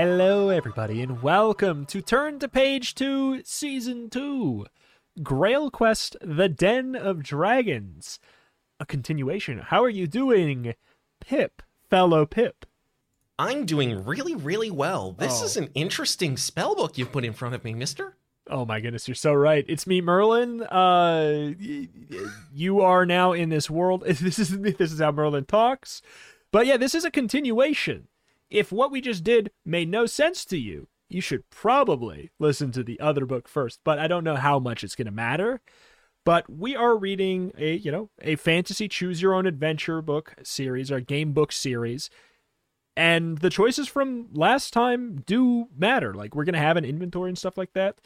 Hello, everybody, and welcome to Turn to Page 2, Season 2 Grail Quest The Den of Dragons. A continuation. How are you doing, Pip, fellow Pip? I'm doing really, really well. This Oh. is an interesting spellbook you've put in front of me, mister. Oh my goodness, you're so right. It's me, Merlin. Uh, you are now in this world. This is this is how Merlin talks. But yeah, this is a continuation. If what we just did made no sense to you, you should probably listen to the other book first. But I don't know how much it's going to matter. But we are reading a you know a fantasy choose your own adventure book series or game book series. And the choices from last time do matter. Like we're gonna have an inventory and stuff like that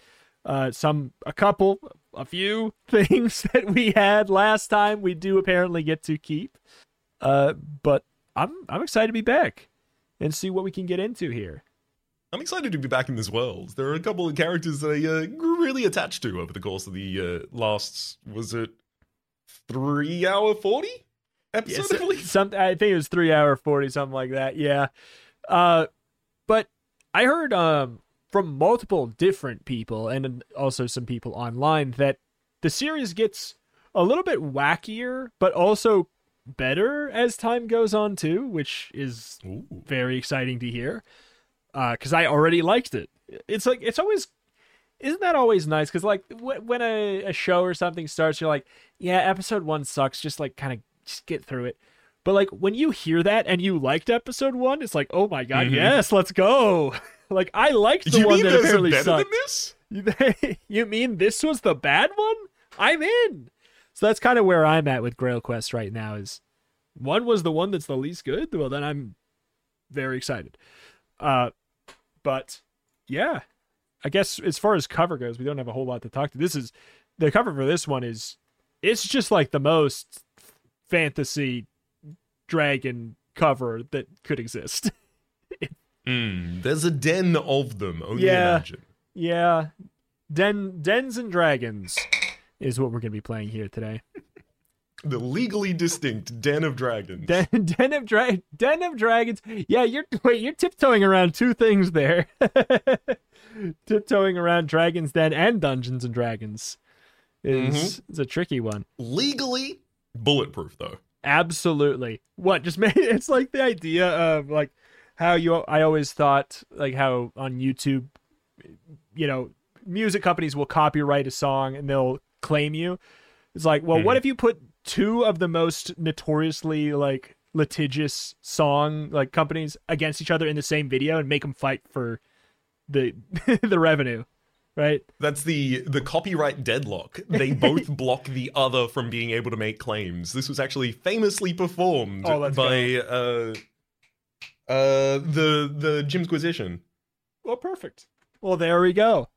uh, some a couple a few things that we had last time we do apparently get to keep uh but i'm i'm excited to be back and see what we can get into here. I'm excited to be back in this world. There are a couple of characters that I uh, grew really attached to over the course of the uh, last, was it three hour 40 episode, Yes, I some i think it was three hour 40 something like that yeah. Uh but i heard um from multiple different people and also some people online that the series gets a little bit wackier but also better as time goes on too which is Ooh. very exciting to hear Uh because I already liked it. It's like it's always isn't that always nice? Because like w- when a, a show or something starts, you're like, yeah, episode one sucks. Just like kind of just get through it. But like when you hear that and you liked episode one, it's like, oh my god, Mhm. yes, let's go. like I liked the you one that apparently sucked. you mean this was the bad one? I'm in. So that's kind of where I'm at with Grail Quest right now. Is one was the one that's the least good. Well, then I'm very excited. Uh, but yeah, I guess as far as cover goes, we don't have a whole lot to talk to. This is the cover for this one is it's just like the most fantasy dragon cover that could exist. Mm, there's a den of them, only Yeah. imagine. Yeah, Den Dens and Dragons is what we're gonna be playing here today. The legally distinct den of dragons. Den, Den of Dra- Den of Dragons. Yeah, you're wait, you're tiptoeing around two things there. tiptoeing around Dragons Den and Dungeons and Dragons is mm-hmm. is a tricky one. legally bulletproof, though. Absolutely. What just made it's like the idea of like how you I always thought like how on YouTube you know music companies will copyright a song and they'll claim you. It's like, well, what if you put two of the most notoriously like litigious song like companies against each other in the same video and make them fight for the the revenue, right? That's the the copyright deadlock. They both block the other from being able to make claims. This was actually famously performed Oh, by uh uh the the Jimquisition. Well, perfect. Well, there we go.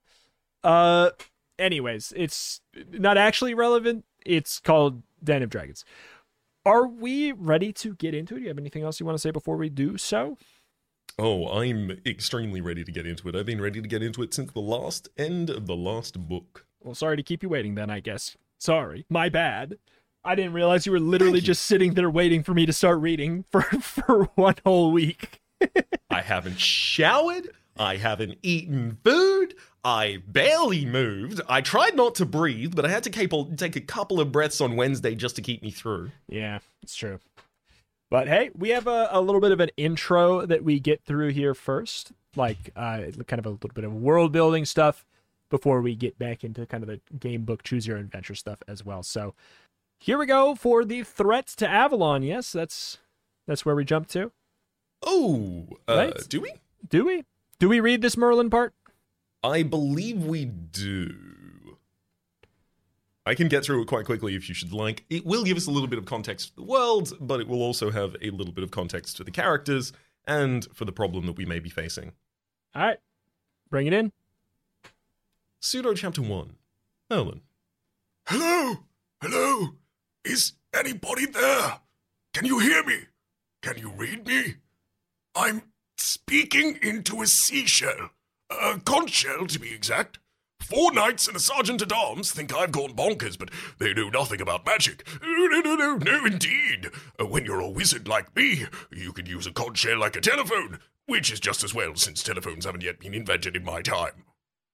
Uh, anyways, it's not actually relevant. It's called Den of Dragons. Are we ready to get into it? Do you have anything else you want to say before we do so? Oh, I'm extremely ready to get into it. I've been ready to get into it since the last end of the last book. Well, sorry to keep you waiting then, I guess. Sorry. My bad. I didn't realize you were literally Thank you. just sitting there waiting for me to start reading for, for one whole week. I haven't showered. I haven't eaten food. I barely moved. I tried not to breathe, but I had to take a couple of breaths on Wednesday just to keep me through. Yeah, it's true. But hey, we have a, a little bit of an intro that we get through here first, like uh, kind of a little bit of world building stuff before we get back into kind of the game book choose your adventure stuff as well. So here we go for the threats to Avalon. Yes, that's that's where we jump to. Oh, uh, Right. do we? Do we? Do we read this Merlin part? I believe we do. I can get through it quite quickly if you should like. It will give us a little bit of context to the world, but it will also have a little bit of context to the characters and for the problem that we may be facing. All right, bring it in. Pseudo Chapter 1. Merlin. Hello? Hello? Is anybody there? Can you hear me? Can you read me? I'm speaking into a seashell. A conch shell, to be exact. Four knights and a sergeant at arms think I've gone bonkers, but they know nothing about magic. No, no, no, no, indeed. Uh, when you're a wizard like me, you can use a conch shell like a telephone. which is just as well since telephones haven't yet been invented in my time.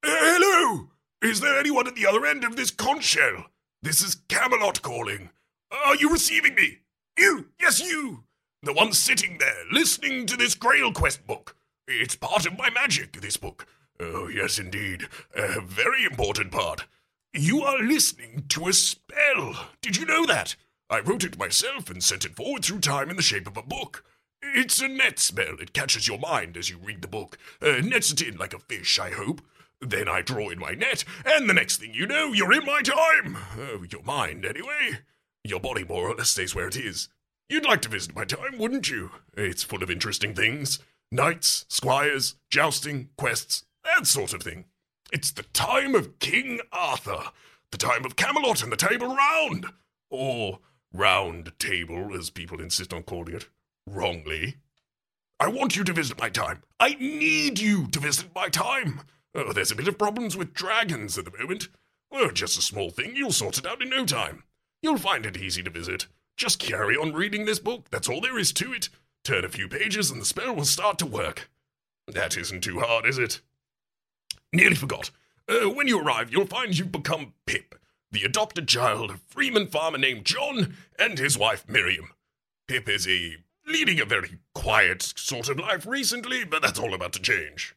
Uh, hello! Is there anyone at the other end of this conch shell? This is Camelot calling. Are you receiving me? You! Yes, you! The one sitting there, listening to this Grail Quest book. It's part of my magic, this book. Oh, yes, indeed. A very important part. You are listening to a spell. Did you know that? I wrote it myself and sent it forward through time in the shape of a book. It's a net spell. It catches your mind as you read the book. Uh, nets it in like a fish, I hope. Then I draw in my net, and the next thing you know, you're in my time. Uh, your mind, anyway. Your body more or less stays where it is. You'd like to visit my time, wouldn't you? It's full of interesting things knights, squires, jousting, quests, that sort of thing. It's the time of King Arthur, the time of Camelot and the Table Round. Or Round Table, as people insist on calling it, wrongly. I want you to visit my time. I need you to visit my time. Oh, there's a bit of problems with dragons at the moment. Oh, just a small thing. You'll sort it out in no time. You'll find it easy to visit. Just carry on reading this book. That's all there is to it. Turn a few pages and the spell will start to work. That isn't too hard, is it? Nearly forgot. Uh, when you arrive, you'll find you've become Pip, the adopted child of freeman farmer named John and his wife Miriam. Pip is a leading a very quiet sort of life recently, but that's all about to change.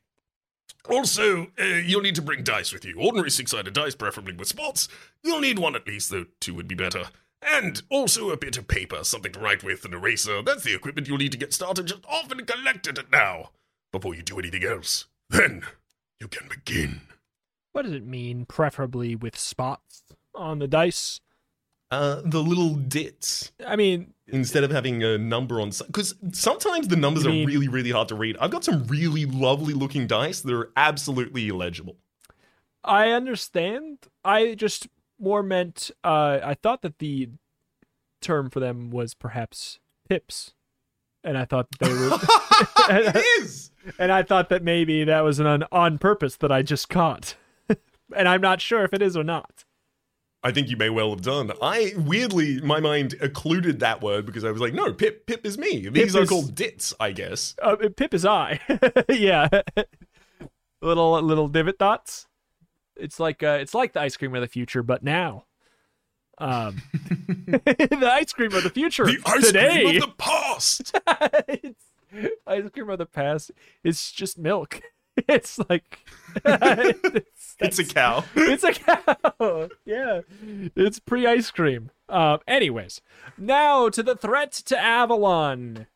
Also, uh, you'll need to bring dice with you. Ordinary six-sided dice, preferably with spots. You'll need one at least, though two would be better. And also a bit of paper, something to write with, an eraser. That's the equipment you'll need to get started. Just off and collect it now, before you do anything else. Then you can begin. What does it mean, preferably with spots on the dice? Uh, the little dits I mean, instead of having a number on because sometimes the numbers You are really really hard to read. I've got some really lovely looking dice that are absolutely illegible. I understand. I just more meant uh I thought that the term for them was perhaps pips. And I thought that they were it is. and I thought that maybe that was an on, on purpose that I just caught. and I'm not sure if it is or not. I think you may well have done. I weirdly, my mind occluded that word because I was like, no, Pip, Pip is me. These are is- called dits, I guess. Uh, Pip is I. yeah. little little divot dots. It's like uh, it's like the ice cream of the future, but now. Um, the ice cream of the future The ice today. cream of the past. it's, ice cream of the past. It's just milk. It's like it's, It's a cow. it's a cow. Yeah, it's pre ice cream. Um, anyways, now to the threat to Avalon.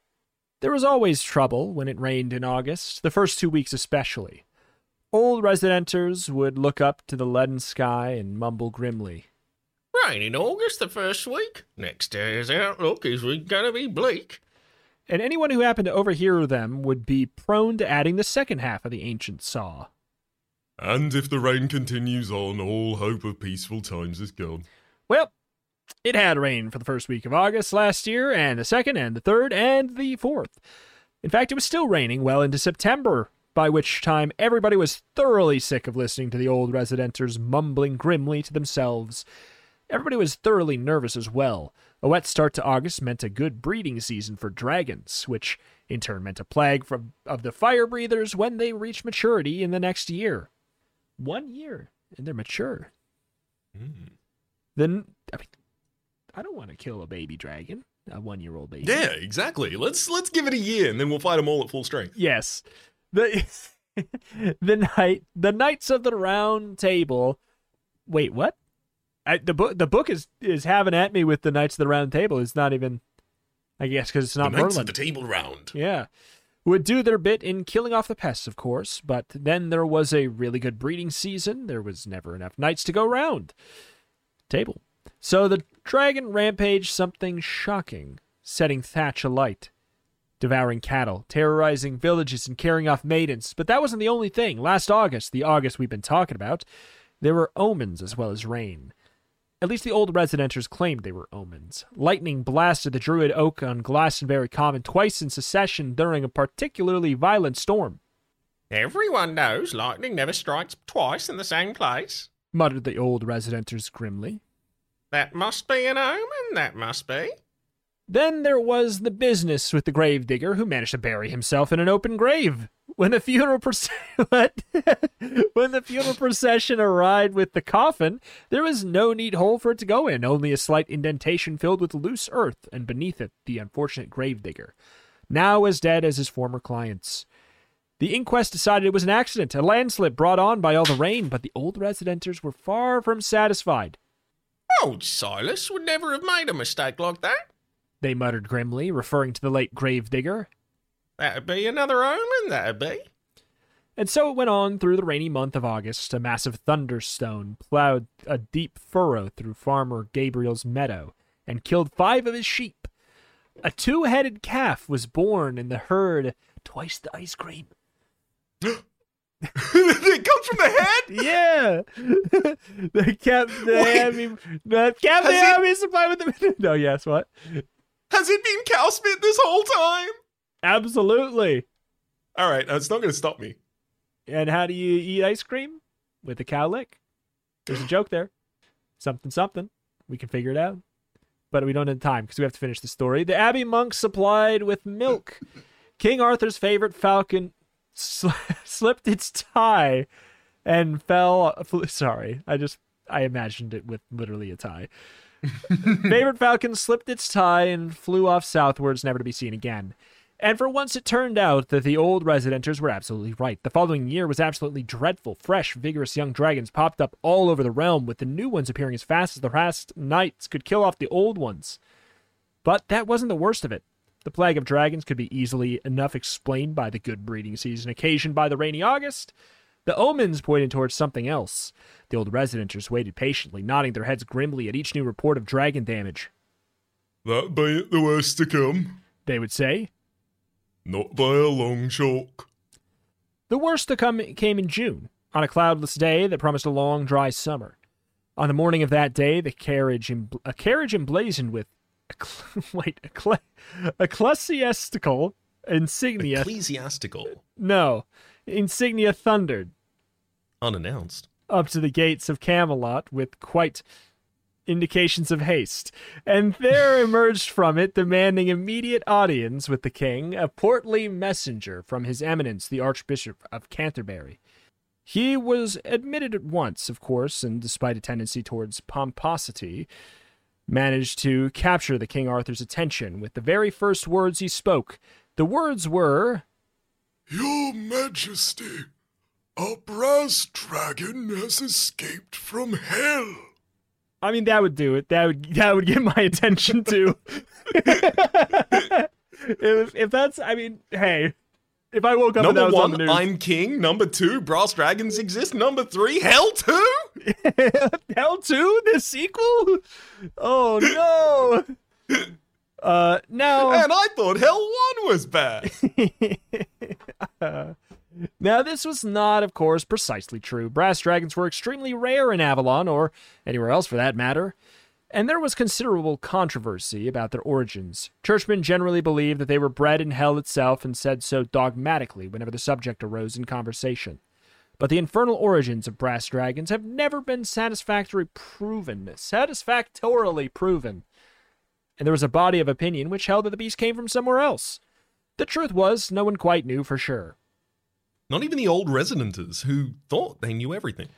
There was always trouble when it rained in August, the first two weeks especially. Old residenters would look up to the leaden sky and mumble grimly. Rain in August the first week. Next day's outlook is we gonna be bleak. And anyone who happened to overhear them would be prone to adding the second half of the ancient saw. And if the rain continues on, all hope of peaceful times is gone. Well, it had rained for the first week of August last year, and the second, and the third, and the fourth. In fact, it was still raining well into September, by which time everybody was thoroughly sick of listening to the old residenters mumbling grimly to themselves. Everybody was thoroughly nervous as well. A wet start to August meant a good breeding season for dragons, which in turn meant a plague from, of the fire breathers when they reach maturity in the next year. One year, and they're mature. Mm. Then, I mean, I don't want to kill a baby dragon, a one-year-old baby. Yeah, exactly. Let's let's give it a year and then we'll fight them all at full strength. Yes, the the night the knights of the round table. Wait, what? I, the book the book is is having at me with the knights of the round table. It's not even, I guess, because it's not The knights Merlin. of the table round. Yeah. Would do their bit in killing off the pests, of course, but then there was a really good breeding season. There was never enough knights to go round. Table. So the dragon rampaged something shocking, setting thatch alight, devouring cattle, terrorizing villages, and carrying off maidens. But that wasn't the only thing. Last August, the August we've been talking about, there were omens as well as rain. At least the old residenters claimed they were omens. Lightning blasted the Druid Oak on Glastonbury Common twice in succession during a particularly violent storm, Everyone knows lightning never strikes twice in the same place. muttered the old residenters grimly. That must be an omen, that must be. Then there was the business with the gravedigger who managed to bury himself in an open grave. When the funeral when the funeral procession arrived with the coffin, there was no neat hole for it to go in, only a slight indentation filled with loose earth, and beneath it the unfortunate gravedigger, now as dead as his former clients. The inquest decided it was an accident, a landslip brought on by all the rain, but the old residenters were far from satisfied. Old Silas would never have made a mistake like that. They muttered grimly, referring to the late gravedigger. That'd be another omen, that'd be. And so it went on through the rainy month of August. A massive thunderstone plowed a deep furrow through Farmer Gabriel's meadow and killed five of his sheep. A two headed calf was born in the herd, twice the ice cream. it comes from the head. Yeah, the cap, the Wait. army, the cap, the army supplied with the. No, yes, what? Has it been cow spit this whole time? Absolutely. All right, it's not going to stop me. And how do you eat ice cream? With a cow lick. There's a joke there. Something, something. We can figure it out. But we don't have time because we have to finish the story. The Abbey monks supplied with milk. King Arthur's favorite falcon sl- slipped its tie and fell. Sorry, I just I imagined it with literally a tie. Favorite falcon slipped its tie and flew off southwards, never to be seen again. And for once, it turned out that the old residenters were absolutely right. The following year was absolutely dreadful. Fresh, vigorous young dragons popped up all over the realm, with the new ones appearing as fast as the past knights could kill off the old ones. But that wasn't the worst of it. The plague of dragons could be easily enough explained by the good breeding season occasioned by the rainy August. The omens pointed towards something else. The old residenters waited patiently, nodding their heads grimly at each new report of dragon damage. That bain't the worst to come. They would say, Not by a long chalk. The worst to come came in June, on a cloudless day that promised a long, dry summer. On the morning of that day, the carriage, embl- a carriage emblazoned with, eccle- wait, ecle- ecclesiastical insignia. Ecclesiastical, no, insignia thundered unannounced. up to the gates of Camelot with quite indications of haste. And there emerged from it, demanding immediate audience with the king, a portly messenger from his eminence, the Archbishop of Canterbury. He was admitted at once, of course, and despite a tendency towards pomposity, managed to capture the King Arthur's attention with the very first words he spoke. The words were, Your Majesty, a brass dragon has escaped from hell. I mean, that would do it. That would that would get my attention too. if if that's, I mean, hey, if I woke up and that Number was on the one, news, I'm king. Number two, brass dragons exist. Number three, hell too. Hell two, the sequel. Oh no. Uh, now And I thought hell one was bad. Now, this was not, of course, precisely true. Brass dragons were extremely rare in Avalon, or anywhere else for that matter, and there was considerable controversy about their origins. Churchmen generally believed that they were bred in hell itself and said so dogmatically whenever the subject arose in conversation. But the infernal origins of brass dragons have never been satisfactorily proven. Satisfactorily proven. And there was a body of opinion which held that the beast came from somewhere else. The truth was, no one quite knew for sure. Not even the old residenters who thought they knew everything.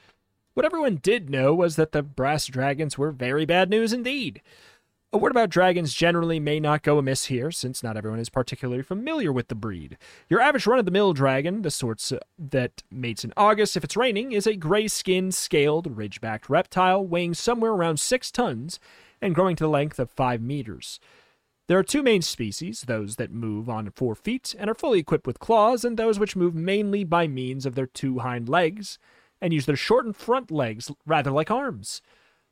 What everyone did know was that the brass dragons were very bad news indeed. A word about dragons generally may not go amiss here, since not everyone is particularly familiar with the breed. Your average run of the mill dragon, the sorts uh, that mates in August if it's raining, is a gray skinned, scaled, ridge backed reptile weighing somewhere around six tons and growing to the length of five meters. There are two main species those that move on four feet and are fully equipped with claws, and those which move mainly by means of their two hind legs and use their shortened front legs rather like arms.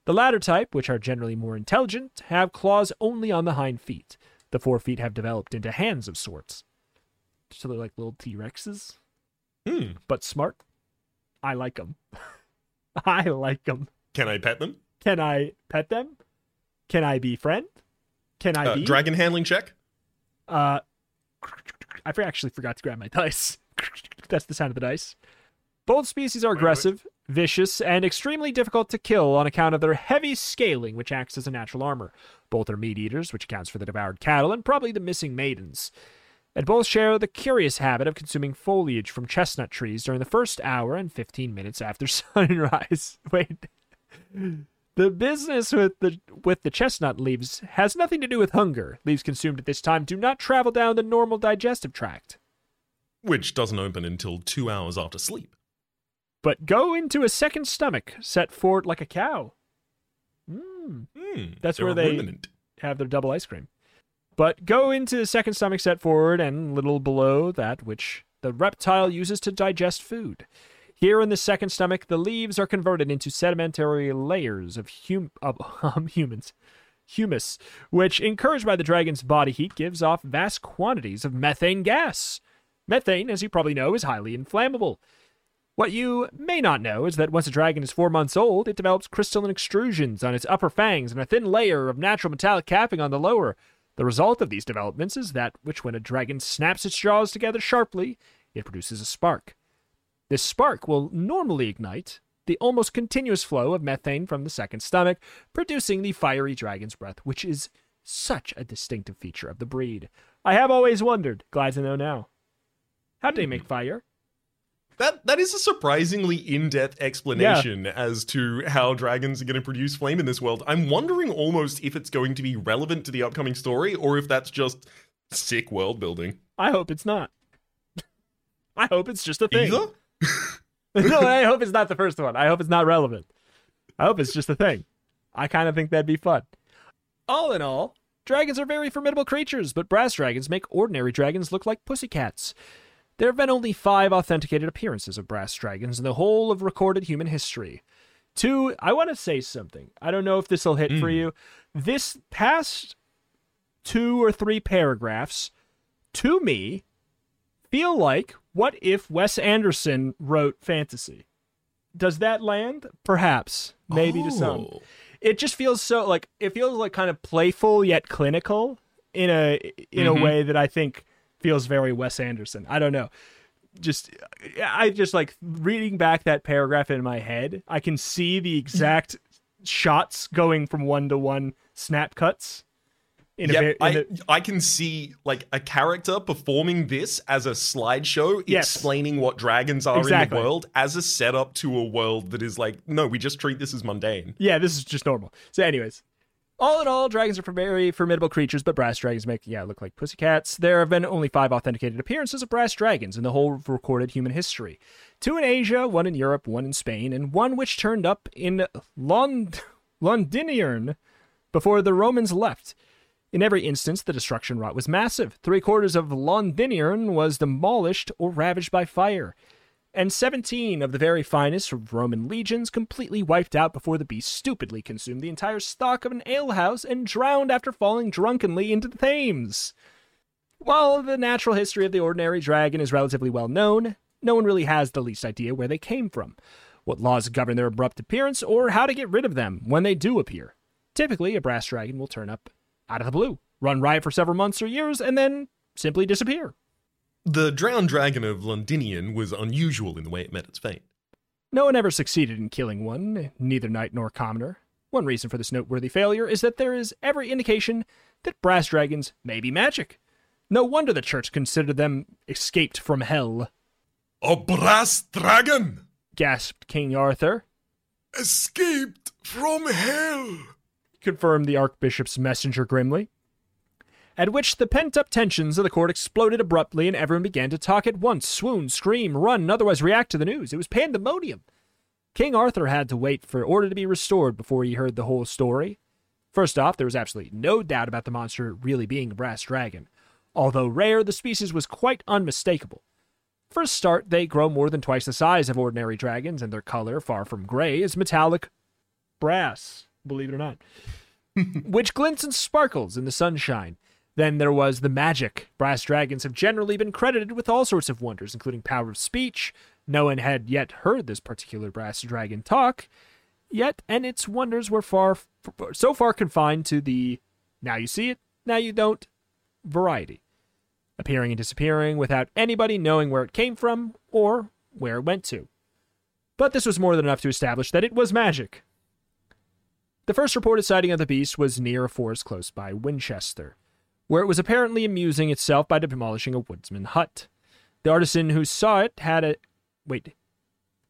The latter type, which are generally more intelligent, have claws only on the hind feet. The fore feet have developed into hands of sorts. So they're like little T Rexes, Hmm. but smart. I like them. I like them. Can I pet them? Can I pet them? Can I be friend? Can I Uh, be? dragon handling check. Uh, I actually forgot to grab my dice. That's the sound of the dice. Both species are aggressive, vicious, and extremely difficult to kill on account of their heavy scaling, which acts as a natural armor. Both are meat eaters, which accounts for the devoured cattle and probably the missing maidens. And both share the curious habit of consuming foliage from chestnut trees during the first hour and 15 minutes after sunrise. Wait. The business with the with the chestnut leaves has nothing to do with hunger. Leaves consumed at this time do not travel down the normal digestive tract, Which doesn't open until two hours after sleep. but go into a second stomach set forward like a cow. Mm, Hmm, That's where they- ruminant. have their double ice cream. But go into the second stomach set forward and little below that which the reptile uses to digest food. Here in the second stomach, the leaves are converted into sedimentary layers of, hum- of um, humans. Humus, which, encouraged by the dragon's body heat, gives off vast quantities of methane gas. Methane, as you probably know, is highly inflammable. What you may not know is that once a dragon is four months old, it develops crystalline extrusions on its upper fangs and a thin layer of natural metallic capping on the lower. The result of these developments is that which when a dragon snaps its jaws together sharply, it produces a spark. This spark will normally ignite the almost continuous flow of methane from the second stomach, producing the fiery dragon's breath, which is such a distinctive feature of the breed. I have always wondered, glad to know now. How do they make fire? That that is a surprisingly in-depth explanation as to how dragons are going to produce flame in this world. I'm wondering almost if it's going to be relevant to the upcoming story or if that's just sick world building. I hope it's not. I hope it's just a thing. Either? no, I hope it's not the first one. I hope it's not relevant. I hope it's just a thing. I kind of think that'd be fun. All in all, dragons are very formidable creatures, but brass dragons make ordinary dragons look like pussycats. There have been only five authenticated appearances of brass dragons in the whole of recorded human history. Two, I want to say something. I don't know if this will hit for Mm. you. This past two or three paragraphs, to me, feel like what if Wes Anderson wrote fantasy? Does that land? Perhaps. Maybe to some. Oh. It just feels so like it feels like kind of playful yet clinical in a in Mhm. a way that I think feels very Wes Anderson. I don't know. Just I just like reading back that paragraph in my head. I can see the exact shots going from one to one snap cuts. In Yep, ve- in I, I can see like a character performing this as a slideshow Yes. explaining what dragons are Exactly. in the world as a setup to a world that is like, no, we just treat this as mundane. Yeah, this is just normal. So, anyways, all in all, dragons are very formidable creatures, but brass dragons make yeah look like pussycats. There have been only five authenticated appearances of brass dragons in the whole of recorded human history: two in Asia, one in Europe, one in Spain, and one which turned up in Lond- Londinium before the Romans left. In every instance, the destruction wrought was massive. Three quarters of Londinium was demolished or ravaged by fire and 17 of the very finest of Roman legions completely wiped out before the beast stupidly consumed the entire stock of an alehouse and drowned after falling drunkenly into the Thames. While the natural history of the ordinary dragon is relatively well known, no one really has the least idea where they came from, what laws govern their abrupt appearance, or how to get rid of them when they do appear. Typically, a brass dragon will turn up out of the blue, run riot for several months or years, and then simply disappear. The drowned dragon of Londinium was unusual in the way it met its fate. No one ever succeeded in killing one, neither knight nor commoner. One reason for this noteworthy failure is that there is every indication that brass dragons may be magic. No wonder the church considered them escaped from hell, A brass dragon gasped King Arthur, escaped from hell. Confirmed the Archbishop's messenger grimly. At which the pent up tensions of the court exploded abruptly and everyone began to talk at once, swoon, scream, run, and otherwise react to the news. It was pandemonium. King Arthur had to wait for order to be restored before he heard the whole story. First off, there was absolutely no doubt about the monster really being a brass dragon. Although rare, the species was quite unmistakable. For a start, they grow more than twice the size of ordinary dragons, and their color, far from gray, is metallic brass, believe it or not, which glints and sparkles in the sunshine. Then there was the magic. Brass dragons have generally been credited with all sorts of wonders, including power of speech. No one had yet heard this particular brass dragon talk, yet, and its wonders were far, so far confined to the now you see it, now you don't variety, appearing and disappearing without anybody knowing where it came from or where it went to. but this was more than enough to establish that it was magic. The first reported sighting of the beast was near a forest close by Winchester, where it was apparently amusing itself by demolishing a woodsman hut. The artisan who saw it had a wait,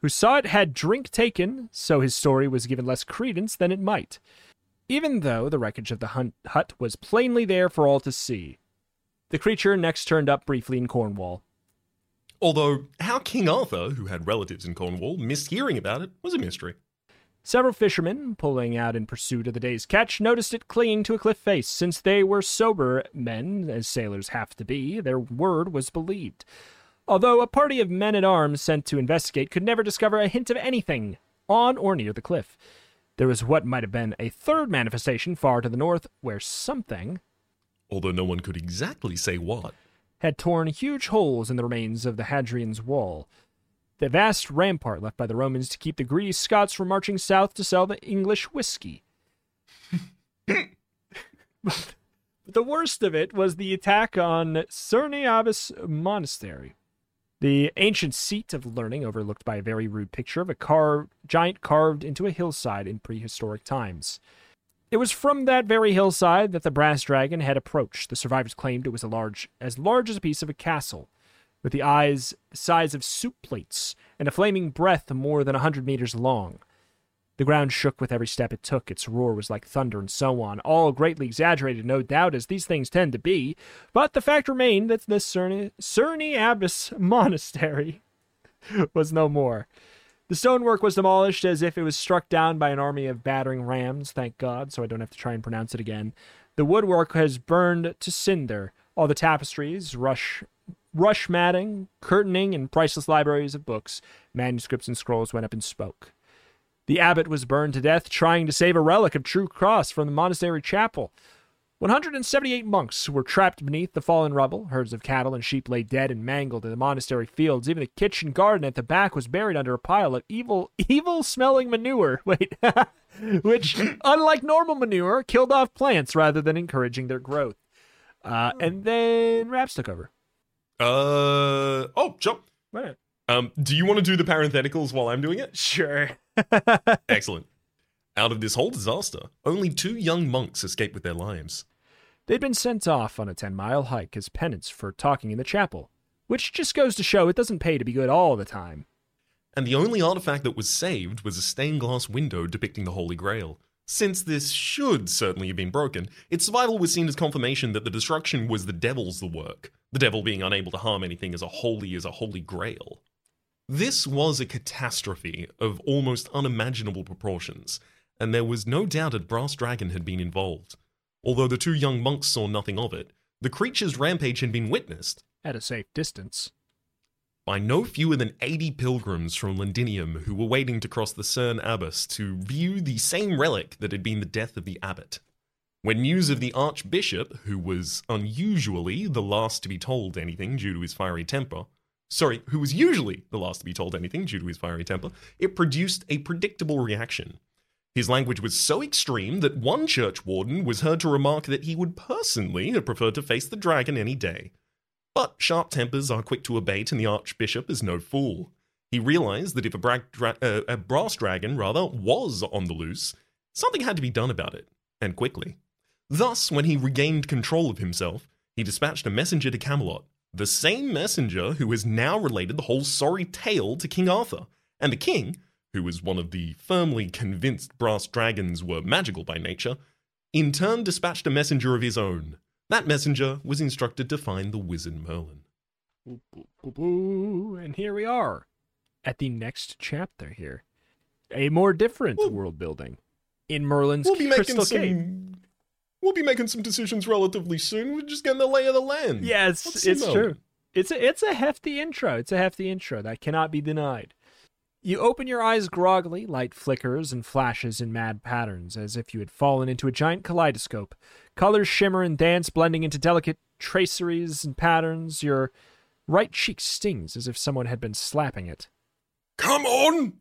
who saw it had drink taken, so his story was given less credence than it might, even though the wreckage of the hun- hut was plainly there for all to see. The creature next turned up briefly in Cornwall. Although, how King Arthur, who had relatives in Cornwall, missed hearing about it was a mystery. Several fishermen, pulling out in pursuit of the day's catch, noticed it clinging to a cliff face. Since they were sober men, as sailors have to be, their word was believed. Although a party of men at arms sent to investigate could never discover a hint of anything on or near the cliff. There was what might have been a third manifestation far to the north, where something Although no one could exactly say what. had torn huge holes in the remains of the Hadrian's Wall, the vast rampart left by the Romans to keep the greedy Scots from marching south to sell the English whiskey. but the worst of it was the attack on Abbas Monastery, the ancient seat of learning overlooked by a very rude picture of a car- giant carved into a hillside in prehistoric times. It was from that very hillside that the brass dragon had approached. The survivors claimed it was a large, as large as a piece of a castle, with the eyes size of soup plates and a flaming breath more than a hundred meters long. The ground shook with every step it took. Its roar was like thunder, and so on. All greatly exaggerated, no doubt, as these things tend to be. But the fact remained that the Cerny, Cerny Abbas Monastery was no more. The stonework was demolished as if it was struck down by an army of battering rams, thank God, so I don't have to try and pronounce it again. The woodwork has burned to cinder. All the tapestries, rush, rush matting, curtaining, and priceless libraries of books, manuscripts, and scrolls went up in smoke. The abbot was burned to death trying to save a relic of True Cross from the monastery chapel. 178 monks were trapped beneath the fallen rubble. Herds of cattle and sheep lay dead and mangled in the monastery fields. Even the kitchen garden at the back was buried under a pile of evil, evil smelling manure. Wait, which, unlike normal manure, killed off plants rather than encouraging their growth. Uh, and then Raps took over. Uh oh, sure. What? Um, do you want to do the parentheticals while I'm doing it? Sure. Excellent. Out of this whole disaster, only two young monks escaped with their lives. They'd been sent off on a 10 mile hike as penance for talking in the chapel, which just goes to show it doesn't pay to be good all the time. And the only artifact that was saved was a stained glass window depicting the Holy Grail. Since this should certainly have been broken, its survival was seen as confirmation that the destruction was the devil's the work, the devil being unable to harm anything as a holy as a holy grail. This was a catastrophe of almost unimaginable proportions, and there was no doubt a brass dragon had been involved. Although the two young monks saw nothing of it, the creature's rampage had been witnessed At a safe distance. by no fewer than 80 pilgrims from Londinium who were waiting to cross the Cerne Abbas to view the same relic that had been the death of the abbot. When news of the archbishop, who was unusually the last to be told anything due to his fiery temper, sorry, who was usually the last to be told anything due to his fiery temper, it produced a predictable reaction. His language was so extreme that one church warden was heard to remark that he would personally have preferred to face the dragon any day. But sharp tempers are quick to abate, and the archbishop is no fool. He realized that if a, bra- dra- uh, a brass dragon, rather, was on the loose, something had to be done about it, and quickly. Thus, when he regained control of himself, he dispatched a messenger to Camelot, the same messenger who has now related the whole sorry tale to King Arthur, and the king, who was one of the firmly convinced brass dragons were magical by nature, in turn dispatched a messenger of his own. That messenger was instructed to find the wizard Merlin. And here we are at the next chapter here. A more different Well- world building in Merlin's We'll be Crystal making Cave. Some. We'll be making some decisions relatively soon. We're just getting the lay of the land. Yes, What's it's Merlin? true. It's a it's a hefty intro. It's a hefty intro that cannot be denied. You open your eyes groggily, light flickers and flashes in mad patterns, as if you had fallen into a giant kaleidoscope. Colors shimmer and dance, blending into delicate traceries and patterns. Your right cheek stings as if someone had been slapping it. Come on!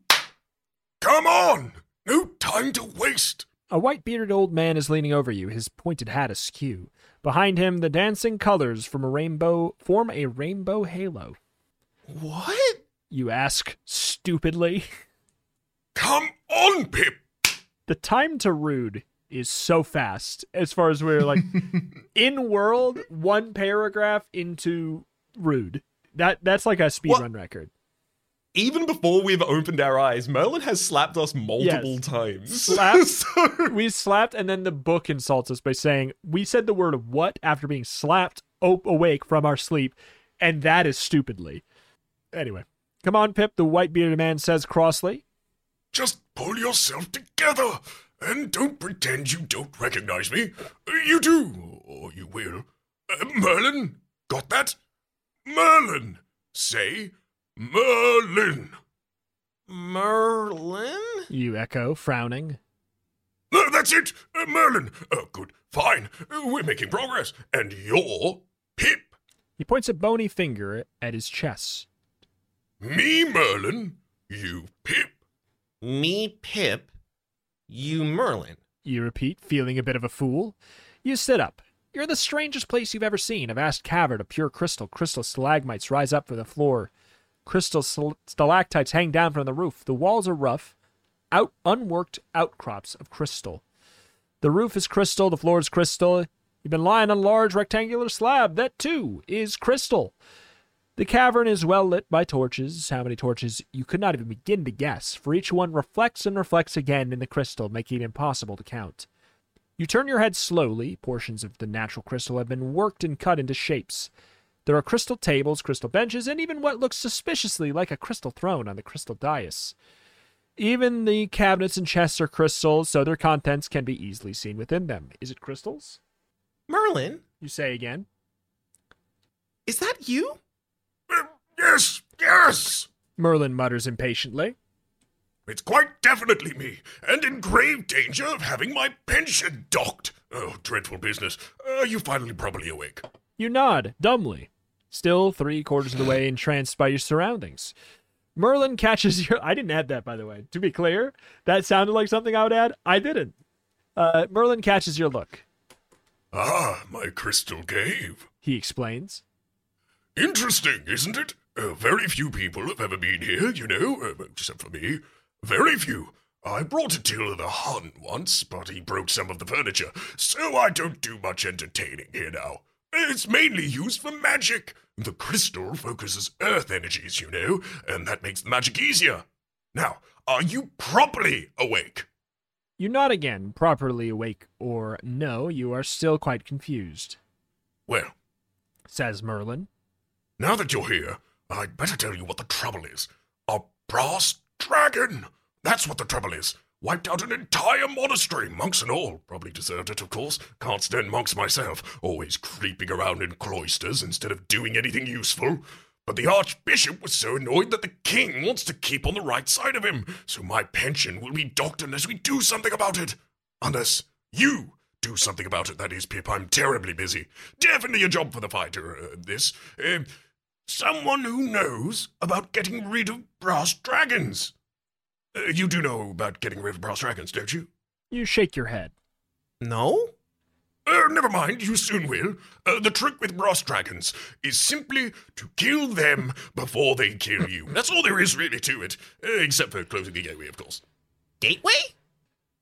Come on! No time to waste! A white bearded old man is leaning over you, his pointed hat askew. Behind him, the dancing colors from a rainbow form a rainbow halo. What? You ask stupidly. Come on, Pip. The time to rude is so fast as far as we're like in world one paragraph into rude. That that's like a speed What? run record. Even before we've opened our eyes, Merlin has slapped us multiple Yes. times. Slapped. So- We slapped, and then the book insults us by saying we said the word "what" after being slapped o- awake from our sleep, and that is stupidly. Anyway, come on, Pip. The white bearded man says crossly. Just pull yourself together and don't pretend you don't recognize me. You do, or you will. Uh, Merlin, got that? Merlin. Say Merlin. Merlin? You echo, frowning. Uh, that's it, uh, Merlin. Uh, good, fine. Uh, we're making progress. And you're Pip. He points a bony finger at his chest. Me, Merlin. You, Pip. Me, Pip. You, Merlin. You repeat, feeling a bit of a fool. You sit up. You're the strangest place you've ever seen. A vast cavern of pure crystal. Crystal stalagmites rise up from the floor. Crystal stalactites hang down from the roof. The walls are rough, out unworked outcrops of crystal. The roof is crystal. The floor is crystal. You've been lying on a large rectangular slab. That too is crystal. The cavern is well lit by torches. How many torches you could not even begin to guess, for each one reflects and reflects again in the crystal, making it impossible to count. You turn your head slowly. Portions of the natural crystal have been worked and cut into shapes. There are crystal tables, crystal benches, and even what looks suspiciously like a crystal throne on the crystal dais. Even the cabinets and chests are crystals, so their contents can be easily seen within them. Is it crystals? Merlin? You say again. Is that you? Uh, yes, yes. Merlin mutters impatiently. It's quite definitely me, and in grave danger of having my pension docked. Oh, dreadful business. Are you finally properly awake? You nod, dumbly, still three quarters of the way entranced by your surroundings. Merlin catches your. I didn't add that, by the way. To be clear, that sounded like something I would add. I didn't. Uh, Merlin catches your look. Ah, my crystal cave. He explains. Interesting, isn't it? Uh, very few people have ever been here, you know, uh, except for me. Very few. I brought Attila the Hun once, but he broke some of the furniture, so I don't do much entertaining here now. It's mainly used for magic. The crystal focuses earth energies, you know, and that makes the magic easier. Now, are you properly awake? You nod again, properly awake or no, you are still quite confused, Well, says Merlin. now that you're here, I'd better tell you what the trouble is. A brass dragon! That's what the trouble is. Wiped out an entire monastery, monks and all. Probably deserved it, of course. Can't stand monks myself, always creeping around in cloisters instead of doing anything useful. But the archbishop was so annoyed that the king wants to keep on the right side of him, so my pension will be docked unless we do something about it. Unless you do something about it, that is, Pip. I'm terribly busy. Definitely a job for the fighter, uh, this. Uh, someone who knows about getting rid of brass dragons. You do know about getting rid of brass dragons, don't you? You shake your head. No? Uh, never mind, you soon will. Uh, the trick with brass dragons is simply to kill them before they kill you. That's all there is really to it, uh, except for closing the gateway, of course. Gateway?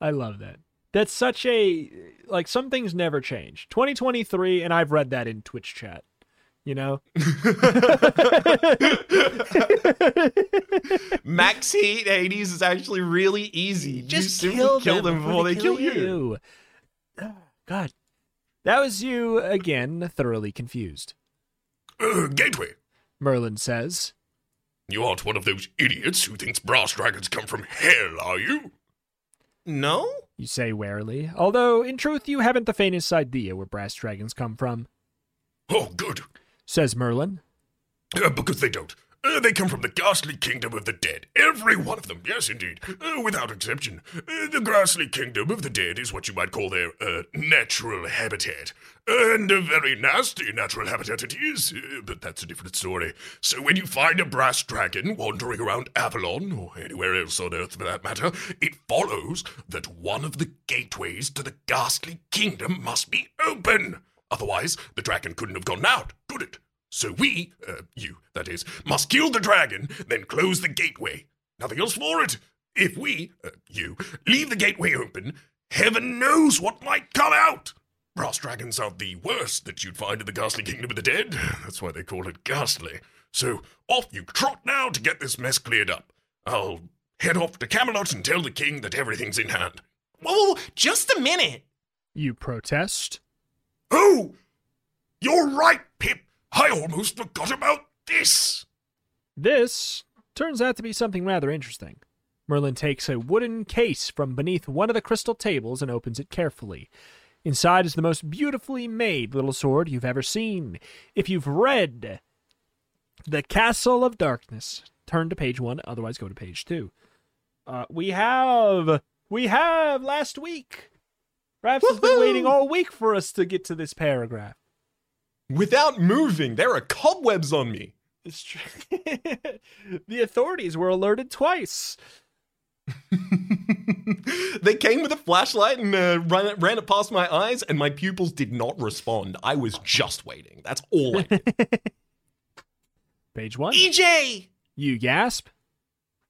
I love that. That's such a like some things never change. 2023 and I've read that in Twitch chat. You know? Max Heat Hades is actually really easy. you simply kill them before they kill you. God. That was you again, thoroughly confused. Uh, gateway. Merlin says. You aren't one of those idiots who thinks brass dragons come from hell, are you? No? You say warily, although in truth you haven't the faintest idea where brass dragons come from, Oh, good. Says Merlin. Uh, because they don't. Uh, they come from the ghastly kingdom of the dead. Every one of them, yes, indeed, uh, without exception. Uh, the ghastly kingdom of the dead is what you might call their uh, natural habitat. And a very nasty natural habitat it is, uh, but that's a different story. So when you find a brass dragon wandering around Avalon, or anywhere else on Earth for that matter, it follows that one of the gateways to the ghastly kingdom must be open. Otherwise, the dragon couldn't have gone out, could it? So we, uh, you, that is, must kill the dragon, then close the gateway. Nothing else for it. if we, uh, you, leave the gateway open, heaven knows what might come out. Brass dragons are the worst that you'd find in the ghastly kingdom of the dead. That's why they call it ghastly. So off you trot now to get this mess cleared up. I'll head off to Camelot and tell the king that everything's in hand. Whoa, just a minute. You protest? Oh, you're right, Pip. I almost forgot about this. This turns out to be something rather interesting. Merlin takes a wooden case from beneath one of the crystal tables and opens it carefully. Inside is the most beautifully made little sword you've ever seen. If you've read The Castle of Darkness, turn to page one, otherwise go to page two. Uh, we have we have last week. Raps has been waiting all week for us to get to this paragraph. Without moving, there are cobwebs on me. It's true. the authorities were alerted twice. they came with a flashlight and uh, ran, it, ran it past my eyes, and my pupils did not respond. I was just waiting. That's all I did. Page one. EJ, You gasp,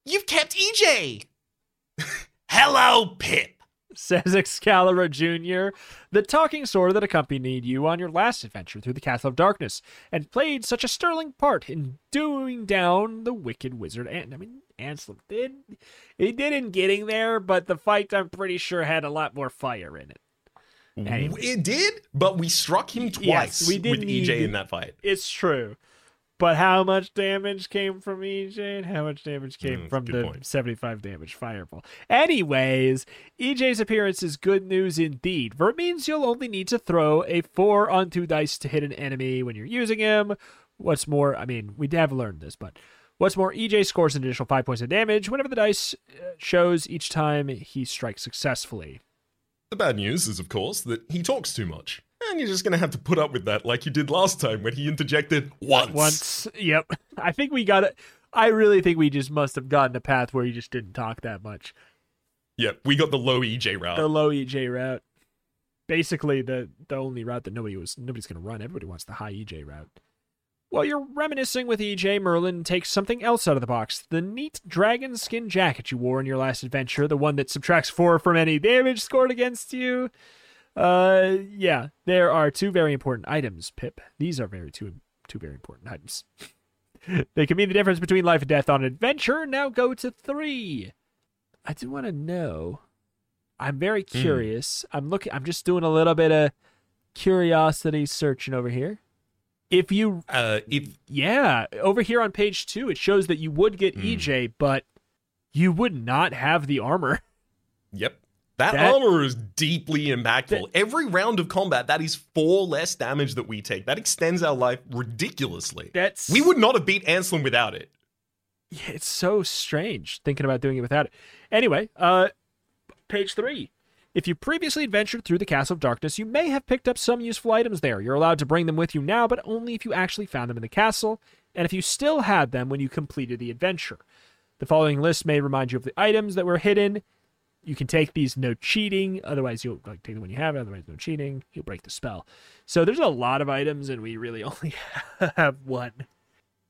you've kept EJ. Hello, Pip. Says Excalibur Jr., the talking sword that accompanied you on your last adventure through the Castle of Darkness, and played such a sterling part in doing down the wicked wizard. And I mean, Ansalom did he did in getting there, but the fight I'm pretty sure had a lot more fire in it. Anyway. It did, but we struck him twice Yes, we did with EJ in that fight. It's true. But how much damage came from EJ and how much damage came Mm, from the point. 75 damage fireball? Anyways, EJ's appearance is good news indeed, for it means you'll only need to throw a 4 on 2 dice to hit an enemy when you're using him. What's more, I mean, we have learned this, but what's more, EJ scores an additional 5 points of damage whenever the dice uh, shows each time he strikes successfully. The bad news is, of course, that he talks too much. And you're just going to have to put up with that like you did last time when he interjected once. Once, yep. I think we got it. I really think we just must have gotten a path where he just didn't talk that much. Yep, we got the low EJ route. the low EJ route. Basically, the the only route that nobody was nobody's gonna run. Everybody wants the high EJ route. While you're reminiscing with EJ, Merlin takes something else out of the box. The neat dragon skin jacket you wore in your last adventure, the one that subtracts four from any damage scored against you. Uh, yeah, there are two very important items, Pip. These are very two two very important items. they can mean the difference between life and death on an adventure. Now go to three. I do want to know. I'm very curious. I'm looking. I'm just doing a little bit of curiosity searching over here. If you, Uh, if yeah, over here on page two, it shows that you would get EJ, but you would not have the armor. Yep. That, That- armor is deeply impactful. That- Every round of combat, that is four less damage that we take. That extends our life ridiculously. That's we would not have beat Ansalom without it. Yeah, it's so strange thinking about doing it without it. Anyway, uh, page three. If you previously adventured through the Castle of Darkness, you may have picked up some useful items there. You're allowed to bring them with you now, but only if you actually found them in the castle, and if you still had them when you completed the adventure. The following list may remind you of the items that were hidden. You can take these no cheating, otherwise you'll like take the one you have otherwise no cheating. You'll break the spell. So there's a lot of items, and we really only have one.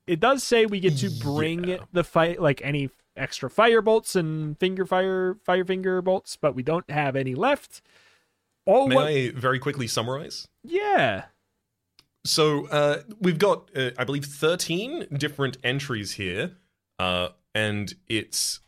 It does say we get to bring Yeah. the fight like any extra fire bolts and finger fire fire finger bolts, but we don't have any left. All May what, I very quickly summarize? yeah. So uh, we've got, uh, I believe, 13 different entries here. Uh, and it's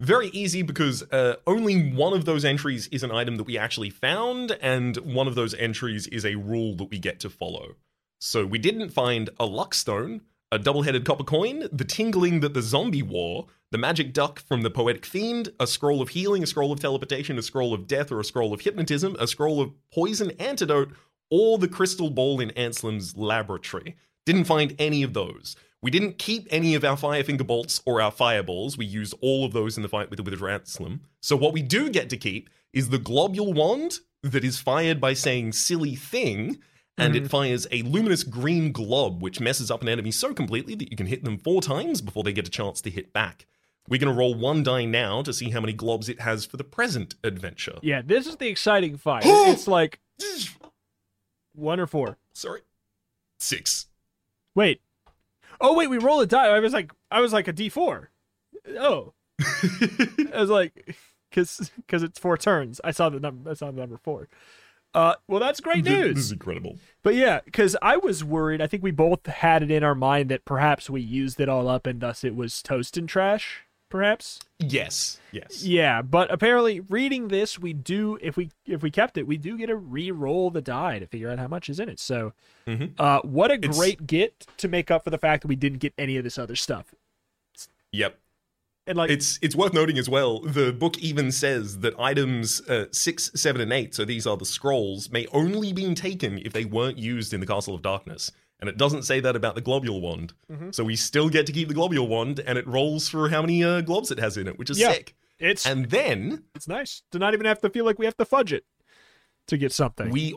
very easy because uh, only one of those entries is an item that we actually found, and one of those entries is a rule that we get to follow. So we didn't find a luck stone, a double headed copper coin, the tingling that the zombie wore, the magic duck from the poetic fiend, a scroll of healing, a scroll of teleportation, a scroll of death, or a scroll of hypnotism, a scroll of poison antidote, or the crystal ball in Ansalom's laboratory. Didn't find any of those. We didn't keep any of our Firefinger bolts or our fireballs. We used all of those in the fight with the Wizard Ansalom. So what we do get to keep is the globule wand that is fired by saying silly thing, and it mm-hmm. fires a luminous green glob which messes up an enemy so completely that you can hit them four times before they get a chance to hit back. We're going to roll one die now to see how many globs it has for the present adventure. Yeah, this is the exciting fight. it's like one or four. Sorry. Six. Wait. Oh wait, we roll a die. I was like I was like a D four. Oh. I was like, because because it's four turns. I saw the number. I saw the number four. Uh, well, that's great news. This is incredible. But yeah, because I was worried. I think we both had it in our mind that perhaps we used it all up, and thus it was toast and trash. Perhaps. Yes. Yes. Yeah, but apparently, reading this, we do if we if we kept it, we do get to re-roll the die to figure out how much is in it. So, Mhm. uh, what a It's- great get to make up for the fact that we didn't get any of this other stuff. Yep. And like, It's it's worth noting as well. The book even says that items uh, six, seven, and eight, so these are the scrolls, may only be taken if they weren't used in the Castle of Darkness. And it doesn't say that about the globule wand. Mm-hmm. So we still get to keep the globule wand, and it rolls for how many uh, globs it has in it, which is Yeah. sick. it's And then it's nice to not even have to feel like we have to fudge it to get something. we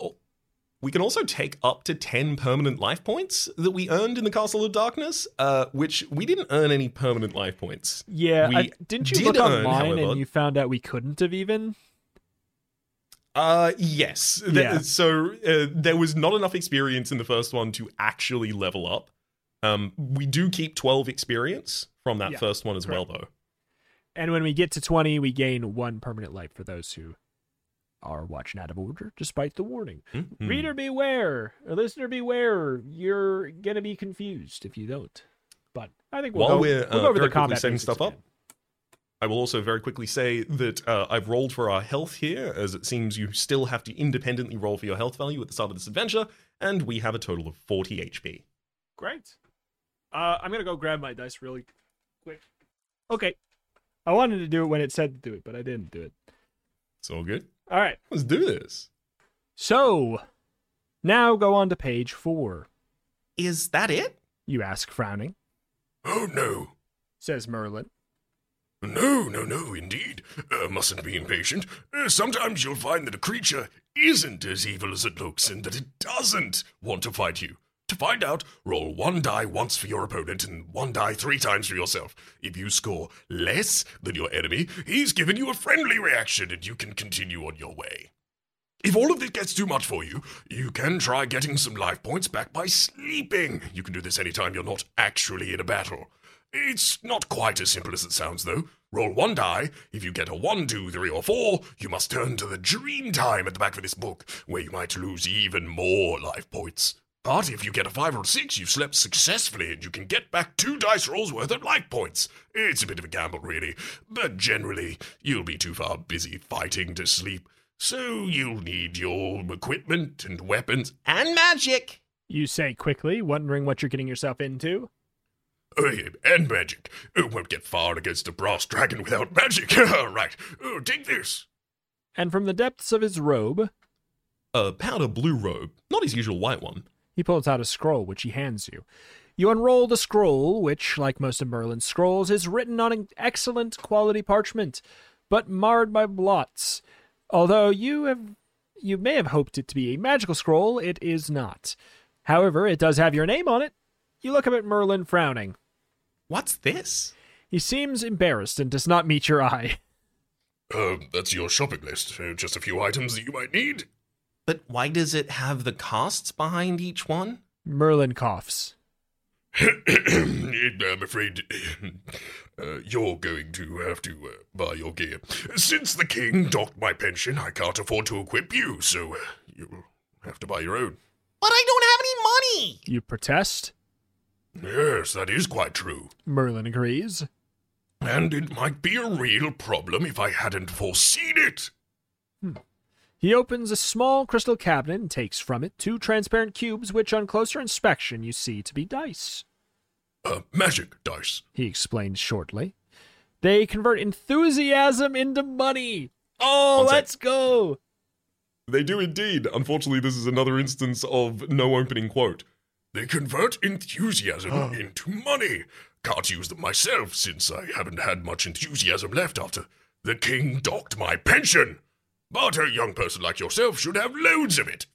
we can also take up to ten permanent life points that we earned in the Castle of Darkness, uh, which we didn't earn any permanent life points. yeah, we I- didn't you did look earn, online however- and you found out we couldn't have even? Uh, yes. Th- Yeah. So uh, there was not enough experience in the first one to actually level up. Um, we do keep twelve experience from that Yeah, first one as correct. well, though. And when we get to twenty, we gain one permanent life for those who are watching out of order, despite the warning. Mhm. Reader beware, or listener beware. You're gonna be confused if you don't. But I think we'll While go, we're, we'll uh, go over the combat setting stuff up, again. I will also very quickly say that uh, I've rolled for our health here, as it seems you still have to independently roll for your health value at the start of this adventure, and we have a total of 40 HP. Great. Uh, I'm gonna go grab my dice really quick. Okay. I wanted to do it when it said to do it, but I didn't do it. It's all good. All right. Let's do this. So now go on to page four. Is that it? You ask, frowning. Oh no. Says Merlin. No, no, no, indeed. Uh, mustn't be impatient. Uh, sometimes you'll find that a creature isn't as evil as it looks and that it doesn't want to fight you. To find out, roll one die once for your opponent and one die three times for yourself. If you score less than your enemy, he's given you a friendly reaction and you can continue on your way. If all of this gets too much for you, you can try getting some life points back by sleeping. You can do this anytime you're not actually in a battle. It's not quite as simple as it sounds, though. Roll one die. If you get a one, two, three, or four, you must turn to the dream time at the back of this book, where you might lose even more life points. But if you get a five or a six, you've slept successfully and you can get back two dice rolls worth of life points. It's a bit of a gamble, really, but generally, you'll be too far busy fighting to sleep, so you'll need your equipment and weapons. And magic. You say quickly, wondering what you're getting yourself into. Oh, yeah, and magic. Oh, won't get far against a brass dragon without magic. right. Oh, take this. And from the depths of his robe, A powder blue robe, not his usual white one. he pulls out a scroll, which he hands you. You unroll the scroll, which, like most of Merlin's scrolls, is written on an excellent quality parchment, but marred by blots. Although you have you may have hoped it to be a magical scroll, it is not. However, it does have your name on it. You look up at Merlin frowning. What's this? He seems embarrassed and does not meet your eye. Um, that's your shopping list. Uh, just a few items that you might need. But why does it have the costs behind each one? Merlin coughs. I'm afraid uh, you're going to have to uh, buy your gear. Since the king docked my pension, I can't afford to equip you, so uh, you'll have to buy your own. But I don't have any money. You protest. Yes, that is quite true. Merlin agrees. And it might be a real problem if I hadn't foreseen it. He opens a small crystal cabinet and takes from it two transparent cubes, which on closer inspection you see to be dice. Uh, magic dice. He explains shortly. They convert enthusiasm into money. Oh, One let's go. They do indeed. Unfortunately, this is another instance of no opening quote. They convert enthusiasm into money. Can't use them myself since I haven't had much enthusiasm left after the king docked my pension. But a young person like yourself should have loads of it.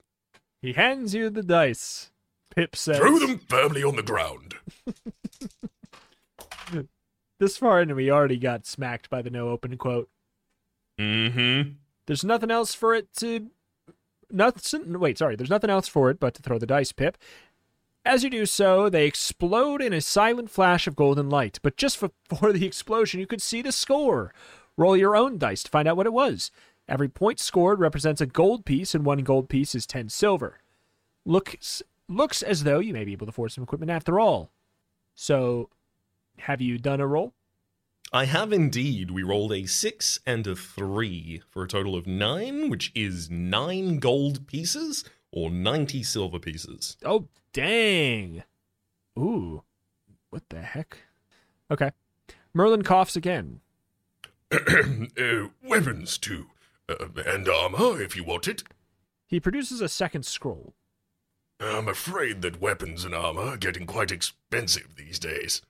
He hands you the dice. Pip says, Throw them firmly on the ground. This far in, we already got smacked by the no open quote. Mm-hmm. There's nothing else for it to. Nothing. Wait, sorry. There's nothing else for it but to throw the dice, Pip. As you do so, they explode in a silent flash of golden light. But just before the explosion, you could see the score. Roll your own dice to find out what it was. Every point scored represents a gold piece, and one gold piece is 10 silver. Looks, looks as though you may be able to afford some equipment after all. So, have you done a roll? I have indeed. We rolled a six and a three for a total of nine, which is nine gold pieces or 90 silver pieces. Oh, dang. Ooh. What the heck? Okay. Merlin coughs again. uh, weapons, too. Uh, and armor, if you want it. He produces a second scroll. I'm afraid that weapons and armor are getting quite expensive these days.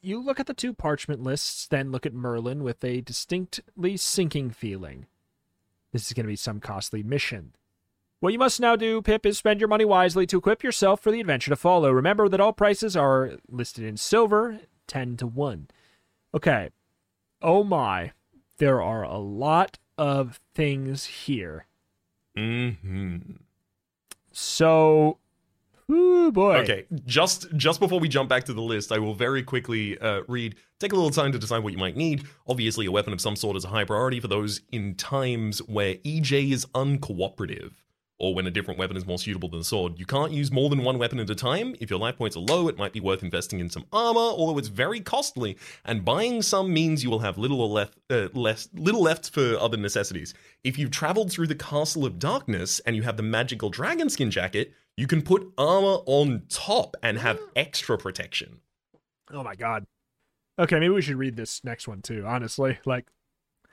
You look at the two parchment lists, then look at Merlin with a distinctly sinking feeling. This is going to be some costly mission. What you must now do, Pip, is spend your money wisely to equip yourself for the adventure to follow. Remember that all prices are listed in silver, 10 to 1. Okay. Oh my. There are a lot of things here. hmm So, ooh boy. Okay, just just before we jump back to the list, I will very quickly uh, read. Take a little time to decide what you might need. Obviously, a weapon of some sort is a high priority for those in times where EJ is uncooperative, or when a different weapon is more suitable than the sword. You can't use more than one weapon at a time. If your life points are low, it might be worth investing in some armor, although it's very costly. And buying some means you will have little or left, uh, less, little left for other necessities. If you've traveled through the Castle of Darkness and you have the magical dragon skin jacket, you can put armor on top and have extra protection. Oh my god. Okay, maybe we should read this next one too, honestly. Like,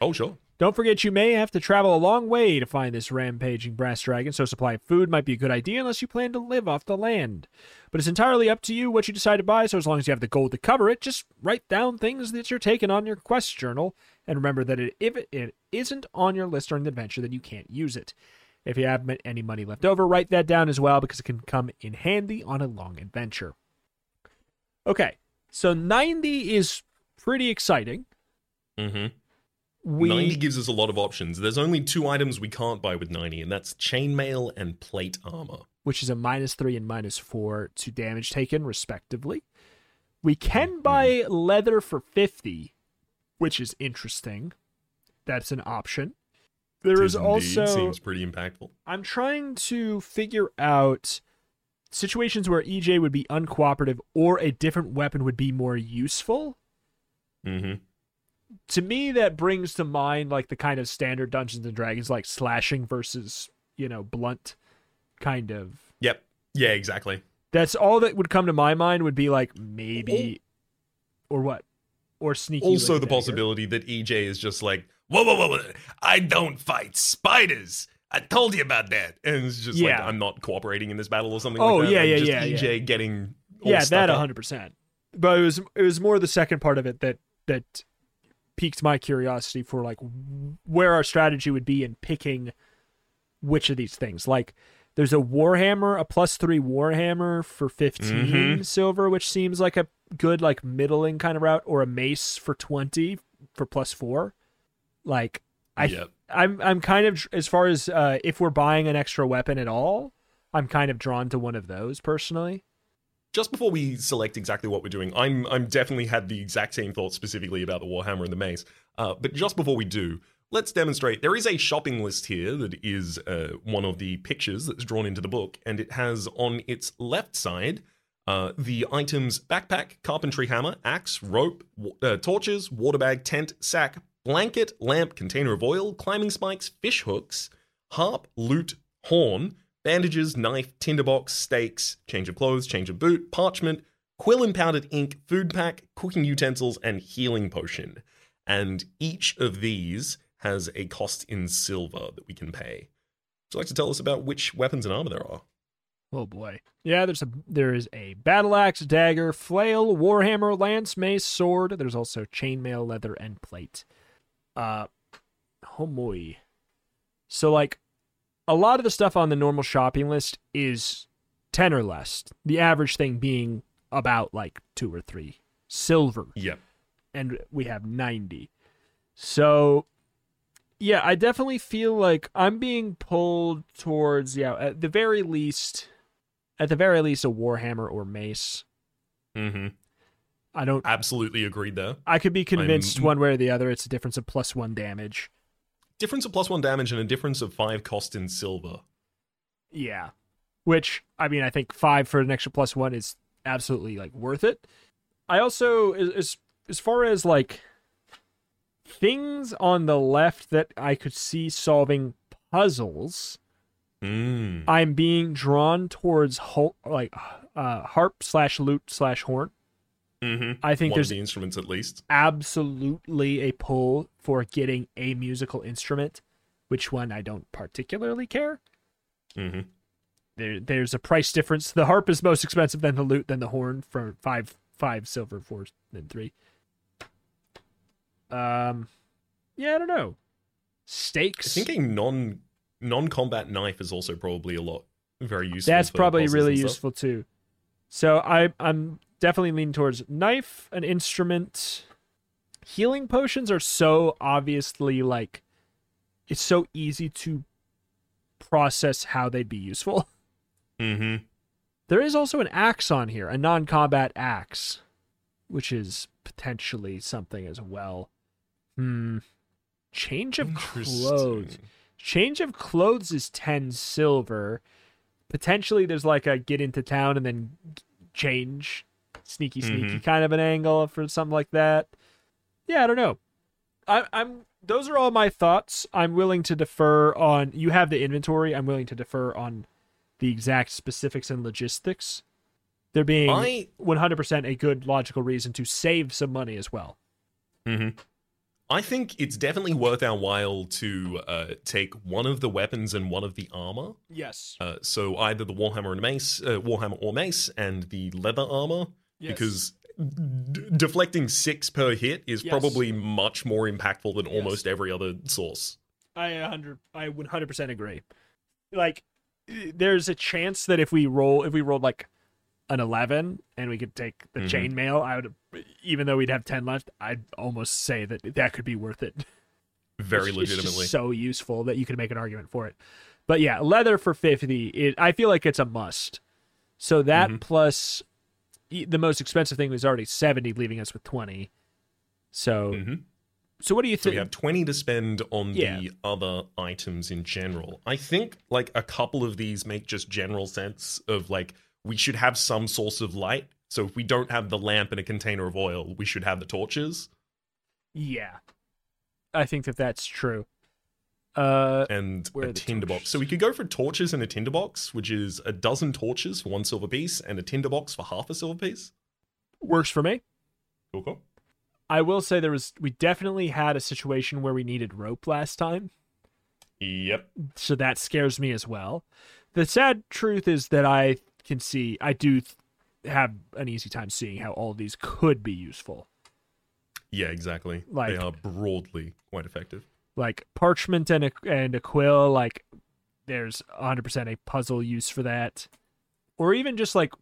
Oh, sure. Don't forget you may have to travel a long way to find this rampaging brass dragon, so supply of food might be a good idea unless you plan to live off the land. But it's entirely up to you what you decide to buy, so as long as you have the gold to cover it, just write down things that you're taking on your quest journal, and remember that it, if it isn't on your list during the adventure, then you can't use it. If you have any money left over, write that down as well because it can come in handy on a long adventure. Okay, so 90 is pretty exciting. Mm-hmm. We 90 gives us a lot of options. There's only two items we can't buy with 90, and that's chainmail and plate armor. which is a minus three and minus four to damage taken, respectively. We Mm-hmm. can buy leather for 50, which is interesting. That's an option. There is indeed. also. seems pretty impactful. I'm trying to figure out situations where EJ would be uncooperative or a different weapon would be more useful. Mm-hmm. To me, that brings to mind like the kind of standard Dungeons and Dragons, like slashing versus, you know, blunt kind of Yep. Yeah, exactly. That's all that would come to my mind would be like maybe, oh. or what, or sneaky. Also, the possibility that EJ is just like, Whoa, whoa, whoa, whoa. I don't fight spiders. I told you about that. and it's just like, I'm not cooperating in this battle or something Oh, like that. yeah, yeah, just yeah, EJ yeah. getting Yeah, that hundred percent. But it was it was more the second part of it that that piqued my curiosity for like where our strategy would be in picking which of these things. Like, there's a Warhammer, a plus three Warhammer for 15 Mhm. silver, which seems like a good like middling kind of route, or a mace for twenty for plus four. Like, I Yep. I'm I'm kind of as far as uh, if we're buying an extra weapon at all, I'm kind of drawn to one of those personally. Just before we select exactly what we're doing, I'm I'm definitely had the exact same thought specifically about the Warhammer and the Mace. Uh, but just before we do, let's demonstrate. There is a shopping list here that is uh, one of the pictures that's drawn into the book, and it has on its left side uh, the items backpack, carpentry hammer, axe, rope, uh, torches, water bag, tent, sack, blanket, lamp, container of oil, climbing spikes, fish hooks, harp, lute, horn, bandages, knife, tinderbox, stakes, change of clothes, change of boot, parchment, quill and powdered ink, food pack, cooking utensils, and healing potion. And each of these has a cost in silver that we can pay. Would you like to tell us about which weapons and armor there are? Oh boy. Yeah, there's a there is a battle axe, dagger, flail, warhammer, lance, mace, sword. There's also chainmail, leather, and plate. Uh, oh boy. So like, a lot of the stuff on the normal shopping list is ten or less. The average thing being about like two or three silver, Yep. and we have ninety. So, yeah, I definitely feel like I'm being pulled towards yeah, at the very least at the very least a warhammer or mace. Mm-hmm. I don't. Absolutely agreed though. I could be convinced I'm- one way or the other. It's a difference of plus one damage. Difference of plus one damage and a difference of five cost in silver. Yeah. Which I mean, I think five for an extra plus one is absolutely like worth it. I also as as, as far as like things on the left that I could see solving puzzles, Mm. I'm being drawn towards hol- like uh, harp slash lute slash horn. Mm-hmm. I think One there's the instruments at least. absolutely a pull for getting a musical instrument. Which one I don't particularly care. Mm-hmm. there there's a price difference. The harp is most expensive than the lute, than the horn for five five silver, four then three. Um, yeah, I don't know. I Stakes. think a non non combat knife is also probably a lot very useful. That's probably really useful too. So I I'm definitely lean towards knife, an instrument. Healing potions are so obviously like it's so easy to process how they'd be useful. Mm-hmm. There is also an axe on here, a non-combat axe, which is potentially something as well. Hmm. Change of clothes. Change of clothes is 10 silver. Potentially there's like a get into town and then change sneaky sneaky kind of an angle for something like that. Yeah, I don't know. I I'm those are all my thoughts. I'm willing to defer on you have the inventory. I'm willing to defer on the exact specifics and logistics. There being I 100% a good logical reason to save some money as well. Mm-hmm. I think it's definitely worth our while to uh, take one of the weapons and one of the armor. Yes. Uh, so either the warhammer and mace, uh, warhammer or mace, and the leather armor, because d- deflecting six per hit is Yes. probably much more impactful than Yes. almost every other source. I 100 I 100% agree. Like there's a chance that if we roll if we rolled like an 11 and we could take the Mhm. chainmail, I would even though we'd have 10 left, I'd almost say that that could be worth it. Very It's- it's legitimately. so useful that you can make an argument for it. But yeah, leather for 50, it, I feel like it's a must. So that Mhm. plus the most expensive thing was already 70 leaving us with 20. So Mhm. so what do you So we have 20 to spend on Yeah. the other items in general. I think like a couple of these make just general sense of like we should have some source of light. So if we don't have the lamp and a container of oil, we should have the torches Yeah. I think that that's true. Uh and a tinderbox. So we could go for torches and a tinderbox, which is a dozen torches for one silver piece and a tinderbox for half a silver piece. works for me. Cool, cool. I will say there was we definitely had a situation where we needed rope last time, Yep. so that scares me as well. The sad truth is that I can see I do th- have an easy time seeing how all of these could be useful. Yeah, exactly. Like- they are broadly quite effective. Like parchment and a and a quill, like there's 100% a puzzle use for that. Or even just like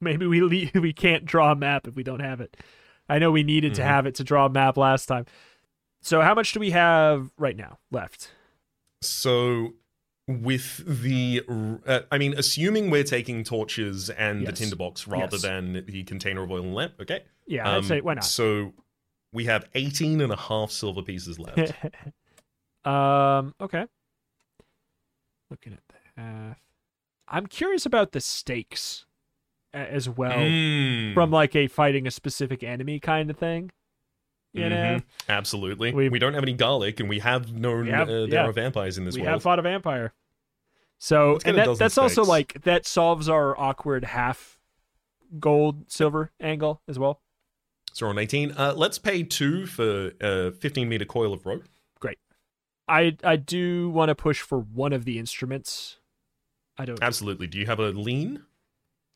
maybe we le- we can't draw a map if we don't have it. I know we needed to Mhm. have it to draw a map last time. So how much do we have right now left? So, with the, uh, I mean, assuming we're taking torches and the Yes. tinderbox rather Yes. than the container of oil and lamp, okay? Yeah, I'd Um, say why not? So, we have 18 and a half silver pieces left. um. Okay. Looking at the half, I'm curious about the stakes as well, Mm. from like a fighting a specific enemy kind of thing. You know, Mhm. Absolutely. We- We, don't have any garlic, and we have known We have- uh, there yeah. are vampires in this we world. We have fought a vampire. So and that, that's also like that solves our awkward half gold silver angle as well. So we're on 18. Uh, let's pay two for a 15 meter coil of rope. I I do want to push for one of the instruments. I don't Absolutely. Do you have a lean?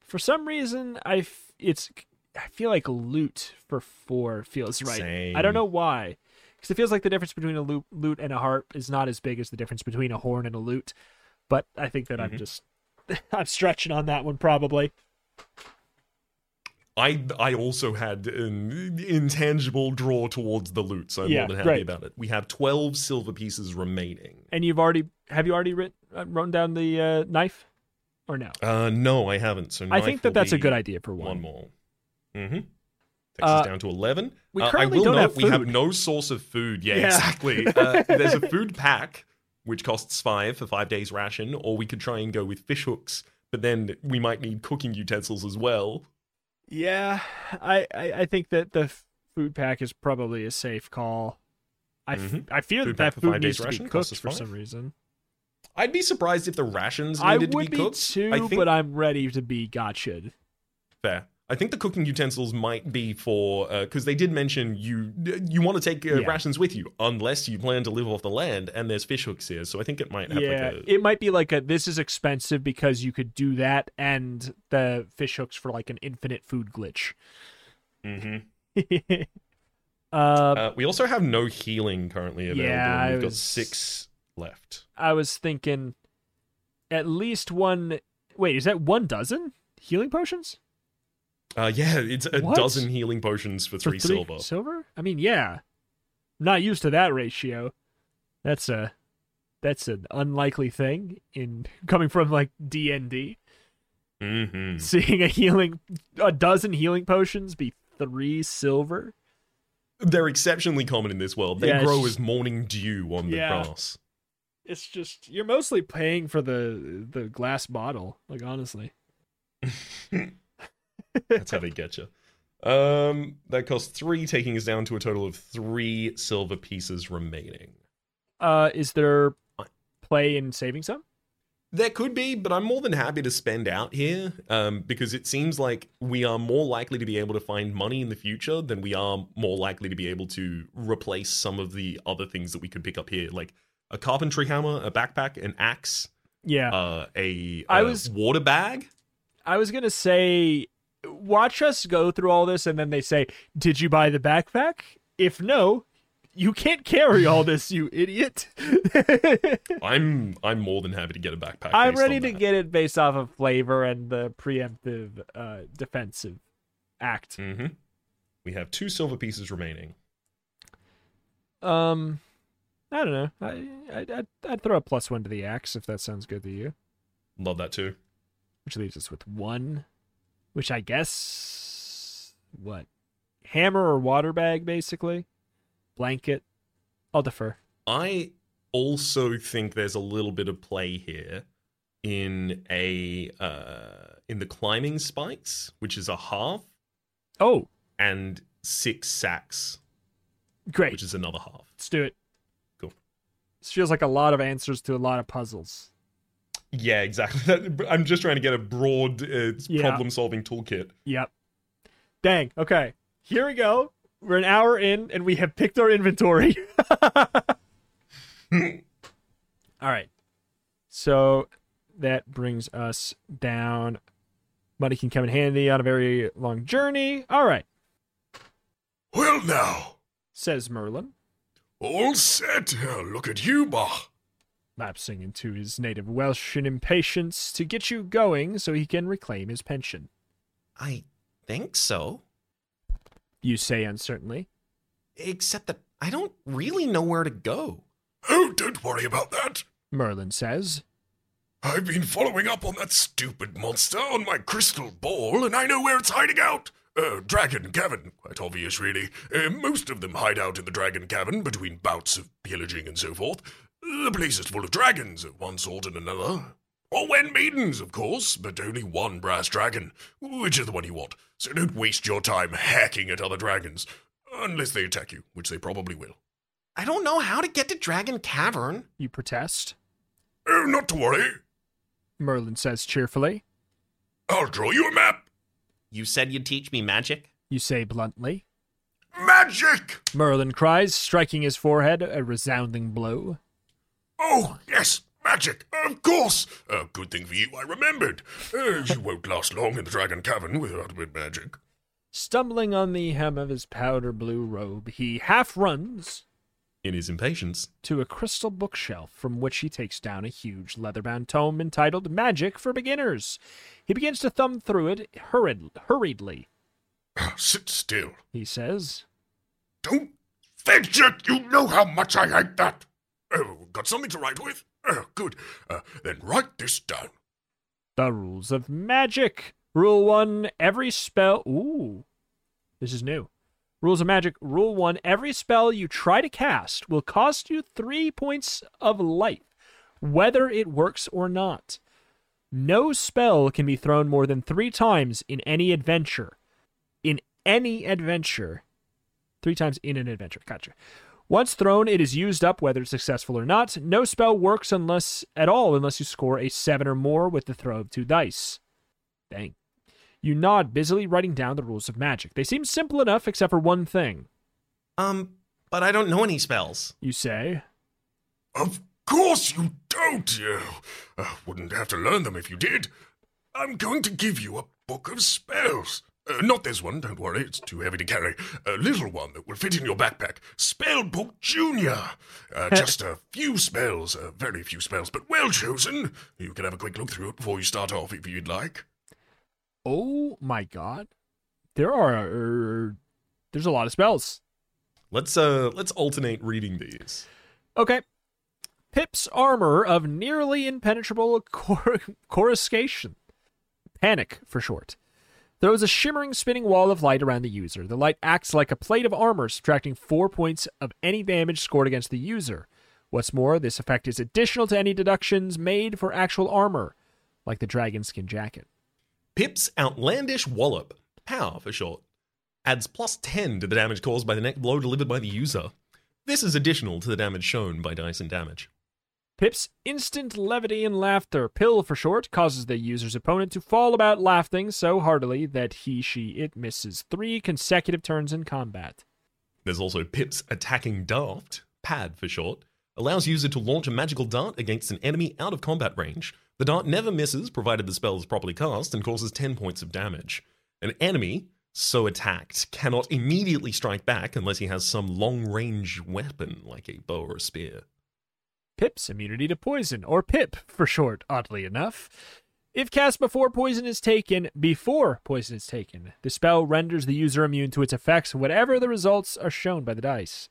for some reason I f- it's I feel like lute for four feels right. Same. I don't know why, because it feels like the difference between a lute, lute and a harp is not as big as the difference between a horn and a lute. But I think that I'm Mhm. just I'm stretching on that one probably. I I also had an intangible draw towards the lute, so I'm Yeah, more than happy great. about it. We have 12 silver pieces remaining. And you've already have you already writ, uh, written down the uh, knife or no? Uh, no, I haven't. So I think that that's a good idea for one. One more. Mm-hmm. Takes Uh, us down to eleven. we Uh, I currently will don't note have we have no source of food. Yeah, Yeah. exactly. Uh, there's a food pack which costs five for five days ration, or we could try and go with fish hooks, but then we might need cooking utensils as well. Yeah, I, I, I think that the food pack is probably a safe call. I, f- Mhm. I fear Food that that food needs to be cooked for some reason. I'd be surprised if the rations I needed would to be be cooked. too, I think but I'm ready to be gotcha'd. Fair. I think the cooking utensils might be for because they did mention you you want to take uh, Yeah. rations with you unless you plan to live off the land, and there's fish hooks here, so I think it might have Yeah, like a it might be like a this is expensive because you could do that and the fish hooks for like an infinite food glitch. Mhm. uh, Uh, we also have no healing currently available. Yeah, we've got six left. I was thinking at least one. Wait, is that one dozen healing potions Uh, yeah, it's a What? dozen healing potions for for three, silver. Silver? I mean, yeah. Not used to that ratio. That's a that's an unlikely thing in coming from like D and D. hmm Seeing a healing, a dozen healing potions be three silver. They're exceptionally common in this world. They Yeah, grow as morning dew on the Yeah. grass. It's just you're mostly paying for the the glass bottle. Like honestly, That's how they get you. Um, that costs three, taking us down to a total of three silver pieces remaining. uh, is there play in saving some? There could be, but I'm more than happy to spend out here um, because it seems like we are more likely to be able to find money in the future than we are more likely to be able to replace some of the other things that we could pick up here, like a carpentry hammer, a backpack, an axe, Yeah, uh, a, I a was- water bag. I was gonna say, watch us go through all this, and then they say, "Did you buy the backpack?" If no, you can't carry all this, you idiot. I'm I'm more than happy to get a backpack. I'm ready to get it based off of flavor and the preemptive uh, defensive act. hmm We have two silver pieces remaining. Um, I don't know. I, I I'd, I'd throw a plus one to the axe if that sounds good to you. Love that too. Which leaves us with one, which I guess what hammer or water bag basically, blanket. I'll defer. I also think there's a little bit of play here in a uh in the climbing spikes, which is a half, Oh, and six sacks, great. which is another half. Let's do it. Cool. This feels like a lot of answers to a lot of puzzles. Yeah, exactly. I'm just trying to get a broad uh, Yeah. problem-solving toolkit. Yep. Dang. Okay. Here we go. We're an hour in and we have picked our inventory. All right. So that brings us down. Money can come in handy on a very long journey. All right, Well, now, says Merlin, all set. Look at you, Bach. Lapsing into his native Welsh in impatience to get you going so he can reclaim his pension. I think so. You say uncertainly. Except that I don't really know where to go. Oh, don't worry about that. Merlin says. I've been following up on that stupid monster on my crystal ball, and I know where it's hiding out. Uh, Dragon Cavern, quite obvious, really. Uh, most of them hide out in the Dragon Cavern between bouts of pillaging and so forth. The place is full of dragons of one sort and another. Or when maidens, of course, but only one brass dragon, which is the one you want. So don't waste your time hacking at other dragons, unless they attack you, which they probably will. I don't know how to get to Dragon Cavern. You protest. Oh, not to worry. Merlin says cheerfully. I'll draw you a map. You said you'd teach me magic? You say bluntly. Magic! Merlin cries, striking his forehead a resounding blow. Oh, yes, magic, of course. A good thing for you, I remembered. Uh, you won't last long in the Dragon Cavern without a bit magic. Stumbling on the hem of his powder blue robe, he half runs In his impatience, to a crystal bookshelf from which he takes down a huge leather-bound tome entitled Magic for Beginners. He begins to thumb through it hurried, hurriedly. Sit still. He says, Don't fidget. You know how much I hate that. Oh, got something to write with? Oh, good. Uh, then write this down. The rules of magic. Rule one every spell. Ooh, this is new. Rules of magic. Rule one every spell you try to cast will cost you three points of life, whether it works or not. No spell can be thrown more than three times in any adventure. In any adventure. Three times in an adventure. Gotcha. Once thrown, it is used up whether it's successful or not. No spell works unless at all unless you score a seven or more with the throw of two dice. Dang. You nod, busily writing down the rules of magic. They seem simple enough except for one thing. Um, but I don't know any spells. You say, Of course you don't. You uh, wouldn't have to learn them if you did. I'm going to give you a book of spells. Uh, not this one, don't worry, it's too heavy to carry. A little one that will fit in your backpack. Spellbook Junior. Uh, just a few spells, uh, very few spells, but well chosen. You can have a quick look through it before you start off if you'd like. "Oh my god, there are er, there's a lot of spells." Let's uh let's alternate reading these. Okay. Pip's armor of nearly impenetrable cor- coruscation. Panic, for short. Throws a shimmering spinning wall of light around the user. The light acts like a plate of armor, subtracting four points of any damage scored against the user. What's more, this effect is additional to any deductions made for actual armor, like the dragon skin jacket. Pip's outlandish wallop, power for short, adds plus 10 to the damage caused by the neck blow delivered by the user. This is additional to the damage shown by dice and damage. Pip's instant levity and laughter, pill for short, causes the user's opponent to fall about laughing so heartily that he, she, it misses three consecutive turns in combat. There's also Pip's attacking daft, pad for short, allows user to launch a magical dart against an enemy out of combat range. The dart never misses provided the spell is properly cast and causes 10 points of damage. An enemy so attacked cannot immediately strike back unless he has some long range weapon like a bow or a spear. Pip's immunity to poison, or PIP for short, oddly enough. If cast before poison is taken, before poison is taken, the spell renders the user immune to its effects, whatever the results are shown by the dice.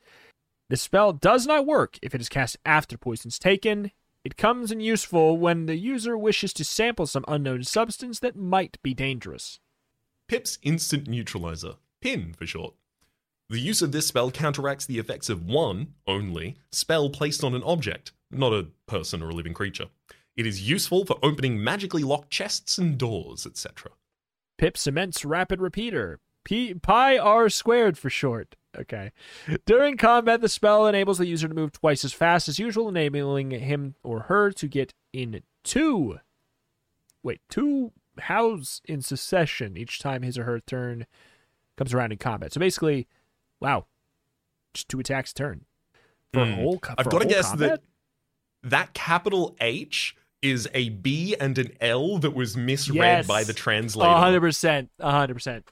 The spell does not work if it is cast after poison is taken. It comes in useful when the user wishes to sample some unknown substance that might be dangerous. Pip's Instant Neutralizer, PIN for short. The use of this spell counteracts the effects of one, only, spell placed on an object, not a person or a living creature. It is useful for opening magically locked chests and doors, etc. Pip's immense rapid repeater. P pi r squared for short. Okay. During combat, the spell enables the user to move twice as fast as usual, enabling him or her to get in two. Wait, two hows in succession each time his or her turn comes around in combat. So basically, wow, just two attacks a turn for a Hmm. whole. co- I've got to guess combat? that that capital H is a B and an L that was misread Yes. by the translator. Hundred percent, hundred percent.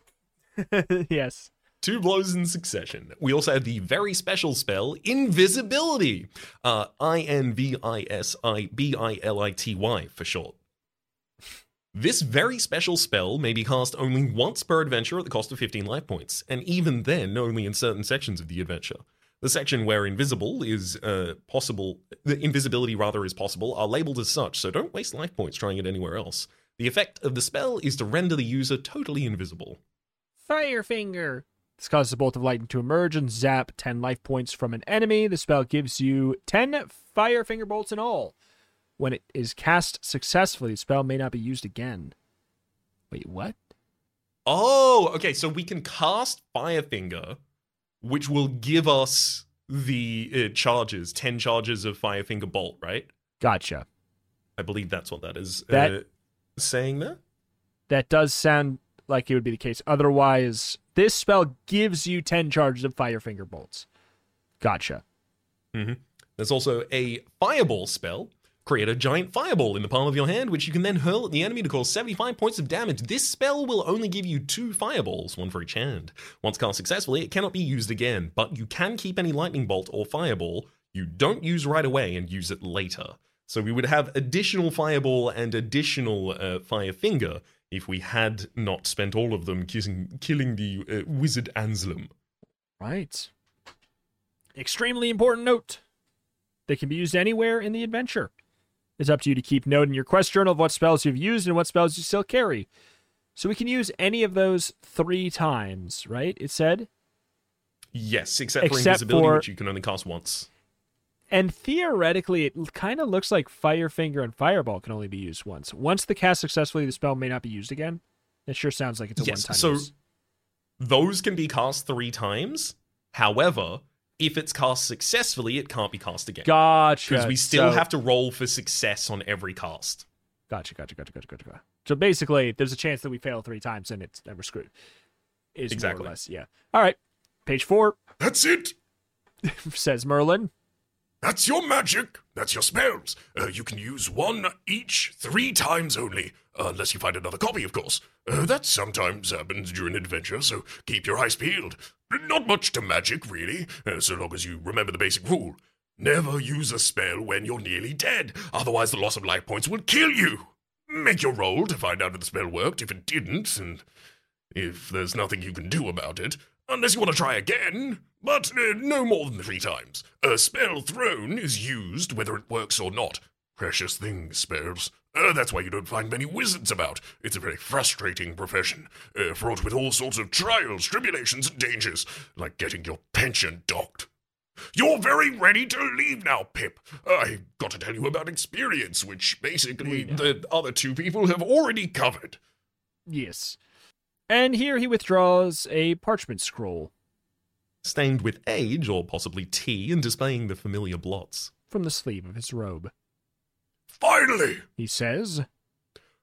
Yes. Two blows in succession. We also have the very special spell, Invisibility. Uh, I N V I S I B I L I T Y for short. This very special spell may be cast only once per adventure at the cost of 15 life points, and even then only in certain sections of the adventure. The section where invisible is uh, possible, the invisibility rather is possible, are labeled as such, so don't waste life points trying it anywhere else. The effect of the spell is to render the user totally invisible. Firefinger. This causes a bolt of lightning to emerge and zap 10 life points from an enemy. The spell gives you 10 Firefinger bolts in all. When it is cast successfully, the spell may not be used again. Wait, what? Oh, okay. So we can cast Firefinger, which will give us the uh, charges, 10 charges of Firefinger Bolt, right? Gotcha. I believe that's what that is That- uh, saying there. That does sound like it would be the case. Otherwise, this spell gives you 10 charges of Firefinger bolts. Gotcha. Mm-hmm. There's also a Fireball spell. Create a giant fireball in the palm of your hand, which you can then hurl at the enemy to cause 75 points of damage. This spell will only give you two fireballs, one for each hand. Once cast successfully, it cannot be used again, but you can keep any lightning bolt or fireball you don't use right away and use it later. So we would have additional fireball and additional uh, fire finger if we had not spent all of them kissing, killing the uh, wizard Ansalom. Right. Extremely important note. They can be used anywhere in the adventure. It's up to you to keep note in your quest journal of what spells you've used and what spells you still carry. So we can use any of those three times, right? It said. Yes, except for invisibility, for- which you can only cast once. And theoretically, it kind of looks like Firefinger and Fireball can only be used once. Once the cast successfully, the spell may not be used again. It sure sounds like it's a Yes, one-time so- use. Those can be cast three times. However, if it's cast successfully, it can't be cast again. Gotcha. Because we still So- have to roll for success on every cast. Gotcha, gotcha, gotcha, gotcha, gotcha. gotcha. So basically, there's a chance that we fail three times and it's and we're screwed. Is Exactly. more or less, yeah. All right, page four That's it. says Merlin. That's your magic. That's your spells. Uh, you can use one each three times only, uh, unless you find another copy, of course. Uh, that sometimes happens during an adventure, so keep your eyes peeled. Not much to magic, really, uh, so long as you remember the basic rule. Never use a spell when you're nearly dead, otherwise the loss of life points will kill you. Make your roll to find out if the spell worked. If it didn't, and if there's nothing you can do about it, unless you want to try again, but uh, no more than three times. A spell thrown is used whether it works or not. Precious things, spells. Uh, that's why you don't find many wizards about. It's a very frustrating profession, uh, fraught with all sorts of trials, tribulations, and dangers, like getting your pension docked. You're very ready to leave now, Pip. I've got to tell you about experience, which basically the other two people have already covered. Yes. And here he withdraws a parchment scroll Stained with age or possibly tea and displaying the familiar blots. from the sleeve of his robe. Finally, He says,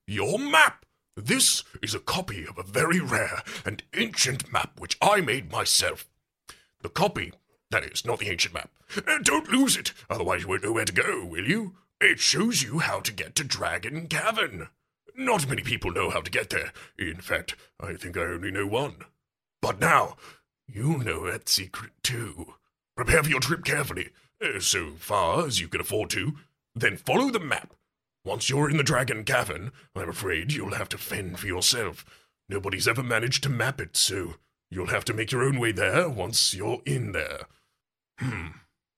Your map! This is a copy of a very rare and ancient map which I made myself. The copy, that is, not the ancient map. Uh, don't lose it, otherwise you won't know where to go, will you? It shows you how to get to Dragon Cavern. Not many people know how to get there. In fact, I think I only know one. But now, you know that secret too. Prepare for your trip carefully, uh, so far as you can afford to. Then follow the map. Once you're in the Dragon Cavern, I'm afraid you'll have to fend for yourself. Nobody's ever managed to map it, so you'll have to make your own way there once you're in there. Hmm.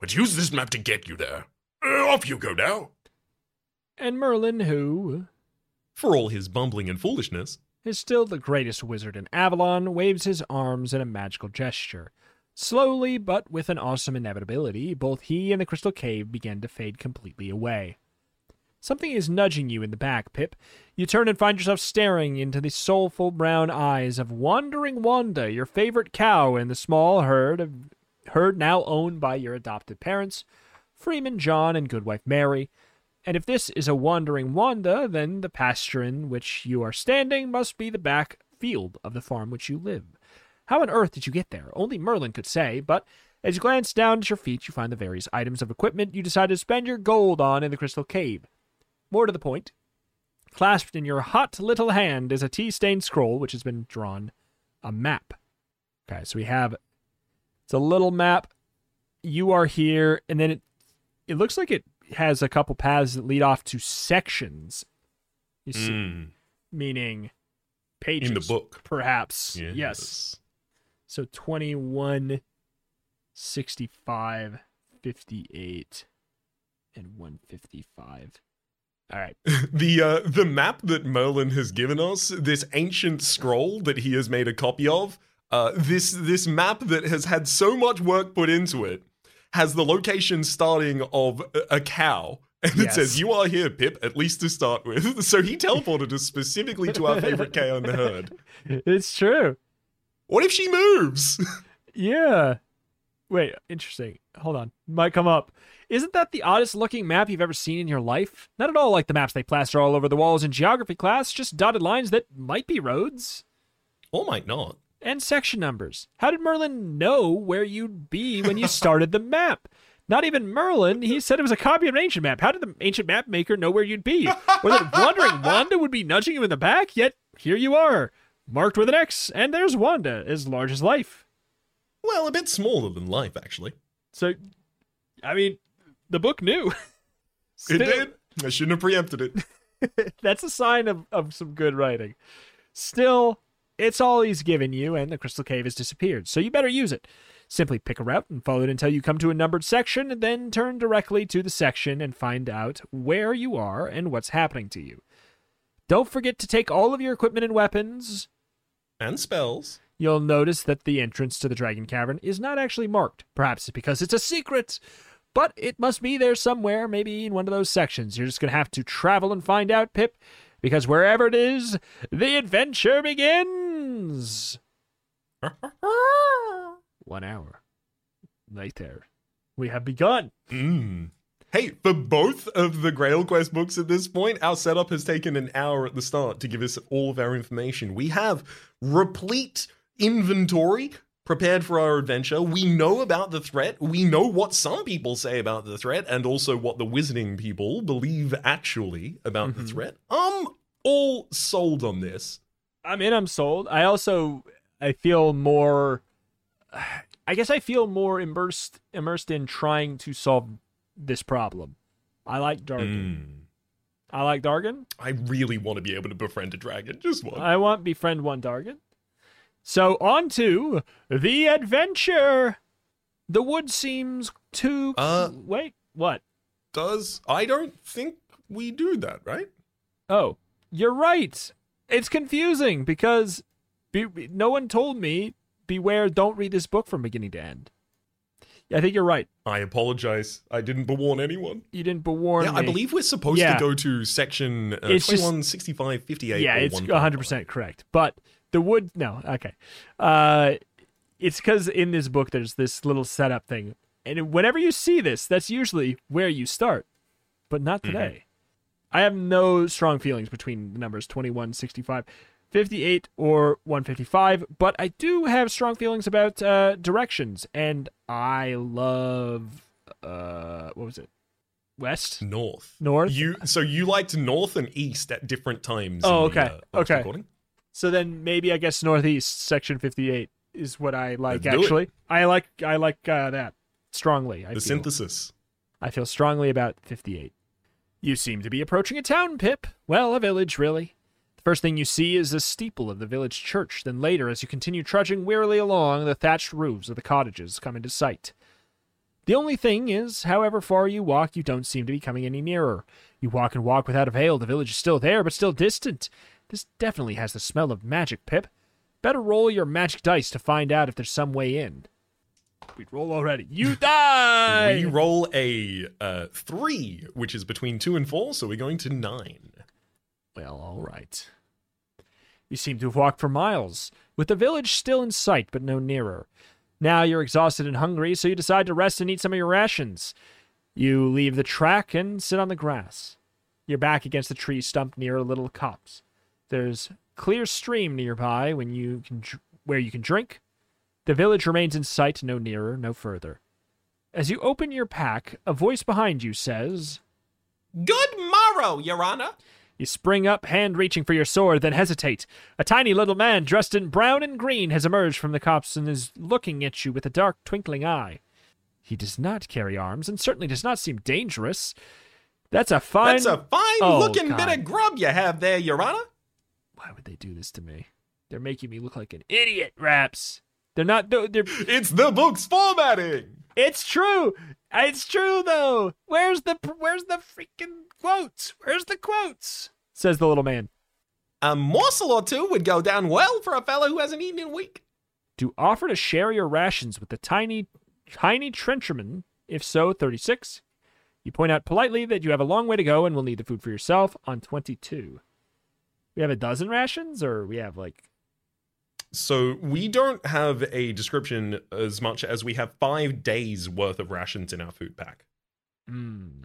But use this map to get you there. Uh, off you go now. and Merlin, who For all his bumbling and foolishness, is still the greatest wizard in Avalon, waves his arms in a magical gesture. Slowly, but with an awesome inevitability, both he and the crystal cave begin to fade completely away. Something is nudging you in the back, Pip. You turn and find yourself staring into the soulful brown eyes of Wandering Wanda, your favorite cow in the small herd of herd now owned by your adopted parents, Freeman John and Goodwife Mary. And if this is a wandering Wanda, then the pasture in which you are standing must be the back field of the farm which you live. How on earth did you get there? Only Merlin could say, but as you glance down at your feet, you find the various items of equipment you decided to spend your gold on in the crystal cave. More to the point, clasped in your hot little hand is a tea stained scroll which has been drawn a map. Okay, so we have it's a little map. You are here, and then it it looks like it has a couple paths that lead off to sections. You see, Mm, meaning pages in the book. perhaps. Yes. So 21, 65, 58, and 155. All right. The uh, the map that Merlin has given us, this ancient scroll that he has made a copy of, uh, this this map that has had so much work put into it, has the location starting of a, cow. And it Yes. says, You are here, Pip, at least to start with. So he teleported us specifically to our favorite cow in the herd. It's true. What if she moves? Yeah. Wait, interesting. Hold on. Might come up. Isn't that the oddest looking map you've ever seen in your life? Not at all like the maps they plaster all over the walls in geography class, just dotted lines that might be roads or might not. And section numbers. How did Merlin know where you'd be when you started the map? Not even Merlin. He said it was a copy of an ancient map. How did the ancient map maker know where you'd be? Or that wandering Wanda would be nudging you in the back? Yet here you are, marked with an X, and there's Wanda, as large as life. Well, a bit smaller than life, actually. So, I mean, the book knew. It did. I shouldn't have preempted it. That's a sign of, of some good writing. Still, it's all he's given you, and the crystal cave has disappeared, so you better use it. Simply pick a route and follow it until you come to a numbered section, and then turn directly to the section and find out where you are and what's happening to you. Don't forget to take all of your equipment and weapons. And spells. You'll notice that the entrance to the Dragon Cavern is not actually marked. Perhaps it's because it's a secret. But it must be there somewhere, maybe in one of those sections. You're just going to have to travel and find out, Pip, because wherever it is, the adventure begins. One hour later, we have begun. Mm. Hey, for both of the Grail Quest books at this point, our setup has taken an hour at the start to give us all of our information. We have replete inventory prepared for our adventure. We know about the threat. We know what some people say about the threat and also what the wizarding people believe actually about the threat. I'm all sold on this. I'm in, I'm sold. I also I feel more I guess I feel more immersed immersed in trying to solve this problem. I like Dargon. Mm. I like Dargon. I really want to be able to befriend a dragon. Just one. I want befriend one Dargon. So on to the adventure. The wood seems too Uh, wait, what? Does I don't think we do that, right? Oh, you're right. It's confusing because be, be- no one told me beware don't read this book from beginning to end. Yeah, I think you're right. I apologize. I didn't bewarn anyone. You didn't bewarn yeah, me. I believe we're supposed Yeah. to go to section uh, It's just- 65, 58. yeah, it's 155. 100% correct. But the wood no, okay. Uh it's cuz in this book there's this little setup thing. And whenever you see this, that's usually where you start. But not today. I have no strong feelings between the numbers 21, 65, 58 or 155, but I do have strong feelings about uh directions and I love uh what was it? West? North. North? You so you liked north and east at different times. Oh, in the, okay. uh, Okay. recording? So then maybe I guess northeast section 58 is what I like it. actually. I like I like uh, that strongly. I The feel. synthesis. I feel strongly about 58. You seem to be approaching a town, Pip. Well, a village, really. The first thing you see is the steeple of the village church. Then later, as you continue trudging wearily along, the thatched roofs of the cottages come into sight. The only thing is, however far you walk, you don't seem to be coming any nearer. You walk and walk without avail. The village is still there, but still distant. This definitely has the smell of magic, Pip. Better roll your magic dice to find out if there's some way in. We roll already. You die! we roll a uh, three, which is between two and four, so we're going to nine. Well, all right. You seem to have walked for miles, with the village still in sight but no nearer. Now you're exhausted and hungry, so you decide to rest and eat some of your rations. You leave the track and sit on the grass. You're back against the tree stump near a little copse. There's clear stream nearby when you can where you can drink. The village remains in sight, no nearer, no further. As you open your pack, a voice behind you says, Good morrow, Your Honor. You spring up, hand reaching for your sword, then hesitate. A tiny little man dressed in brown and green has emerged from the copse and is looking at you with a dark, twinkling eye. He does not carry arms and certainly does not seem dangerous. That's a fine. That's a fine Oh, looking God. bit of grub you have there, Your Honor. Why would they do this to me? They're making me look like an idiot, Raps. They're not. no, They're. It's the book's formatting. It's true. It's true though. Where's the Where's the freaking quotes? Where's the quotes? Says the little man. A morsel or two would go down well for a fellow who hasn't eaten in a week. to offer to share your rations with the tiny, tiny trencherman. If so, 36. You point out politely that you have a long way to go and will need the food for yourself on 22. We have a dozen rations, or we have like. So we don't have a description as much as we have five days worth of rations in our food pack. Hmm.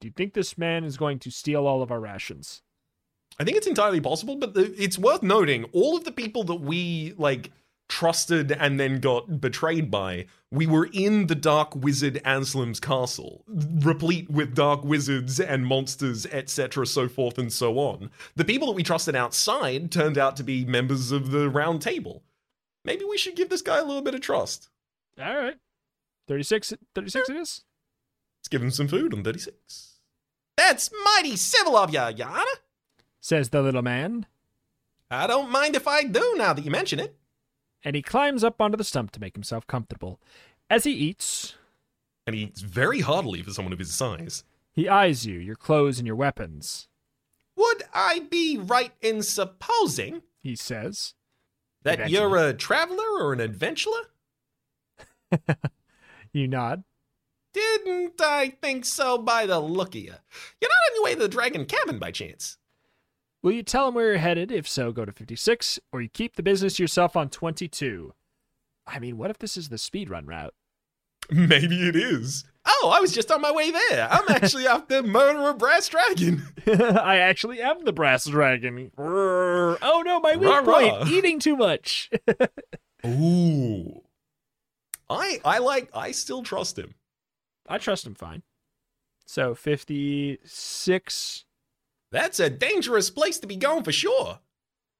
Do you think this man is going to steal all of our rations? I think it's entirely possible, but it's worth noting all of the people that we like trusted and then got betrayed by. We were in the Dark Wizard Ansalom's castle, replete with dark wizards and monsters, etc., so forth and so on. The people that we trusted outside turned out to be members of the Round Table. Maybe we should give this guy a little bit of trust. All right. 36, 36 it is? Let's give him some food on 36. That's mighty civil of you, Your Honor. Says the little man. I don't mind if I do now that you mention it. And he climbs up onto the stump to make himself comfortable. As he eats, And he eats very heartily for someone of his size. he eyes you, your clothes, and your weapons. Would I be right in supposing He says, that you're a traveler or an adventurer? You nod. Didn't I think so by the look of you? You're not on your way to the Dragon Cavern by chance. Will you tell him where you're headed? If so, go to 56, or you keep the business yourself on 22. I mean, what if this is the speedrun route? Maybe it is. Oh, I was just on my way there. I'm actually off the murderer brass dragon. I actually am the brass dragon. Oh no, my weak Rah, point, rah. eating too much. Ooh. I I like I still trust him. I trust him fine. So 56 That's a dangerous place to be going for sure.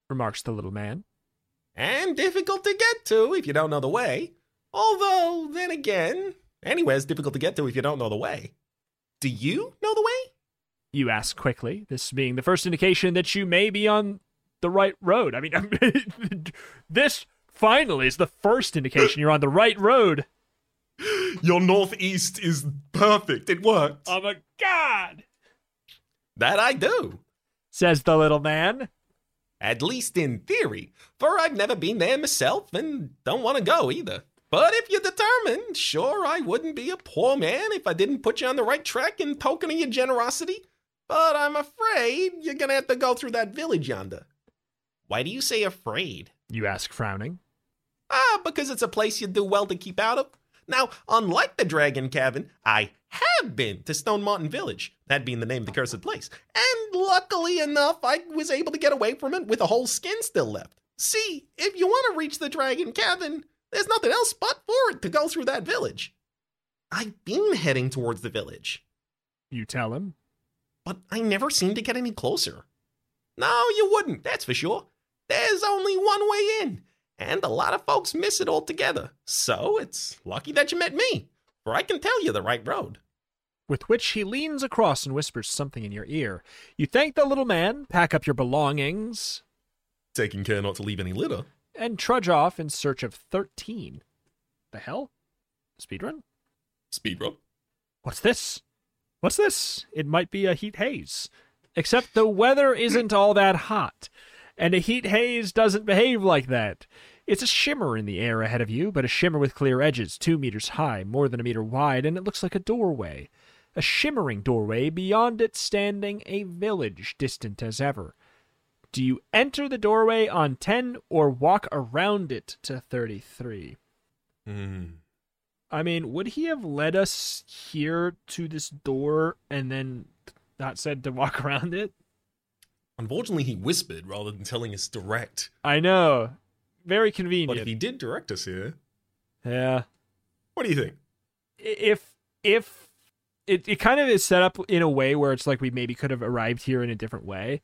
remarks the little man. And difficult to get to if you don't know the way. Although, then again, anywhere's difficult to get to if you don't know the way. Do you know the way? You ask quickly, this being the first indication that you may be on the right road. I mean, this finally is the first indication you're on the right road. Your northeast is perfect. It worked. Oh my god, That I do. says the little man. At least in theory, for I've never been there myself and don't want to go either. But if you're determined, sure, I wouldn't be a poor man if I didn't put you on the right track in token of your generosity. But I'm afraid you're gonna have to go through that village yonder. Why do you say afraid? You ask, frowning. Ah, because it's a place you'd do well to keep out of. Now, unlike the Dragon Cavern, I have been to Stone Mountain Village, that being the name of the cursed place. And luckily enough, I was able to get away from it with a whole skin still left. See, if you want to reach the Dragon Cavern, there's nothing else but for it to go through that village. I've been heading towards the village, You tell him. but I never seem to get any closer. No, you wouldn't, that's for sure. There's only one way in, and a lot of folks miss it altogether. So it's lucky that you met me, for I can tell you the right road. With which he leans across and whispers something in your ear. You thank the little man, pack up your belongings, Taking care not to leave any litter. and trudge off in search of 13. The hell? Speedrun? Speedrun. What's this? What's this? It might be a heat haze. Except the weather isn't all that hot, and a heat haze doesn't behave like that. It's a shimmer in the air ahead of you, but a shimmer with clear edges, two meters high, more than a meter wide, and it looks like a doorway. A shimmering doorway, beyond it standing a village, distant as ever. Do you enter the doorway on 10 or walk around it to 33? Hmm. I mean, would he have led us here to this door and then not said to walk around it? Unfortunately, he whispered rather than telling us direct. I know. Very convenient. But if he did direct us here, yeah. what do you think? If if it, it kind of is set up in a way where it's like we maybe could have arrived here in a different way.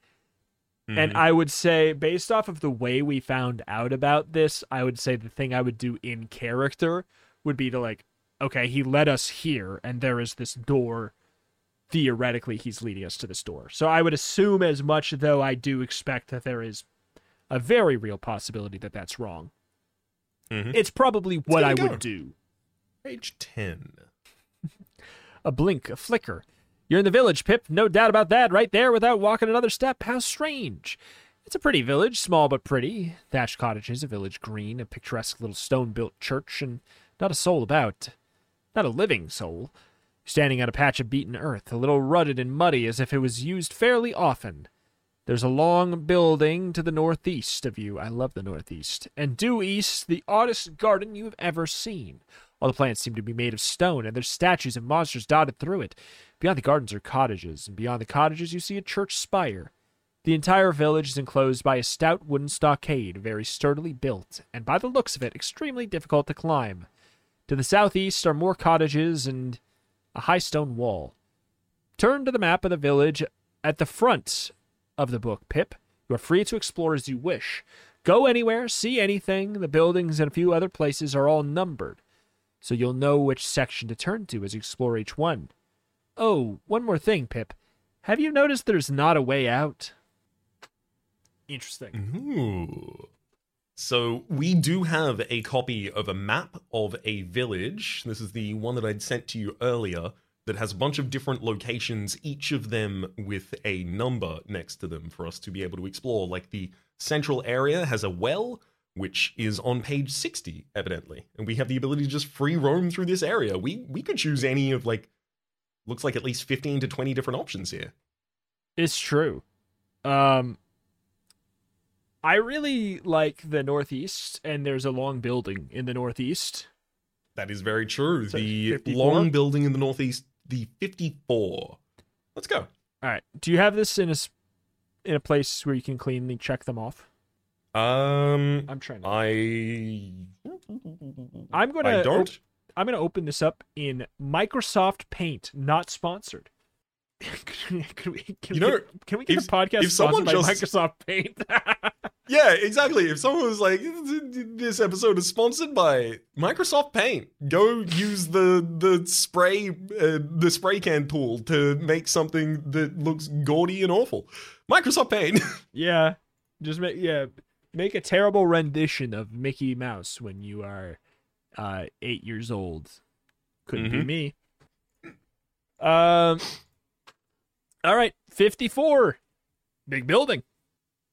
And Mhm. I would say, based off of the way we found out about this, I would say the thing I would do in character would be to like, okay, he led us here, and there is this door. Theoretically, he's leading us to this door. So I would assume as much, though I do expect that there is a very real possibility that that's wrong. Mhm. It's probably what I it would do. Page 10. A blink, a flicker. You're in the village, Pip. No doubt about that. Right there without walking another step. How strange. It's a pretty village, small but pretty. Thatched cottages, a village green, a picturesque little stone built church, and not a soul about. Not a living soul. Standing on a patch of beaten earth, a little rutted and muddy as if it was used fairly often. There's a long building to the northeast of you. I love the northeast. And due east, the oddest garden you have ever seen. All the plants seem to be made of stone, and there's statues and monsters dotted through it. Beyond the gardens are cottages, and beyond the cottages you see a church spire. The entire village is enclosed by a stout wooden stockade, very sturdily built, and by the looks of it, extremely difficult to climb. To the southeast are more cottages and a high stone wall. Turn to the map of the village at the front of the book, Pip. You are free to explore as you wish. Go anywhere, see anything. The buildings and a few other places are all numbered, so you'll know which section to turn to as you explore each one. Oh, one more thing, Pip. Have you noticed there's not a way out? Interesting. Ooh. So we do have a copy of a map of a village. This is the one that I'd sent to you earlier that has a bunch of different locations, each of them with a number next to them for us to be able to explore. Like the central area has a well, which is on page 60, evidently. And we have the ability to just free roam through this area. We we could choose any of like looks like at least 15 to 20 different options here. It's true. Um, I really like the Northeast, and there's a long building in the Northeast. That is very true. So the 54? long building in the northeast, the 54. Let's go. All right. Do you have this in a in a place where you can cleanly check them off? Um, I'm trying. To, I I'm gonna. I don't. op- I'm gonna open this up in Microsoft Paint, not sponsored. can we? Can You know, get, can we get if- a podcast if someone sponsored by just- Microsoft Paint? Yeah, exactly. If someone was like, "This episode is sponsored by Microsoft Paint," go use the the spray uh, the spray can tool to make something that looks gaudy and awful. Microsoft Paint. yeah, just make yeah make a terrible rendition of Mickey Mouse when you are uh, eight years old. Couldn't be Mhm. me. Um. All right, fifty-four, big building.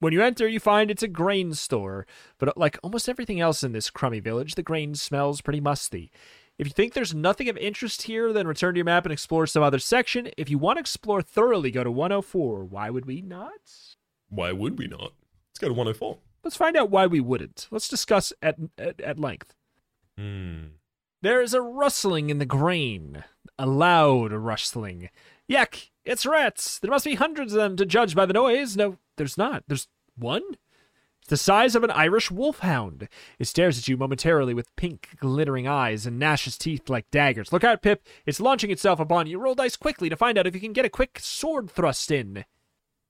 When you enter, you find it's a grain store, but uh, like almost everything else in this crummy village, the grain smells pretty musty. If you think there's nothing of interest here, then return to your map and explore some other section. If you want to explore thoroughly, go to 104. Why would we not? Why would we not? Let's go to 104. Let's find out why we wouldn't. Let's discuss at at, at length. Hmm. There is a rustling in the grain, a loud rustling. Yuck! It's rats. There must be hundreds of them to judge by the noise. No, there's not. There's one. It's the size of an Irish wolfhound. It stares at you momentarily with pink, glittering eyes and gnashes teeth like daggers. Look out, Pip! It's launching itself upon you. Roll dice quickly to find out if you can get a quick sword thrust in.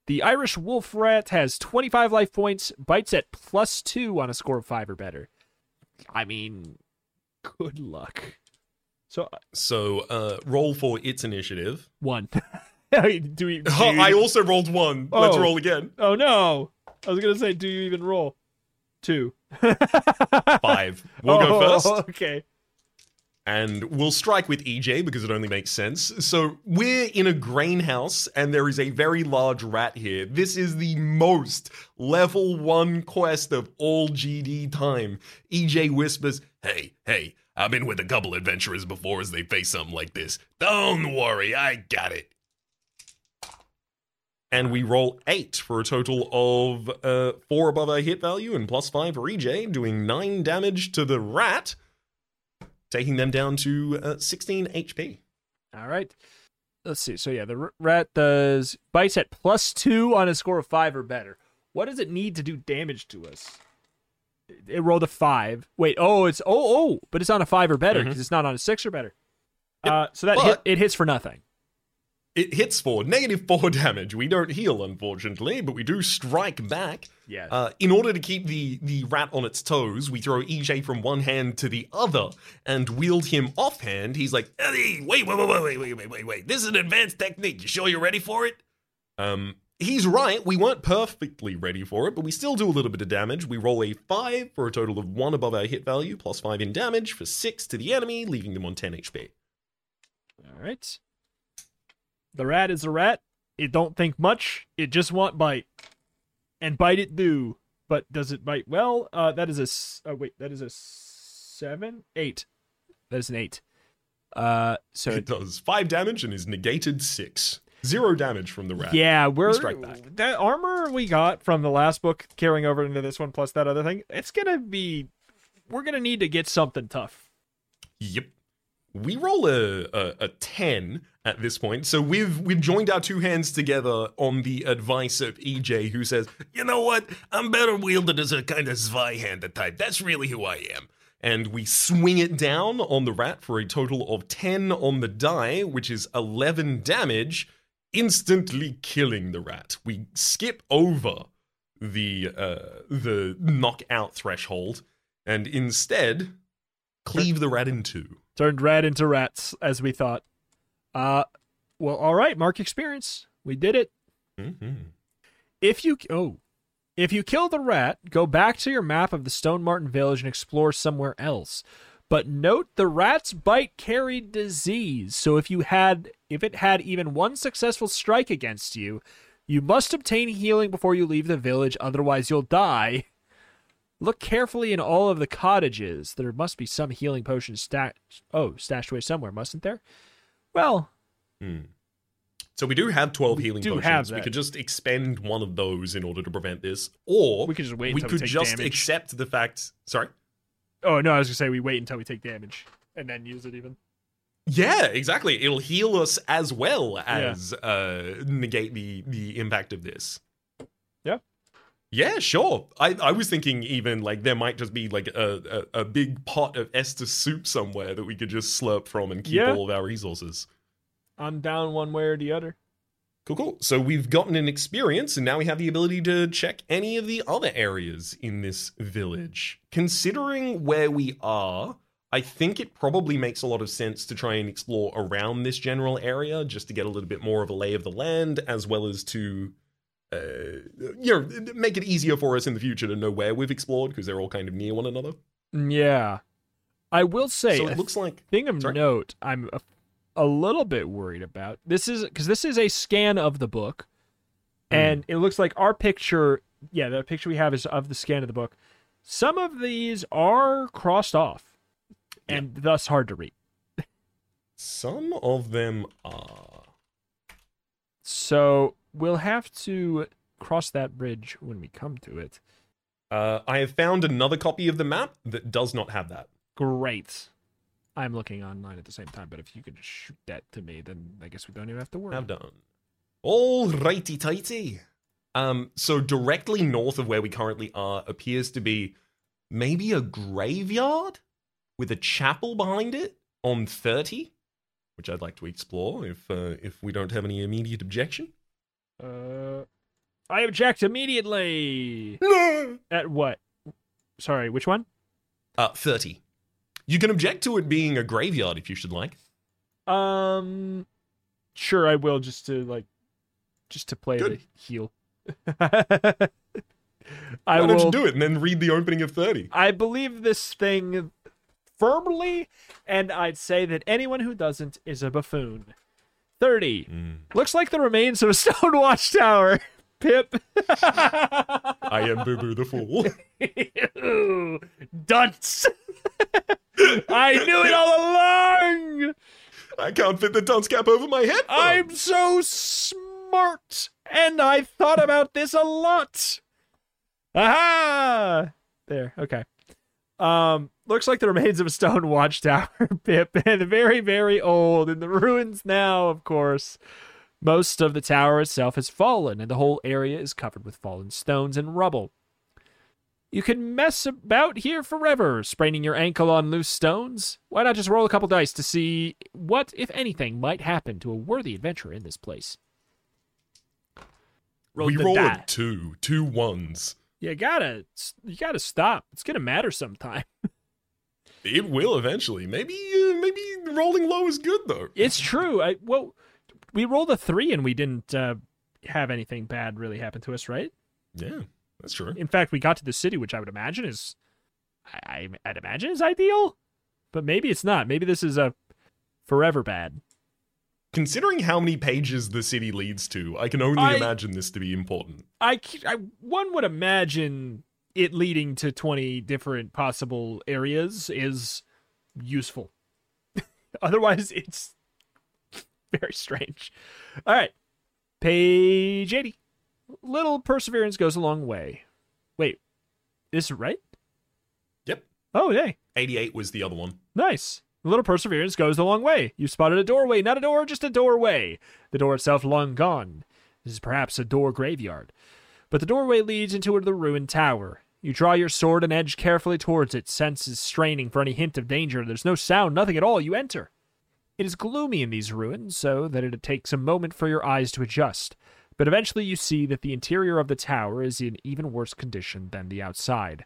The Irish wolf rat has 25 life points, bites at plus two on a score of five or better. I mean, good luck. So, uh, So, uh, roll for its initiative. one. do we, do you- I also rolled one. Let's Oh. roll again. oh, no. I was going to say, do you even roll? Two. Five. We'll go Oh, first. Okay. And we'll strike with EJ because it only makes sense. So we're in a greenhouse and there is a very large rat here. This is the most level one quest of all GD time. EJ whispers, Hey, hey, I've been with a couple adventurers before as they face something like this. Don't worry, I got it. and we roll eight for a total of uh, four above our hit value and plus five for EJ, doing nine damage to the rat, taking them down to uh, 16 HP. All right. Let's see. So, yeah, the rat does bites at plus two on a score of five or better. What does it need to do damage to us? It- rolled a five. Wait, oh, it's oh oh, but it's on a five or better Mhm. because it's not on a six or better. Yep, Uh, so that hit, it hits for nothing. It hits for negative four damage. We don't heal, unfortunately, but we do strike back. Yeah. Uh, in order to keep the, the rat on its toes, we throw EJ from one hand to the other and wield him offhand. He's like, Hey, wait, wait, wait, wait, wait, wait, wait, wait, wait. This is an advanced technique. You sure you're ready for it? um, he's right. We weren't perfectly ready for it, but we still do a little bit of damage. We roll a five for a total of one above our hit value, plus five in damage for six to the enemy, leaving them on 10 HP. All right. The rat is a rat. It don't think much. It just want bite, and bite it do. But does it bite well? Uh, that is a oh, wait. That is a seven, eight. That is an eight. Uh, so It does five damage and is negated six. Zero damage from the rat. yeah, we're strike back. that armor we got from the last book carrying over into this one, plus that other thing. It's gonna be. We're gonna need to get something tough. Yep. We roll a, a, a 10 at this point. So we've we've joined our two hands together on the advice of EJ, who says, You know what? I'm better wielded as a kind of Zweihander type. That's really who I am. and we swing it down on the rat for a total of 10 on the die, which is 11 damage, instantly killing the rat. We skip over the uh, the knockout threshold and instead cleave the rat in two. Turned rat into rats, as we thought. Uh, well, all right. Mark experience. We did it. Mhm. if you oh If you kill the rat, go back to your map of the Stone Martin village and explore somewhere else. But note the rat's bite carried disease, so if you had if it had even one successful strike against you, you must obtain healing before you leave the village, otherwise you'll die. Look carefully in all of the cottages. There must be some healing potions stashed oh, stashed away somewhere, mustn't there? Well, So we do have 12 We healing do potions. have We could just expend one of those in order to prevent this. Or We could just wait we until we could take just damage. accept the fact. Sorry? oh no, I was gonna say we wait until we take damage and then use it even. Yeah, exactly. It'll heal us as well as uh, negate the the impact of this. Yeah. Sure. I, I was thinking even like there might just be like a, a, a big pot of Estus soup somewhere that we could just slurp from and keep Yeah. all of our resources. I'm down one way or the other. Cool, cool. So we've gotten an experience, and now we have the ability to check any of the other areas in this village. Considering where we are, I think it probably makes a lot of sense to try and explore around this general area just to get a little bit more of a lay of the land, as well as to, uh, you know, make it easier for us in the future to know where we've explored because they're all kind of near one another. Yeah, I will say so it looks like thing of Sorry? note. I'm a, a little bit worried about this is because this is a scan of the book, Hmm. and it looks like our picture. Yeah, the picture we have is of the scan of the book. Some of these are crossed off, and thus hard to read. some of them are. So we'll have to cross that bridge when we come to it. Uh, I have found another copy of the map that does not have that. Great. I'm looking online at the same time, but if you could shoot that to me, then I guess we don't even have to worry. Have done. All righty tighty. Um, so directly north of where we currently are appears to be maybe a graveyard with a chapel behind it on 30, which I'd like to explore if uh, if we don't have any immediate objection. Uh, I object immediately. At what? Sorry, which one? Uh, 30. You can object to it being a graveyard if you should like. Um, sure, I will just to like, just to play Good. the heel. I Why will. don't you do it and then read the opening of 30? I believe this thing firmly, and I'd say that anyone who doesn't is a buffoon. Thirty mm. looks like the remains of a stone watchtower. Pip. I am Boo Boo the Fool. Ew, Dunce. I knew it all along. I can't fit the dunce cap over my head. though. I'm so smart, and I thought about this a lot. Aha! There. Okay. Um, looks like the remains of a stone watchtower, Pip, and very, very old in the ruins now. Of course, most of the tower itself has fallen, and the whole area is covered with fallen stones and rubble. You can mess about here forever, spraining your ankle on loose stones. Why not just roll a couple dice to see what, if anything, might happen to a worthy adventurer in this place? Roll we the roll die. a two, two ones. You gotta, you gotta stop. It's gonna matter sometime. It will eventually. Maybe, uh, maybe rolling low is good though. It's true. I well, we rolled a three and we didn't uh, have anything bad really happen to us, right? Yeah, that's true. In fact, we got to the city, which I would imagine is, I, I'd imagine is ideal, but maybe it's not. Maybe this is a forever bad. Considering how many pages the city leads to, I can only I- imagine this to be important. I, one would imagine it leading to 20 different possible areas is useful. Otherwise, it's very strange. All right. Page 80. Little perseverance goes a long way. Wait, is it right? Yep. Oh, yay. 88 was the other one. Nice. A little perseverance goes a long way. You spotted a doorway, not a door, just a doorway. The door itself long gone. This is perhaps a door graveyard. But the doorway leads into the ruined tower. You draw your sword and edge carefully towards it, senses straining for any hint of danger. There's no sound, nothing at all. You enter. It is gloomy in these ruins, so that it takes a moment for your eyes to adjust. But eventually you see that the interior of the tower is in even worse condition than the outside.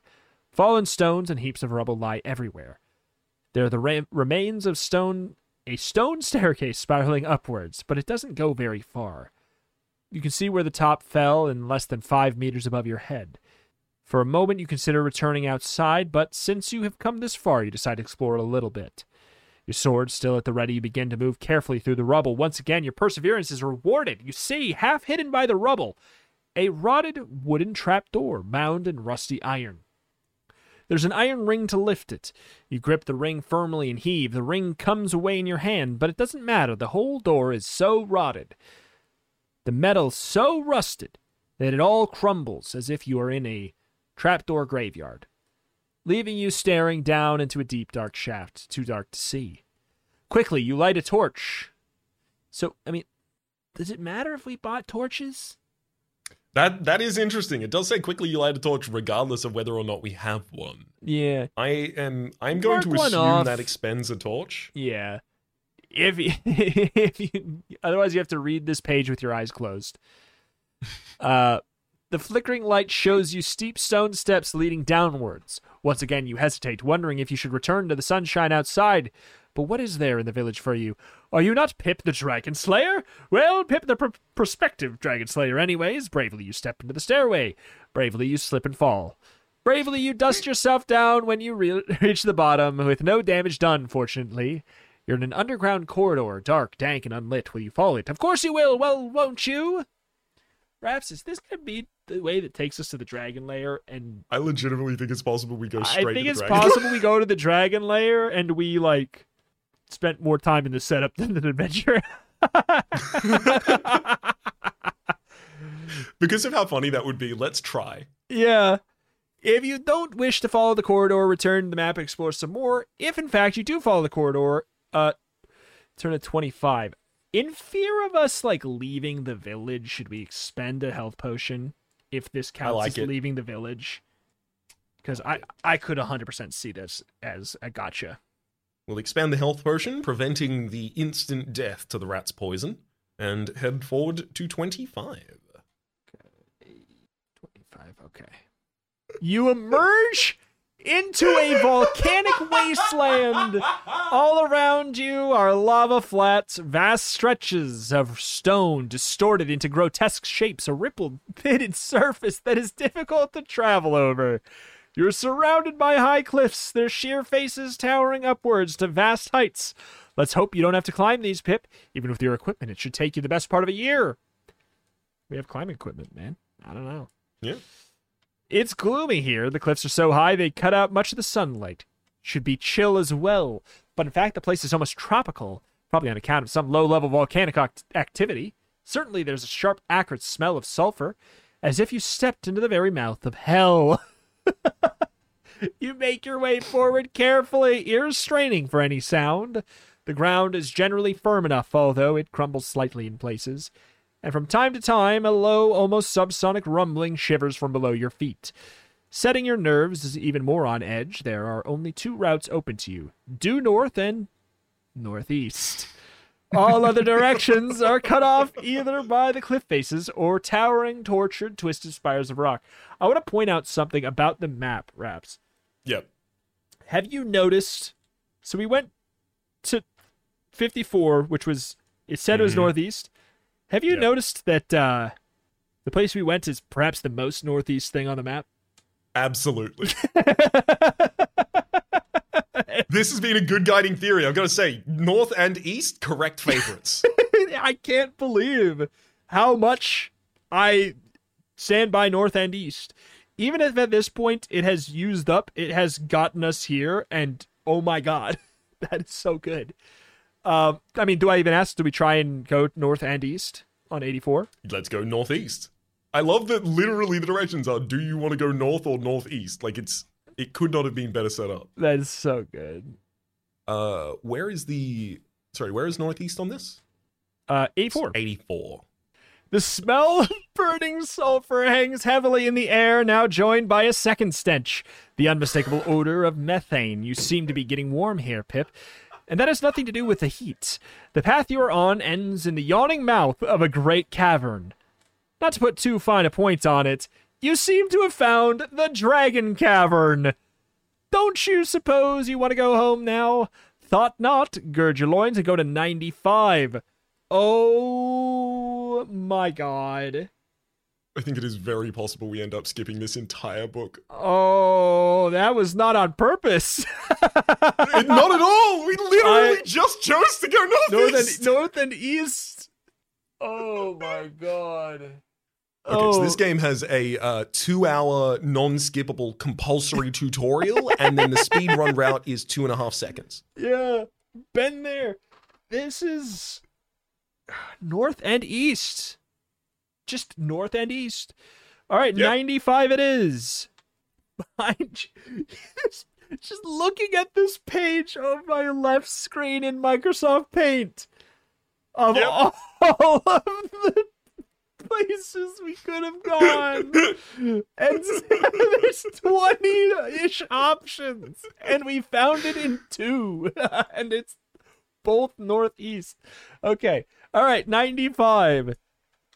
Fallen stones and heaps of rubble lie everywhere. There are the re- remains of stone, a stone staircase spiraling upwards, but it doesn't go very far. You can see where the top fell in less than five meters above your head. For a moment, you consider returning outside, but since you have come this far, you decide to explore a little bit. Your sword still at the ready, you begin to move carefully through the rubble. Once again, your perseverance is rewarded. You see, half hidden by the rubble, a rotted wooden trapdoor bound in rusty iron. There's an iron ring to lift it. You grip the ring firmly and heave. The ring comes away in your hand, but it doesn't matter. The whole door is so rotted, the metal so rusted, that it all crumbles as if you are in a trapdoor graveyard, leaving you staring down into a deep, dark shaft, too dark to see. Quickly, you light a torch. So, I mean, does it matter if we bought torches? That that is interesting. It does say quickly you light a torch regardless of whether or not we have one. Yeah, I am I'm going Mark to one assume off. that expends a torch. yeah. If you, if you, otherwise you have to read this page with your eyes closed. Uh, the flickering light shows you steep stone steps leading downwards. Once again, you hesitate, wondering if you should return to the sunshine outside. But what is there in the village for you? Are you not Pip the Dragon Slayer? Well, Pip the pr- prospective Dragon Slayer, anyways. Bravely you step into the stairway. Bravely you slip and fall. Bravely you dust yourself down when you re- reach the bottom, with no damage done, fortunately. You're in an underground corridor, dark, dank, and unlit. Will you follow it? Of course you will, well, won't you? Raps, is this gonna be the way that takes us to the dragon lair? And I legitimately think it's possible we go straight I think it's possible we go to the dragon lair and we like spent more time in the setup than the adventure. because of how funny that would be, let's try. Yeah. If you don't wish to follow the corridor, return to the map and explore some more. If in fact you do follow the corridor, uh turn to 25. In fear of us like leaving the village, should we expend a health potion if this counts like as it. leaving the village? Because I, I could 100% see this as a gotcha. We'll expand the health potion, preventing the instant death to the rat's poison, and head forward to 25. Okay. 25, okay. You emerge into a volcanic wasteland. All around you are lava flats, vast stretches of stone distorted into grotesque shapes, a rippled, pitted surface that is difficult to travel over. You're surrounded by high cliffs, their sheer faces towering upwards to vast heights. Let's hope you don't have to climb these, Pip. Even with your equipment, it should take you the best part of a year. We have climbing equipment, man. I don't know. Yeah. It's gloomy here. The cliffs are so high they cut out much of the sunlight. Should be chill as well, but in fact, the place is almost tropical, probably on account of some low level volcanic act- activity. Certainly, there's a sharp, acrid smell of sulfur, as if you stepped into the very mouth of hell. you make your way forward carefully, ears straining for any sound. The ground is generally firm enough, although it crumbles slightly in places and from time to time a low, almost subsonic rumbling shivers from below your feet. Setting your nerves is even more on edge, there are only two routes open to you due north and northeast. All other directions are cut off either by the cliff faces or towering, tortured, twisted spires of rock. I want to point out something about the map, Raps. Yep. Have you noticed? So we went to 54, which was, it said it was Mhm. northeast. Have you Yep. noticed that uh, the place we went is perhaps the most northeast thing on the map? Absolutely. this has been a good guiding theory. I'm going to say, north and east, correct favorites. I can't believe how much I stand by north and east. Even if at this point it has used up, it has gotten us here, and oh my god, that is so good. Um, I mean, do I even ask? Do we try and go north and east on 84? Let's go northeast. I love that literally the directions are do you want to go north or northeast? Like it's it could not have been better set up. That is so good. Uh where is the sorry, where is northeast on this? Uh, 84. 84. The smell of burning sulfur hangs heavily in the air, now joined by a second stench. The unmistakable odor of methane. You seem to be getting warm here, Pip. And that has nothing to do with the heat. The path you are on ends in the yawning mouth of a great cavern. Not to put too fine a point on it, you seem to have found the Dragon Cavern. Don't you suppose you want to go home now? Thought not. Gird your loins and go to 95. Oh my god. I think it is very possible we end up skipping this entire book. Oh, that was not on purpose. Not at all. We literally I- just chose to go north northeast. and north and east. Oh my god. Okay, oh, so this game has a uh, two-hour non-skippable compulsory tutorial, and then the speed run route is two and a half seconds. yeah, been there. This is north and east. Just north and east. All right, Yep. 95 it is. Behind you. Just looking at this page on my left screen in Microsoft Paint of Yep. all of the places we could have gone. and there's 20-ish options and we found it in two and it's both northeast. Okay all right 95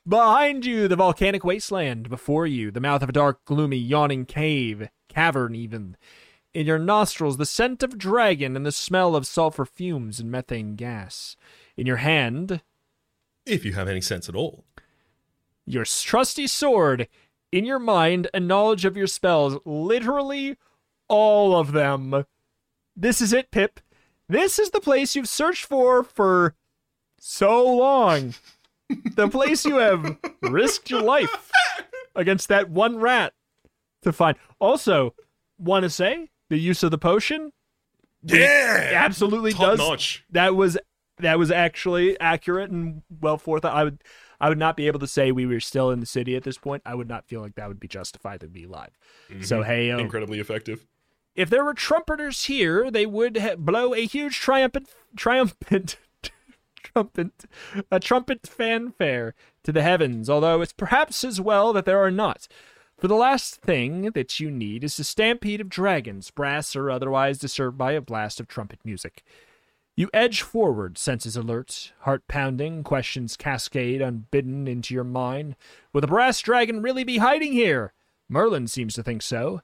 behind you the volcanic wasteland. Before you the mouth of a dark gloomy yawning cave cavern even. In your nostrils the scent of dragon and the smell of sulfur fumes and methane gas. In your hand If you have any sense at all. Your trusty sword, in your mind, and knowledge of your spells, literally all of them. This is it, Pip. This is the place you've searched for for so long. the place you have risked your life against that one rat to find. Also, want to say the use of the potion Yeah, absolutely top does notch. that was that was actually accurate and well forth. I would I would not be able to say we were still in the city at this point. I would not feel like that would be justified to be live. So mm-hmm. hey, oh, Incredibly effective. if there were trumpeters here, they would ha- blow a huge triumphant triumphant trumpet a trumpet fanfare to the heavens. Although it's perhaps as well that there are not. For the last thing that you need is a stampede of dragons, brass or otherwise, disturbed by a blast of trumpet music. You edge forward, senses alert, heart pounding, questions cascade unbidden into your mind. Will the brass dragon really be hiding here? Merlin seems to think so.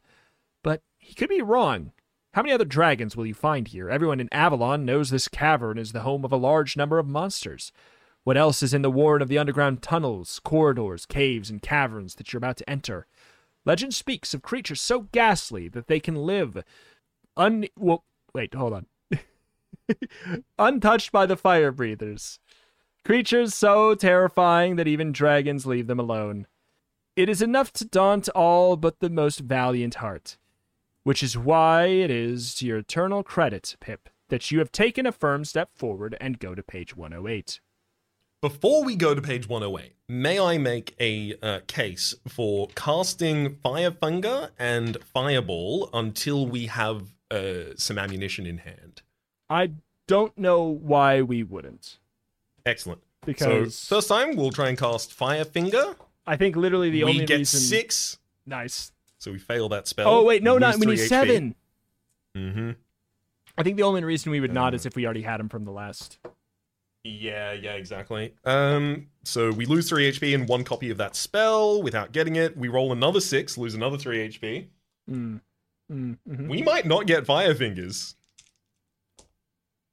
But he could be wrong. How many other dragons will you find here? Everyone in Avalon knows this cavern is the home of a large number of monsters. What else is in the warren of the underground tunnels, corridors, caves, and caverns that you're about to enter? Legend speaks of creatures so ghastly that they can live un. Well, wait, hold on. Untouched by the fire breathers. Creatures so terrifying that even dragons leave them alone. It is enough to daunt all but the most valiant heart. Which is why it is to your eternal credit, Pip, that you have taken a firm step forward and go to page 108. Before we go to page 108, may I make a uh, case for casting Firefinger and Fireball until we have uh, some ammunition in hand? I don't know why we wouldn't. Excellent. Because so first time we'll try and cast Firefinger. I think literally the only reason. we only get reason. six, Nice. so we fail that spell. Oh, wait, no, not. We need seven. Mm-hmm. I think the only reason we would not is if we already had him from the last. Yeah, yeah, exactly. Um, so we lose three HP and one copy of that spell without getting it. We roll another six, lose another three HP. Mm. Mm, mhm. We might not get Firefingers.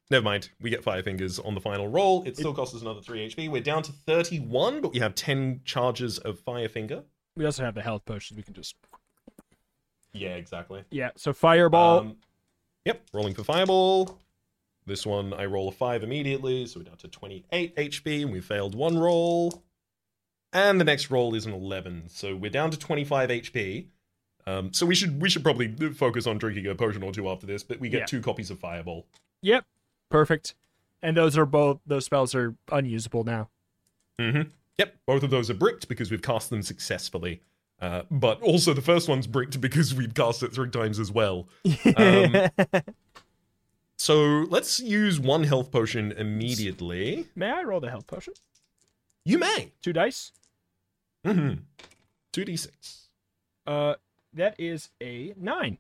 Never mind. We get Firefingers on the final roll. It still costs us another 3 HP. We're down to 31, but we have 10 charges of Firefinger. We also have the health potions. We can just. Yeah, exactly. Yeah, so Fireball. Um, yep, rolling for Fireball. This one, I roll a 5 immediately, so we're down to 28 HP, and we failed one roll. And the next roll is an 11, so we're down to 25 HP. Um, so we should we should probably focus on drinking a potion or two after this, but we get Yeah. two copies of Fireball. Yep, perfect. And those are both. Those spells are unusable now. Mm-hmm. Yep, both of those are bricked because we've cast them successfully. Uh, but also the first one's bricked because we've cast it three times as well. Um, so let's use one health potion immediately. May I roll the health potion? You may. Two dice. Mm-hmm. 2d6. Uh, that is a nine.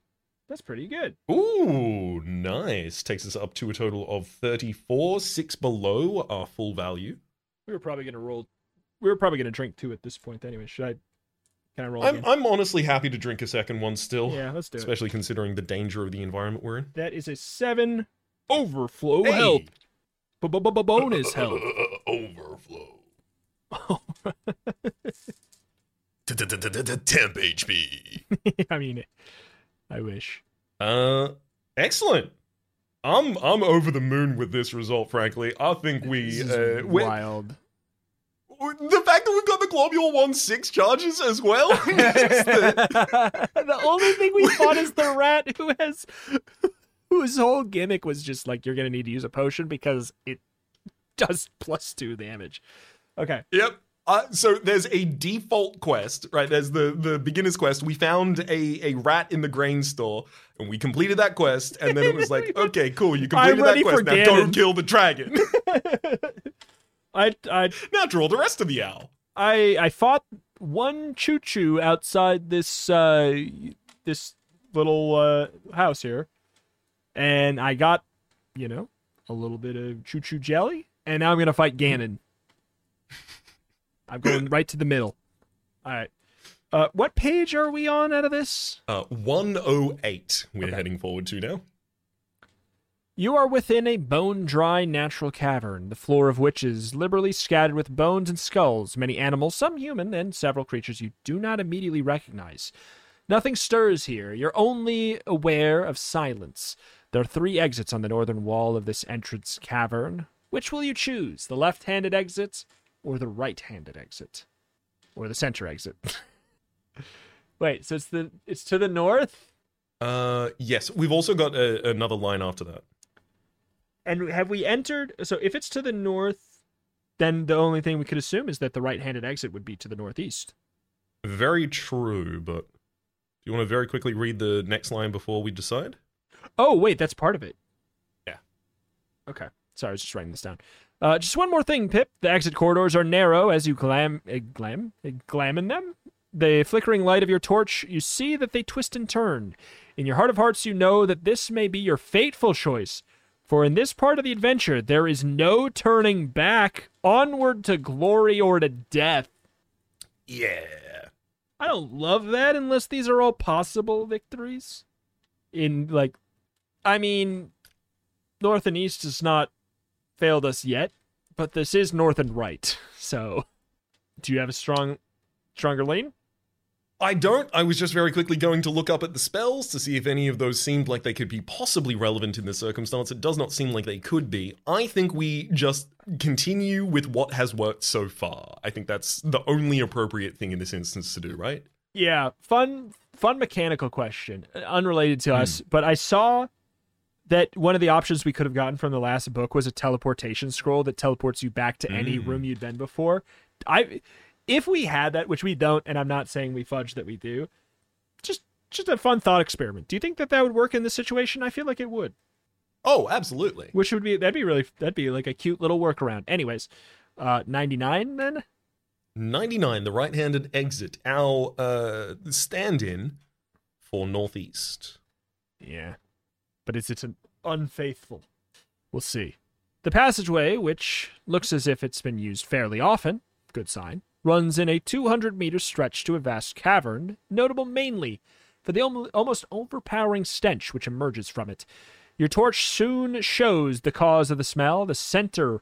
That's pretty good. Ooh, nice. Takes us up to a total of 34, six below our full value. We were probably gonna roll. We were probably gonna drink two at this point anyway. Should I? Can I roll I'm, again? I'm honestly happy to drink a second one still, yeah, let's do it. especially considering the danger of the environment we're in. That is a seven overflow Hey! health. Bonus health. Overflow. Temp HP. I mean, I wish. Uh, excellent. I'm I'm over the moon with this result. Frankly, I think we uh, wild. the fact that we've got the globule one six charges as well. the- the only thing we fought is the rat who has whose whole gimmick was just like you're gonna need to use a potion because it does plus two damage. Okay. Yep. Uh, so there's a default quest, right? There's the the beginner's quest. We found a a rat in the grain store, and we completed that quest. And then it was like, okay, cool, you completed that quest. Now Ganon. go kill the dragon. I I now draw the rest of the owl. I I fought one Chuchu outside this uh this little uh house here. And I got, you know, a little bit of Chuchu jelly, and now I'm gonna fight Ganon. I'm going right to the middle. Alright. Uh what page are we on out of this? Uh, 108 we're Okay. heading forward to now. You are within a bone dry natural cavern, the floor of which is liberally scattered with bones and skulls, many animals, some human, and several creatures you do not immediately recognize. Nothing stirs here. You're only aware of silence. There are three exits on the northern wall of this entrance cavern. Which will you choose? The left handed exit or the right handed exit? Or the center exit? Wait, so it's the it's to the north? Uh, yes, we've also got a, another line after that. And have we entered? So if it's to the north, then the only thing we could assume is that the right-handed exit would be to the northeast. Very true, but do you want to very quickly read the next line before we decide? Oh wait, that's part of it. Yeah. Okay. Sorry, I was just writing this down. Uh, just one more thing, Pip. The exit corridors are narrow as you glam, uh, glam, uh, glamon them. The flickering light of your torch, you see that they twist and turn. In your heart of hearts, you know that this may be your fateful choice. For in this part of the adventure, there is no turning back, onward to glory or to death. Yeah. I don't love that unless these are all possible victories. In like I mean North and East is not failed us yet, but this is North and Right. So do you have a strong stronger lean? I don't. I was just very quickly going to look up at the spells to see if any of those seemed like they could be possibly relevant in this circumstance. It does not seem like they could be. I think we just continue with what has worked so far. I think that's the only appropriate thing in this instance to do, right? Yeah, fun fun mechanical question, uh, unrelated to us, but I saw that one of the options we could have gotten from the last book was a teleportation scroll that teleports you back to any room you'd been before. I if we had that, which we don't, and I'm not saying we fudge that we do, just just a fun thought experiment. Do you think that that would work in this situation? I feel like it would. Oh, absolutely. Which would be that'd be really that'd be like a cute little workaround. Anyways, uh 99 then? 99, the right handed exit, our uh, stand in for Northeast. Yeah. But is it an unfaithful? We'll see. The passageway, which looks as if it's been used fairly often, good sign, runs in a 200 meter stretch to a vast cavern, notable mainly for the almo- almost overpowering stench which emerges from it. Your torch soon shows the cause of the smell. The center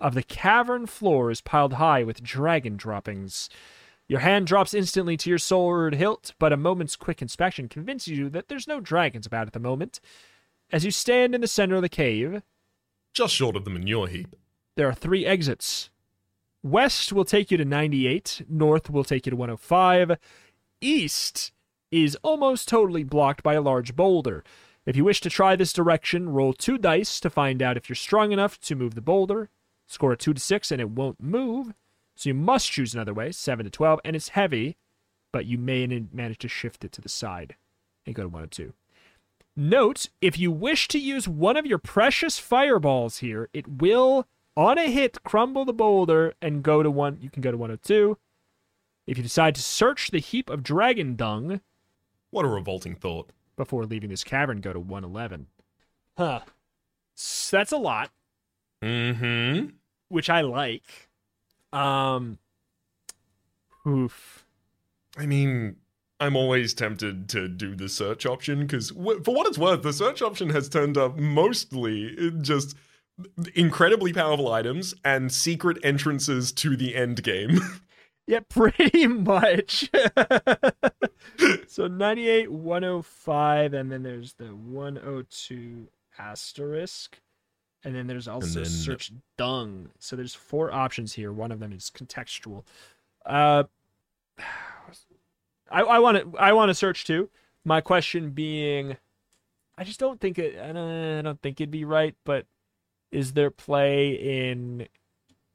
of the cavern floor is piled high with dragon droppings. Your hand drops instantly to your sword hilt, but a moment's quick inspection convinces you that there's no dragons about at the moment. As you stand in the center of the cave, Just short of the manure heap. there are three exits. West will take you to 98, north will take you to 105, east is almost totally blocked by a large boulder. If you wish to try this direction, roll two dice to find out if you're strong enough to move the boulder. Score a 2 to 6 and it won't move. So you must choose another way, 7 to 12, and it's heavy, but you may manage to shift it to the side and go to 102. Note, if you wish to use one of your precious fireballs here, it will, on a hit, crumble the boulder and go to one. You can go to 102. If you decide to search the heap of dragon dung What a revolting thought. before leaving this cavern, go to 111. Huh. S- That's a lot, Mm hmm. which I like. Um. Oof. I mean, I'm always tempted to do the search option because, w- for what it's worth, the search option has turned up mostly just incredibly powerful items and secret entrances to the end game. Yeah, pretty much. so 98, 105, and then there's the 102 asterisk. And then there's also then- search dung. So there's four options here. One of them is contextual. Uh, I, want to I want to search too. My question being, I just don't think it. I don't, I don't think it'd be right. But is there play in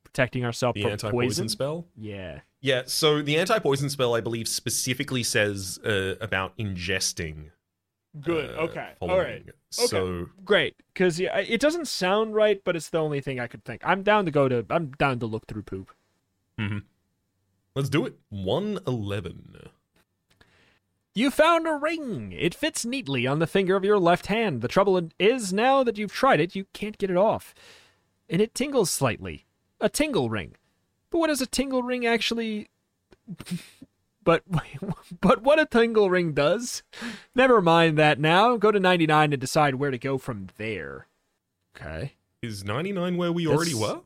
protecting ourselves The from anti poison? spell? Yeah. Yeah, so the anti poison spell, I believe, specifically says uh, about ingesting. Good. uh, okay. All following. right. So, Great. Because yeah, it doesn't sound right, but it's the only thing I could think. I'm down to go to. I'm down to look through poop. mhm. let's do it. 111. You found a ring. It fits neatly on the finger of your left hand. The trouble is now that you've tried it, you can't get it off. And it tingles slightly. A tingle ring. But what does a tingle ring actually But but what a tingle ring does? Never mind that now. Go to 99 and decide where to go from there. Okay. Is 99 where we already were?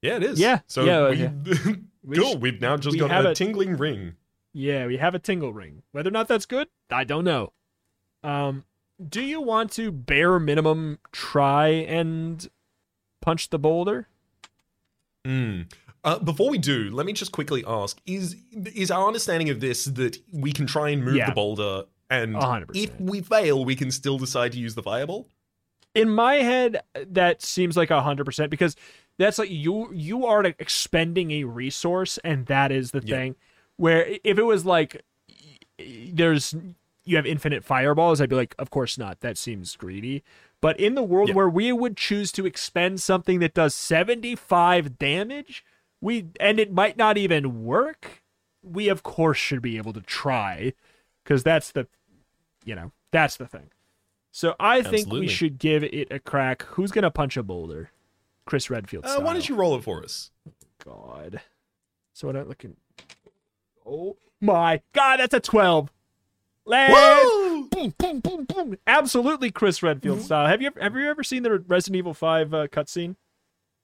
Yeah, it is. Yeah, So yeah, we. We cool. We've now just we got a a- tingling ring. Yeah, we have a tingle ring. Whether or not that's good, I don't know. Um, do you want to bare minimum try and punch the boulder? Mm. Uh, before we do, let me just quickly ask: Is is our understanding of this that we can try and move Yeah. the boulder, and A hundred if we fail, we can still decide to use the fireball? In my head, that seems like a hundred percent because that's like you you are expending a resource, and that is the Yeah. thing. Where if it was like there's you have infinite fireballs, I'd be like, of course not. That seems greedy. But in the world Yeah. where we would choose to expend something that does 75 damage, we and it might not even work, we of course should be able to try cuz that's the you know, that's the thing. So I think we should give it a crack. Who's going to punch a boulder? Chris Redfield Uh, why don't you roll it for us? God. So what I'm looking. Oh my God, that's a twelve. Let's boom, boom, boom, boom. Absolutely, Chris Redfield style. Have you have you ever seen the Resident Evil Five uh, cutscene?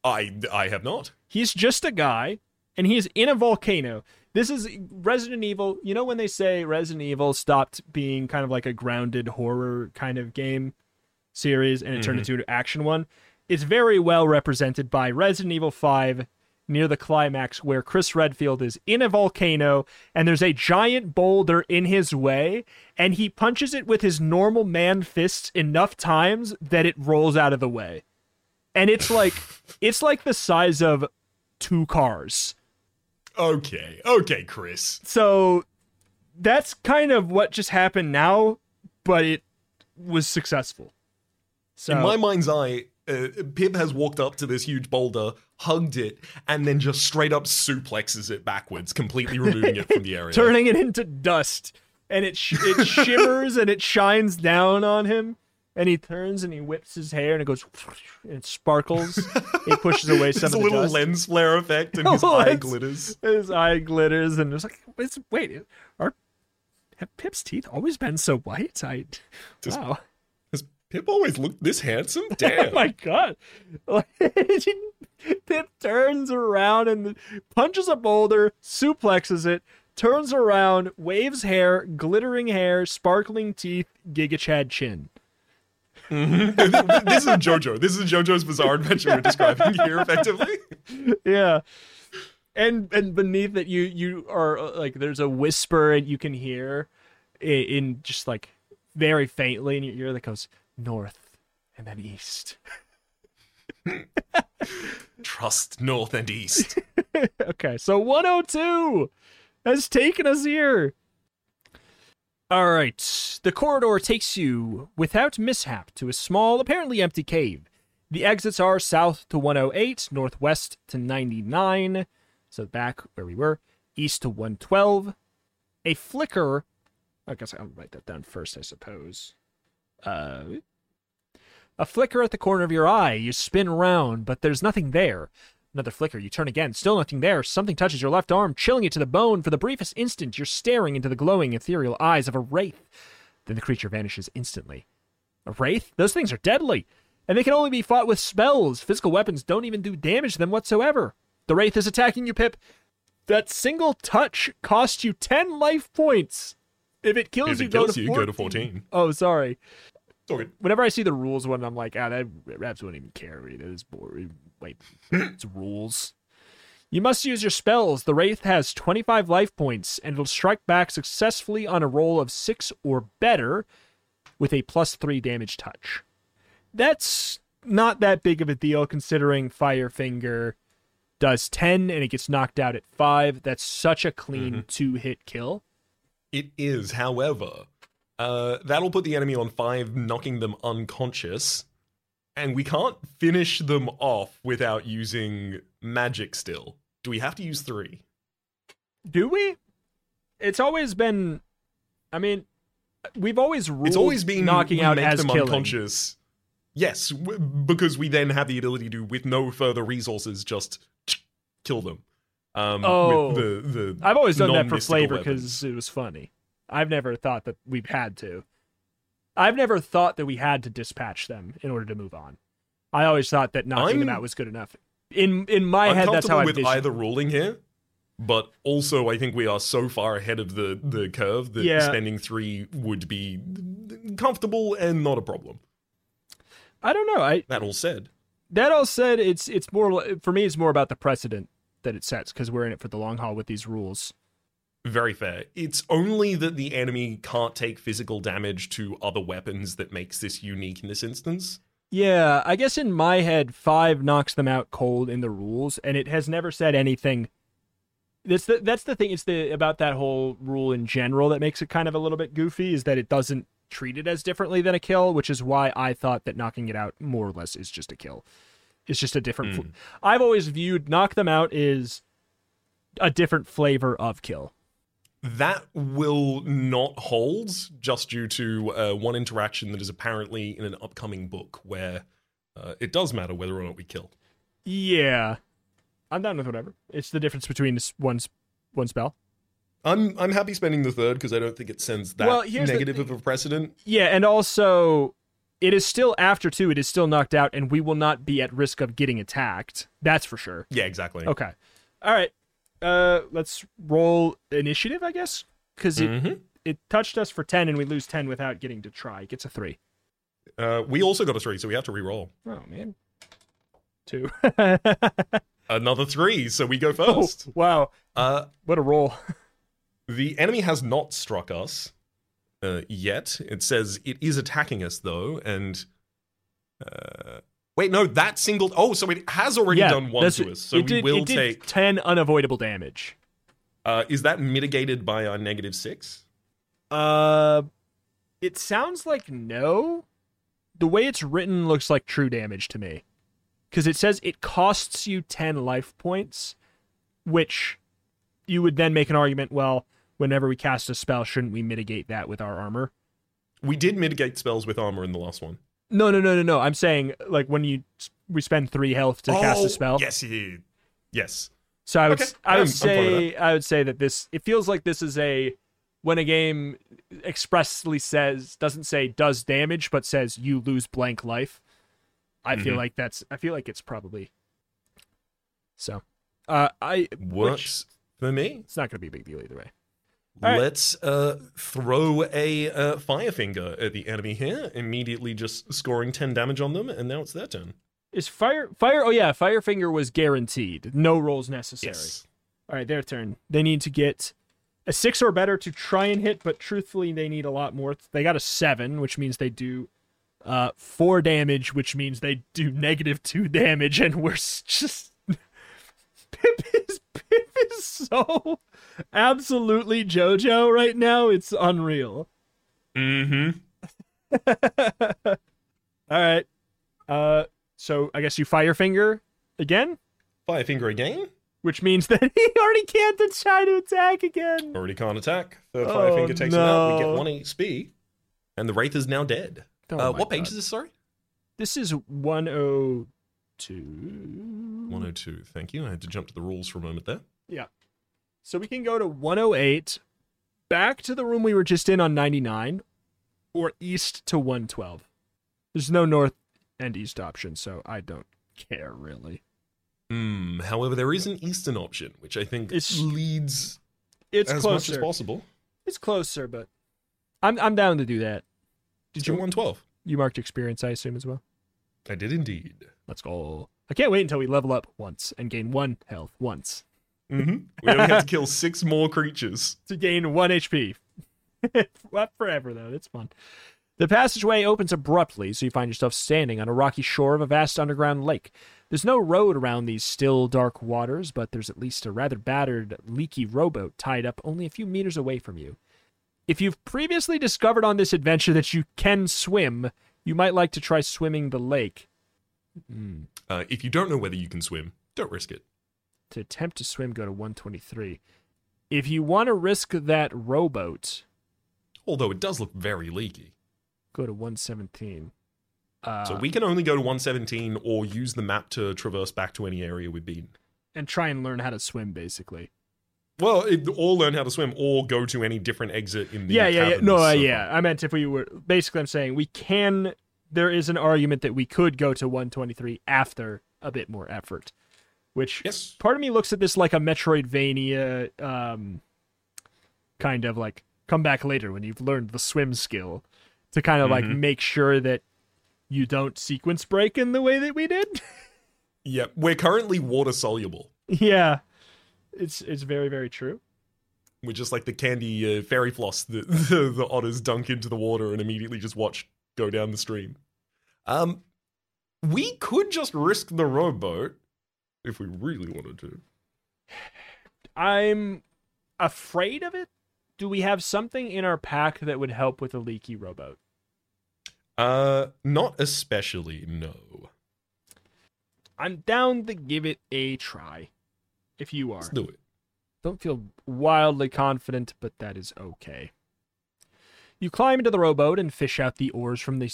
I I have not. He's just a guy, and he's in a volcano. This is Resident Evil. You know when they say Resident Evil stopped being kind of like a grounded horror kind of game series, and it turned into an action one. It's very well represented by Resident Evil Five near the climax where Chris Redfield is in a volcano and there's a giant boulder in his way and he punches it with his normal man fists enough times that it rolls out of the way. And it's like it's like the size of two cars. Okay, okay, Chris. So that's kind of what just happened now, but it was successful. So In my mind's eye, uh, Pip has walked up to this huge boulder, hugged it, and then just straight up suplexes it backwards, completely removing it from the area. turning it into dust. And it sh- it shimmers and it shines down on him. And he turns and he whips his hair and it goes and it sparkles. He pushes away some There's of a the little dust. lens flare effect, and his Oh, eye glitters. his eye glitters and it's like it's, wait are have pip's teeth always been so white? I Just- wow Pip always looked this handsome? oh Damn. my god pip turns around and punches a boulder suplexes it turns around waves hair glittering hair sparkling teeth giga chad chin this is JoJo. This is JoJo's Bizarre Adventure we're describing here, effectively. yeah and and beneath it you you are uh, like there's a whisper and you can hear in just like very faintly in your ear that goes north and then east. Trust north and east. okay so 102 has taken us here. All right the corridor takes you without mishap to a small apparently empty cave. The exits are south to 108 northwest to 99 so back where we were east to 112 a flicker i guess i'll write that down first i suppose uh a flicker at the corner of your eye you spin around but there's nothing there Another flicker. You turn again. Still nothing there. Something touches your left arm, chilling it to the bone. For the briefest instant, you're staring into the glowing, ethereal eyes of a wraith. Then the creature vanishes instantly. A wraith? Those things are deadly. And they can only be fought with spells. Physical weapons don't even do damage to them whatsoever. The wraith is attacking you, Pip. That single touch costs you 10 life points. If it kills If you, it go to you, 14. go to 14. Oh, sorry. Good. Whenever I see the rules one, I'm like, ah, that Raps wouldn't even care. It is boring. Wait, it's rules. You must use your spells. The Wraith has 25 life points and will strike back successfully on a roll of 6 or better with a plus 3 damage touch. That's not that big of a deal considering Firefinger does 10 and it gets knocked out at 5. That's such a clean two hit kill. It is, however, uh, that'll put the enemy on five, knocking them unconscious, and we can't finish them off without using magic still. Do we have to use three? Do we? It's always been. I mean, we've always ruled It's always been knocking out make as them killing. unconscious. Yes, w- because we then have the ability to, with no further resources, just kill them. Um, Oh. with the, the I've always done that for flavor because it was funny. I've never thought that we've had to. I've never thought that we had to dispatch them in order to move on. I always thought that knocking them I'm- out was good enough. In in my I'm head, that's how I with either ruling here, but also I think we are so far ahead of the the curve that Yeah. spending three would be comfortable and not a problem. I don't know. I That all said, that all said, it's it's more for me. It's more about the precedent that it sets because we're in it for the long haul with these rules. Very fair. It's only that the enemy can't take physical damage to other weapons that makes this unique in this instance. Yeah, I guess in my head, five knocks them out cold in the rules, and it has never said anything. That's the that's the thing. It's the about that whole rule in general that makes it kind of a little bit goofy. Is that it doesn't treat it as differently than a kill, which is why I thought that knocking it out more or less is just a kill. It's just a different. fl- hmm. I've always viewed knock them out is a different flavor of kill. That will not hold just due to uh, one interaction that is apparently in an upcoming book where uh, it does matter whether or not we kill. Yeah, I'm down with whatever. It's the difference between this one one spell. I'm I'm happy spending the third because I don't think it sends that Well, here's the negative of a precedent. Yeah, and also it is still after two, it is still knocked out, and we will not be at risk of getting attacked. That's for sure. Yeah, exactly. Okay. All right. Uh let's roll initiative, I guess. Because it, Mhm. it touched us for ten and we lose ten without getting to try. It gets a three. Uh, we also got a three, so we have to re-roll Oh man. Two. another three, so we go oh, first. wow. Uh, What a roll. the enemy has not struck us uh, yet. It says it is attacking us though, and uh, wait, no, that single. Oh, so it has already yeah, done one to us, so it we did, will take. ten unavoidable damage. Uh, is that mitigated by our negative six? Uh, it sounds like no. The way it's written looks like true damage to me, because it says it costs you ten life points, which you would then make an argument. Well, whenever we cast a spell, shouldn't we mitigate that with our armor? We did mitigate spells with armor in the last one. No, no, no, no, no. I'm saying like when you we spend three health to cast Oh, a spell. Yes, yeah, yes. So I would Okay, I would I'm- I'm say I would say that this it feels like this is a when a game expressly says doesn't say does damage but says you lose blank life. I feel Mhm. like that's I feel like it's probably so. Uh, I which, Works for me. it's not going to be a big deal either way. Right. Let's uh, throw a uh, fire finger at the enemy here, immediately just scoring 10 damage on them, and now it's their turn. Is fire fire? Oh yeah, Firefinger was guaranteed. No rolls necessary. Yes. All right, their turn. They need to get a six or better to try and hit, but truthfully, they need a lot more. They got a seven, which means they do uh, four damage, which means they do negative two damage, and we're just Pip is Pip is so absolutely JoJo right now. It's unreal. Mm-hmm. All right. Uh, so I guess you fire finger again, Fire finger again. which means that he already can't try to attack again. Already can't attack. Third fire Oh, finger takes him out. We get one HP, and the wraith is now dead. Oh uh, my what page is this? Sorry, This is 102. 102. Thank you. I had to jump to the rules for a moment there. Yeah. So we can go to 108, back to the room we were just in on 99, or east to 112. There's no north and east option, so I don't care really. Hmm. However, there is an eastern option, which I think It's- leads It's as much as possible. It's closer, but I'm I'm down to do that. Did you 112? You marked experience, I assume, as well. I did indeed. Let's go. I can't wait until we level up once and gain one health once Mm-hmm. We only have to kill six more creatures. to gain one HP. Not forever though. It's fun. The passageway opens abruptly, so you find yourself standing on a rocky shore of a vast underground lake. There's no road around these still, dark waters, but there's at least a rather battered, leaky rowboat tied up only a few meters away from you. If you've previously discovered on this adventure that you can swim, you might like to try swimming the lake. Hmm. Uh, if you don't know whether you can swim, don't risk it. To attempt to swim, go to 123. If you want to risk that rowboat, Although it does look very leaky. go to 117. Uh, So we can only go to 117 or use the map to traverse back to any area we've been. and try and learn how to swim, basically. Well, it, or learn how to swim, or go to any different exit in the yeah, yeah, yeah. No, uh, yeah. I meant if we were basically, I'm saying we can. There is an argument that we could go to 123 after a bit more effort, which Yes. part of me looks at this like a Metroidvania, um, kind of like come back later when you've learned the swim skill to kind of like Mhm. make sure that you don't sequence break in the way that we did. Yeah, we're currently water soluble. yeah, it's it's very very true. We're just like the candy uh, fairy floss that the, the otters dunk into the water and immediately just watch go down the stream. Um, we could just risk the rowboat if we really wanted to. I'm afraid of it. Do we have something in our pack that would help with a leaky rowboat? Uh, not especially. No. I'm down to give it a try. If you are. Let's do it. Don't feel wildly confident, but that is okay. You climb into the rowboat and fish out the oars from the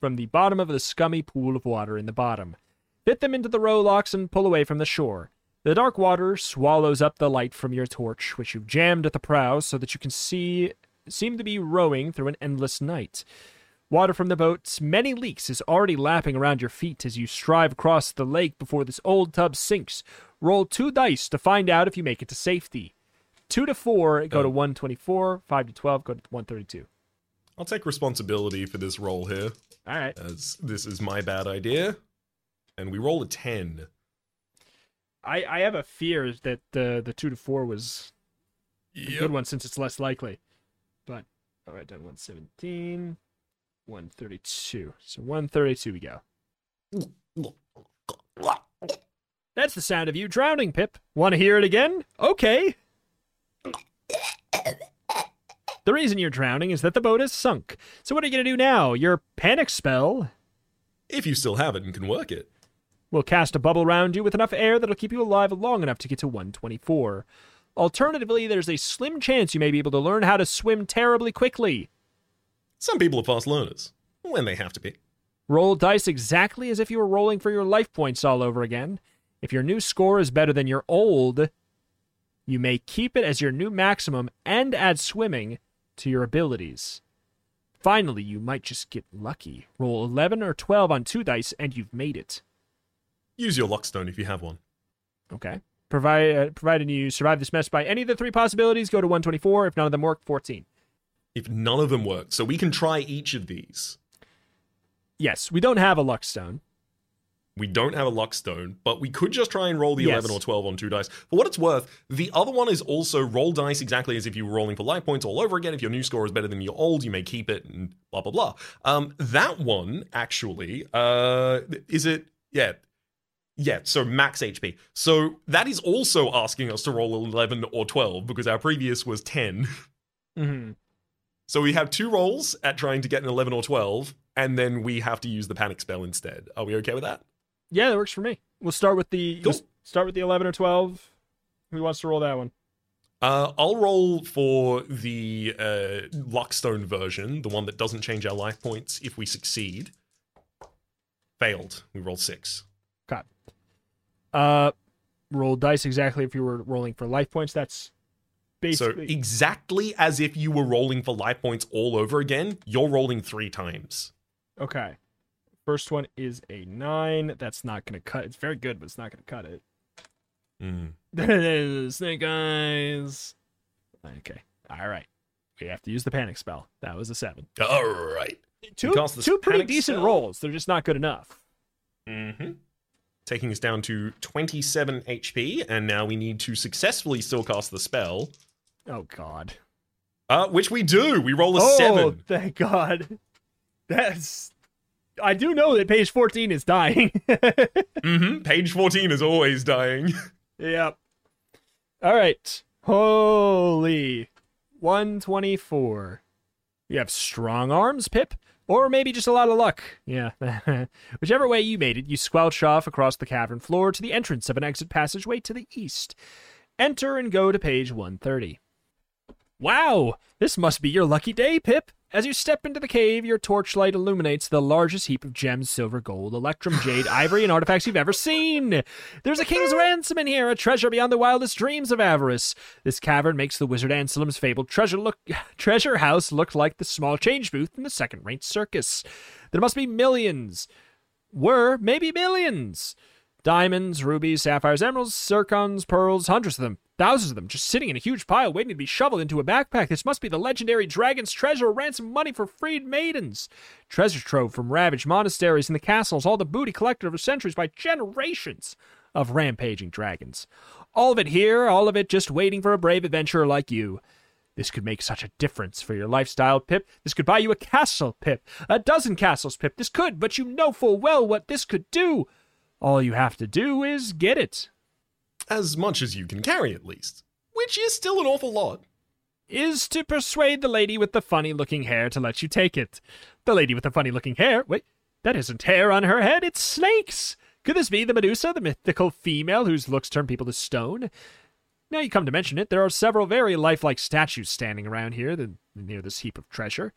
from the bottom of the scummy pool of water in the bottom. Fit them into the rowlocks and pull away from the shore. The dark water swallows up the light from your torch, which you've jammed at the prow so that you can see seem to be rowing through an endless night. Water from the boat's many leaks is already lapping around your feet as you strive across the lake before this old tub sinks. Roll two dice to find out if you make it to safety. Two to four, go to Oh. 124. Five to 12, go to 132. I'll take responsibility for this roll here, All right. as this is my bad idea. And we roll a 10. I, I have a fear that the, the two to four was a Yep. good one since it's less likely. But, all right, done 117, 132. So 132 we go. That's the sound of you drowning, Pip. Want to hear it again? Okay. The reason you're drowning is that the boat is sunk. So what are you going to do now? Your panic spell If you still have it and can work it. Will cast a bubble around you with enough air that'll keep you alive long enough to get to 124. Alternatively, there's a slim chance you may be able to learn how to swim terribly quickly. Some people are fast learners, when they have to be. Roll dice exactly as if you were rolling for your life points all over again. If your new score is better than your old, you may keep it as your new maximum and add swimming to your abilities. Finally, you might just get lucky. Roll 11 or 12 on two dice and you've made it. Use your Luckstone if you have one. Okay. Provide, uh, provided you survive this mess by any of the three possibilities, go to 124. If none of them work, 14. If none of them work, so we can try each of these. Yes, we don't have a luck stone. We don't have a Luckstone, but we could just try and roll the Yes. 11 or 12 on two dice. For what it's worth, the other one is also roll dice exactly as if you were rolling for life points all over again. If your new score is better than your old, you may keep it and blah, blah, blah. Um, that one, actually, uh, is it? Yeah. Yeah, so max HP. So that is also asking us to roll 11 or 12 because our previous was 10. Mm-hmm. So we have two rolls at trying to get an 11 or 12, and then we have to use the panic spell instead. Are we okay with that? Yeah, that works for me. We'll start with the Cool. we'll start with the 11 or 12. Who wants to roll that one? Uh, I'll roll for the uh, Luckstone version, the one that doesn't change our life points if we succeed. Failed. We rolled six. Uh, roll dice exactly if you were rolling for life points. That's So exactly as if you were rolling for life points all over again, you're rolling three times. okay. First one is a nine. That's not going to cut. It's very good, but it's not going to cut it. Mm. Snake eyes. Okay. All right. We have to use the panic spell. That was a seven. All right. Two, two pretty decent spell. rolls. They're just not good enough. Mm-hmm. Taking us down to 27 HP, and now we need to successfully still cast the spell, Oh God. uh, which we do. We roll a oh, seven. thank God. That's. I do know that page fourteen is dying. Mm-hmm. Page 14 is always dying. yep. All right. Holy. One twenty-four. You have strong arms, Pip, or maybe just a lot of luck. Yeah. Whichever way you made it, you squelch off across the cavern floor to the entrance of an exit passageway to the east. Enter and go to page 130. Wow, this must be your lucky day, Pip. As you step into the cave, your torchlight illuminates the largest heap of gems, silver, gold, electrum, jade, ivory, and artifacts you've ever seen. There's a king's ransom in here, a treasure beyond the wildest dreams of avarice. This cavern makes the wizard Ansalom's fabled treasure look treasure house look like the small change booth in the second-rate circus. There must be millions, were maybe millions. Diamonds, rubies, sapphires, emeralds, zircons, pearls, hundreds of them, thousands of them, just sitting in a huge pile waiting to be shoveled into a backpack. This must be the legendary dragon's treasure, ransom money for freed maidens. Treasure trove from ravaged monasteries and the castles, all the booty collected over centuries by generations of rampaging dragons. All of it here, all of it just waiting for a brave adventurer like you. This could make such a difference for your lifestyle, Pip. This could buy you a castle, Pip. A dozen castles, Pip. This could, but you know full well what this could do. All you have to do is get it. As much as you can carry, at least. Which is still an awful lot. Is to persuade the lady with the funny looking hair to let you take it. The lady with the funny looking hair? Wait, that isn't hair on her head, it's snakes. Could this be the Medusa, the mythical female whose looks turn people to stone? Now you come to mention it, there are several very lifelike statues standing around here th- near this heap of treasure.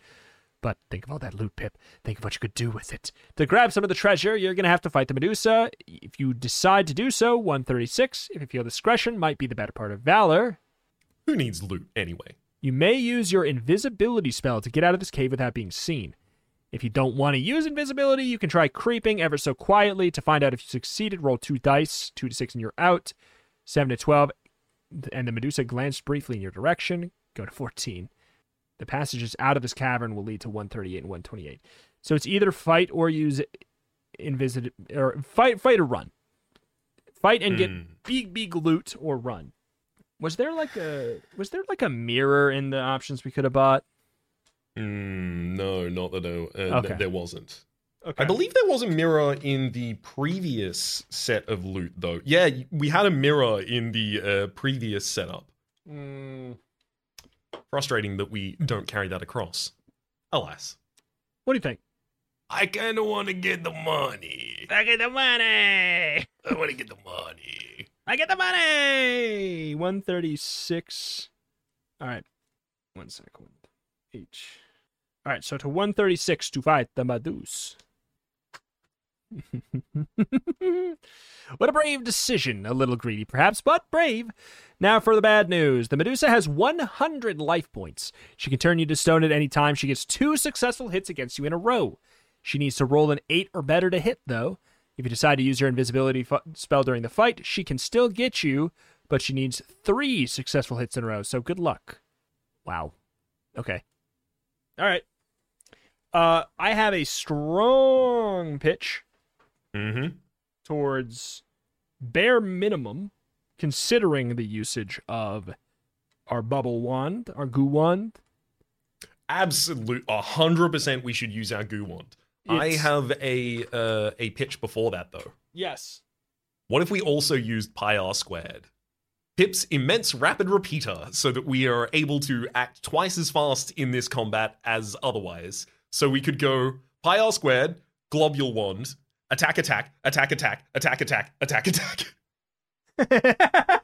But think of all that loot, Pip. Think of what you could do with it. To grab some of the treasure, you're going to have to fight the Medusa. If you decide to do so, 136. If you feel discretion might be the better part of valor, Who needs loot anyway? you may use your invisibility spell to get out of this cave without being seen. If you don't want to use invisibility, you can try creeping ever so quietly to find out if you succeeded. Roll two dice, two to six, and you're out. Seven to twelve, and the Medusa glanced briefly in your direction. Go to fourteen. The passages out of this cavern will lead to 138 and 128. So it's either fight or use invisible or fight, fight or run. Fight and get Hmm. big, big loot or run. Was there like a was there like a mirror in the options we could have bought? Mm, no, not that I, uh, Okay. th- there wasn't. Okay. I believe there was a mirror in the previous set of loot, though. Yeah, we had a mirror in the uh, previous setup. Mm, Frustrating that we don't carry that across. Alas. what do you think? I kind of want to get the money. I get the money. I want to get the money. I get the money. One thirty six. All right. One second. H. All right. So to one thirty six to fight the Meduse. what a brave decision. A little greedy, perhaps, but brave. Now for the bad news. The Medusa has 100 life points. She can turn you to stone at any time she gets two successful hits against you in a row. She needs to roll an 8 or better to hit, though. If you decide to use your invisibility spell during the fight, she can still get you, but she needs three successful hits in a row, so good luck. Wow. Okay. All right. Uh, I have a strong pitch Mm-hmm. towards bare minimum, considering the usage of our bubble wand, our goo wand. Absolute, a hundred percent. We should use our goo wand. I have a uh, a pitch before that though. Yes. What if we also used pi r squared? Pip's immense rapid repeater, so that we are able to act twice as fast in this combat as otherwise. So we could go pi r squared, globule wand, attack, attack, attack, attack, attack, attack, attack, attack.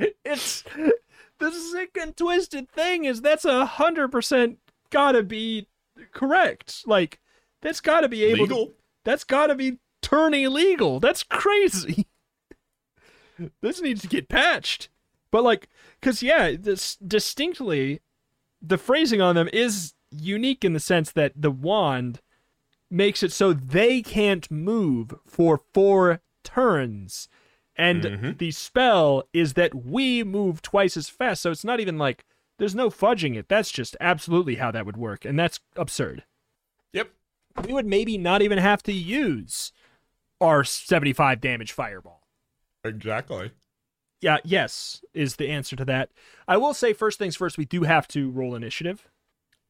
it's the sick and twisted thing is that's a hundred percent gotta be correct. Like that's gotta be able to that's gotta be turn illegal. That's crazy. this needs to get patched. But like, cause yeah, this distinctly, the phrasing on them is unique in the sense that the wand makes it so they can't move for four turns. And Mhm. the spell is that we move twice as fast. So it's not even like there's no fudging it. That's just absolutely how that would work. And that's absurd. Yep. We would maybe not even have to use our 75 damage fireball. Exactly. Yeah, yes, is the answer to that. I will say, first things first, we do have to roll initiative.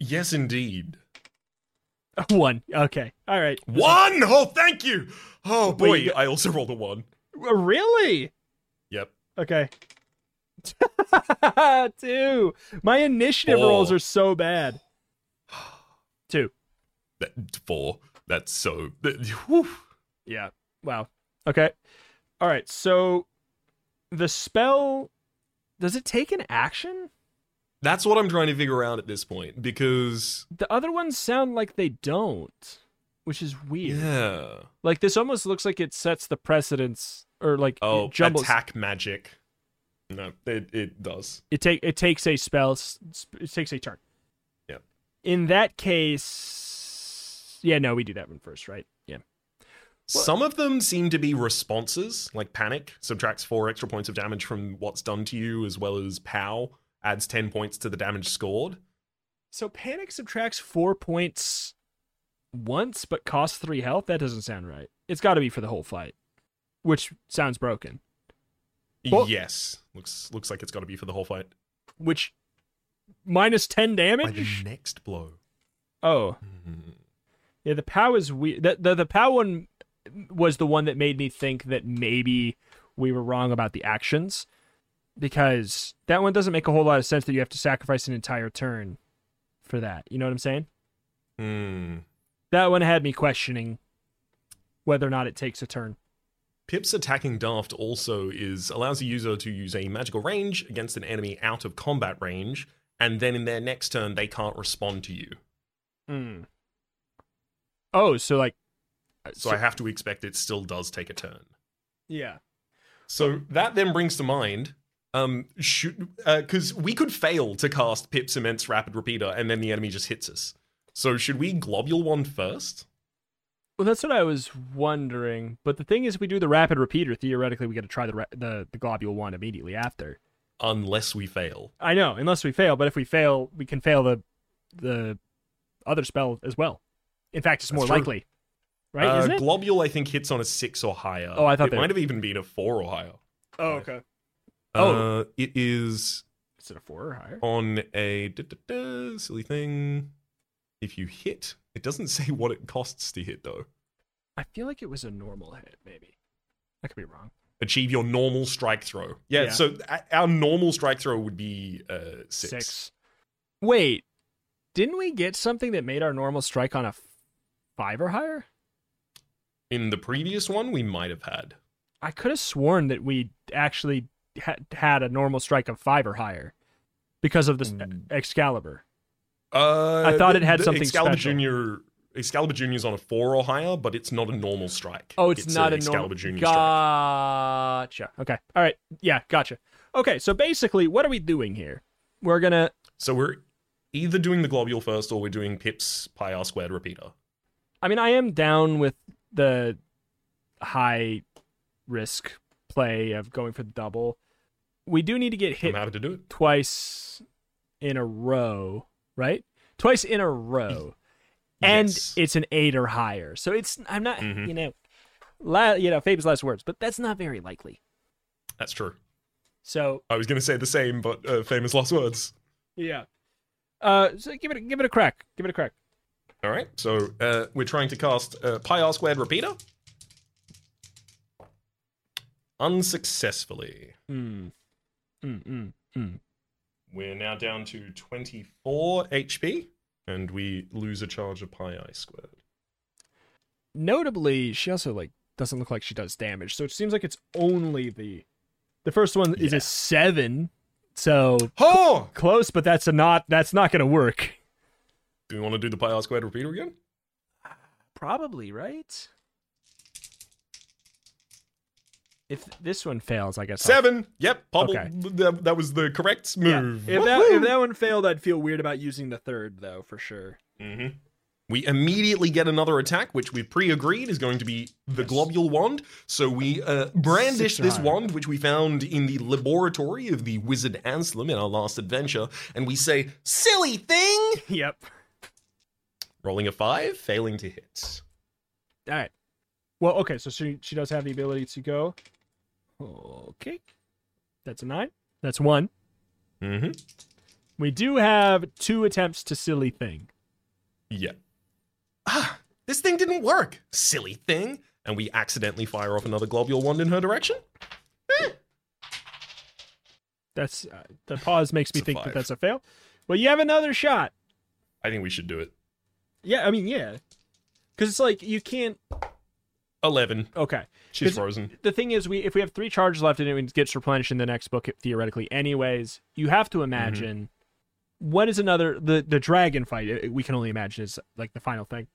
Yes, indeed. One. Okay. All right. One. Oh, thank you. Oh boy, Wait, you- I also rolled a one. Uh, Really? Yep. Okay. Two. My initiative Four. rolls are so bad. Two. That, four. That's so. Whew. Yeah. Wow. Okay. All right. So the spell does it take an action? That's what I'm trying to figure out at this point because The other ones sound like they don't, which is weird. yeah. Like this almost looks like it sets the precedence or like Oh, jumbles. attack magic. No, it it does. It take it takes a spell. It takes a turn. Yeah. In that case, yeah, no, we do that one first, right? Yeah. Some of them seem to be responses, like panic subtracts four extra points of damage from what's done to you, as well as pow adds ten points to the damage scored. So panic subtracts four points once, but costs three health. That doesn't sound right. It's got to be for the whole fight, which sounds broken. Well- yes, looks looks like it's got to be for the whole fight. Which minus ten damage. By the next blow. Oh, mm-hmm. yeah. The pow is weird. The, the the pow one was the one that made me think that maybe we were wrong about the actions, because that one doesn't make a whole lot of sense that you have to sacrifice an entire turn for that. You know what I'm saying? Hmm. That one had me questioning whether or not it takes a turn. Pip's attacking daft also is allows the user to use a magical range against an enemy out of combat range, and then in their next turn they can't respond to you. Hmm. Oh, so like, So, I have to expect it still does take a turn. yeah. So that then brings to mind, um, should because we could fail to cast Pip's immense rapid repeater, and then the enemy just hits us. So should we globule one first? Well, that's what I was wondering. But the thing is, if we do the rapid repeater, theoretically, we got to try the, the the globule one immediately after. Unless we fail. I know, unless we fail. But if we fail, we can fail the the other spell as well. In fact, it's That's more true. likely, right? Uh, Isn't it? Globule, I think, hits on a six or higher. Oh, I thought it might have even been a four or higher. oh, okay. Oh. Uh, it is Is it a four or higher? on a da, da, da, silly thing. If you hit, it doesn't say what it costs to hit though. I feel like it was a normal hit. Maybe I could be wrong. Achieve your normal strike throw. Yeah, Yeah. so our normal strike throw would be uh, six. Wait, didn't we get something that made our normal strike on a f- five or higher? In the previous one, we might have had. I could have sworn that we actually had had a normal strike of five or higher because of this Mm. Excalibur. Uh, I thought it had something Excalibur special. Junior. Excalibur Junior's on a four or higher, but it's not a normal strike. Oh, it's, not a a normal. Excalibur Junior strike. Gotcha. Okay. All right. Yeah. Gotcha. Okay. So basically, what are we doing here? We're gonna. So we're either doing the globule first, or we're doing Pip's pi r squared repeater. I mean, I am down with the high risk play of going for the double. We do need to get hit I'm happy to do it. twice in a row, right? Twice in a row. And Yes. it's an eight or higher. So it's, I'm not, Mhm. you know, la, you know, famous last words, but that's not very likely. That's true. So, I was going to say the same, but uh, famous last words. yeah. Uh, so give it, give it a crack. Give it a crack. All right, so uh, we're trying to cast uh, pi r squared repeater. Unsuccessfully. Hmm. Mm, mm, mm. We're now down to 24 HP, and we lose a charge of pi i squared. Notably, she also like doesn't look like she does damage. So it seems like it's only the, the first one is a seven. So Oh! close, but that's a not, that's not going to work. Do we want to do the pi r squared repeater again? Probably, right? If this one fails, I guess. I'll- Seven. Yep, Pobble. Okay. That, that was the correct Yeah. move. If that if that one failed, I'd feel weird about using the third though, for sure. hmm We immediately get another attack, which we've pre-agreed is going to be the globule wand. So we uh, brandish Six this higher. wand, which we found in the laboratory of the wizard Ansalom in our last adventure, and we say, "Silly thing!" Yep. Rolling a five, failing to hit. All right. Well, okay, so she she does have the ability to go. Okay. That's a nine. That's one. Mm-hmm. We do have two attempts to silly thing. Yeah. Ah, this thing didn't work. Silly thing. And we accidentally fire off another globule wand in her direction. That's uh, the pause makes me think that that's a fail. Well, you have another shot. I think we should do it. Yeah, I mean, yeah. Cuz it's like you can't 11. okay. She's frozen. The thing is we if we have 3 charges left and it gets replenished in the next book theoretically anyways, you have to imagine what is another the the dragon fight uh, we can only imagine is like the final thing.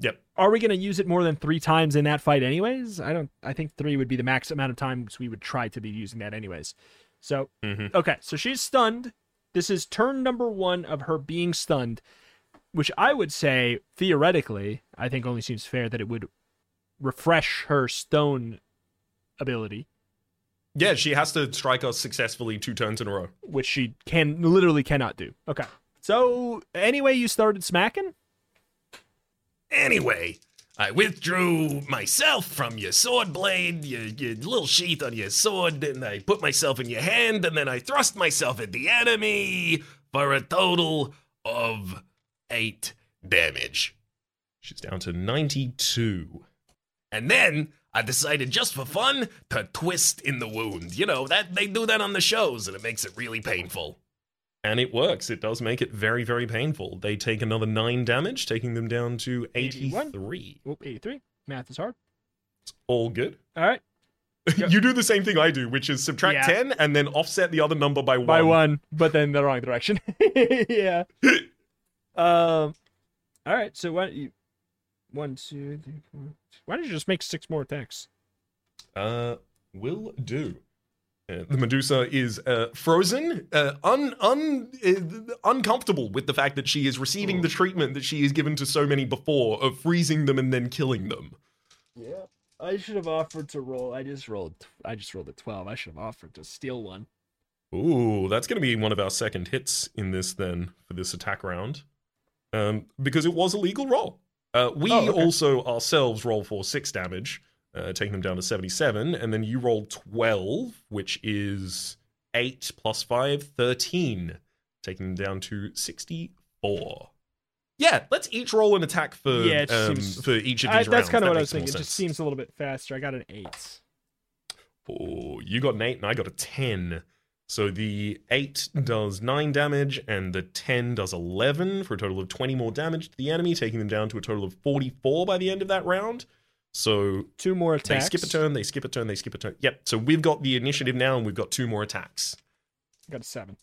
Yep. Are we going to use it more than 3 times in that fight anyways? I don't I think 3 would be the max amount of times we would try to be using that anyways. So, Mhm. okay, so she's stunned. This is turn number 1 of her being stunned, which I would say theoretically, I think only seems fair that it would refresh her stone ability, Yeah, she has to strike us successfully two turns in a row. which she can literally cannot do. Okay. So, anyway, you started smacking? Anyway, I withdrew myself from your sword blade, your, your little sheath on your sword, and I put myself in your hand, and then I thrust myself at the enemy for a total of eight damage. She's down to 92. And then I decided just for fun to twist in the wound. You know, that they do that on the shows and it makes it really painful. And it works. It does make it very, very painful. They take another 9 damage, taking them down to 81. 83. Oop, 83. Math is hard. It's all good. All right. you do the same thing I do, which is subtract Yeah. 10 and then offset the other number by 1. By one, but then the wrong direction. yeah. um. All right. So why don't you? One, two, three, four. Why don't you just make six more attacks? Uh, will do. Uh, the Medusa is uh, frozen, uh, un, un, uh, uncomfortable with the fact that she is receiving the treatment that she is given to so many before of freezing them and then killing them. Yeah. I should have offered to roll. I just rolled. I just rolled a twelve. I should have offered to steal one. Ooh, that's going to be one of our second hits in this then for this attack round, um, because it was a legal roll. Uh, we Oh, okay. also ourselves roll for six damage, uh, taking them down to seventy-seven, and then you roll twelve, which is eight plus five, 13, taking them down to sixty-four. Yeah, let's each roll an attack for Yeah, um, seems- for each of I, these that's kind of That what I was thinking. It just seems a little bit faster. I got an eight. Oh, you got an eight and I got a 10. So the eight does nine damage and the 10 does 11 for a total of 20 more damage to the enemy, taking them down to a total of 44 by the end of that round. So Two more attacks. they skip a turn, they skip a turn, they skip a turn. Yep. So we've got the initiative now and we've got two more attacks. I Got a seven.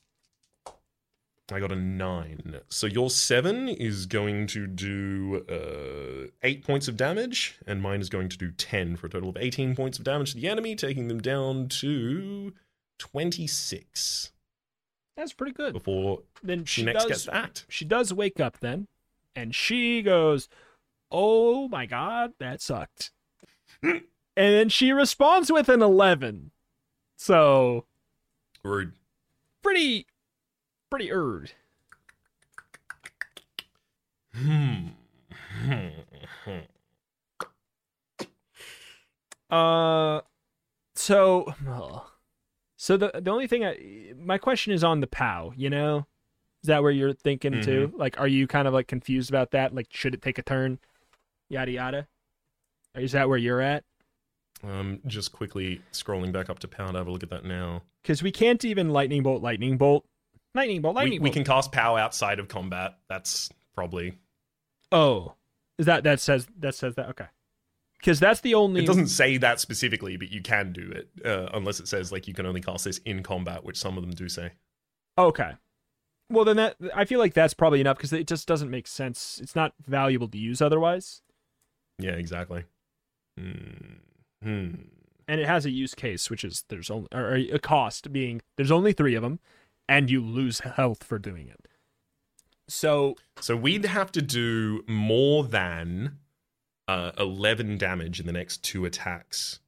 I got a nine. So your seven is going to do uh, eight points of damage, and mine is going to do 10 for a total of 18 points of damage to the enemy, taking them down to 26 That's pretty good. before Then she she next does. gets to act. she does wake up then, and she goes, "Oh my god, that sucked." and then she responds with an eleven. So Rude. pretty, pretty erd. Hmm. Uh, so. So the the only thing I my question is on the POW. You know, is that where you're thinking too? Like, are you kind of like confused about that? Like, should it take a turn? Yada yada. Or is that where you're at? Um, just quickly scrolling back up to pow pound. Have a look at that now. Because we can't even lightning bolt, lightning bolt, lightning bolt, lightning we bolt. We can cast POW outside of combat. That's probably. Oh, is that that says that says that? Okay. Because that's the only. It doesn't say that specifically, but you can do it uh, unless it says like you can only cast this in combat, which some of them do say. Okay. Well, then that I feel like that's probably enough because it just doesn't make sense. It's not valuable to use otherwise, Yeah, exactly. Hmm. Hmm. and it has a use case, which is there's only or a cost being there's only three of them, and you lose health for doing it. So So we'd have to do more than uh, 11 damage in the next two attacks.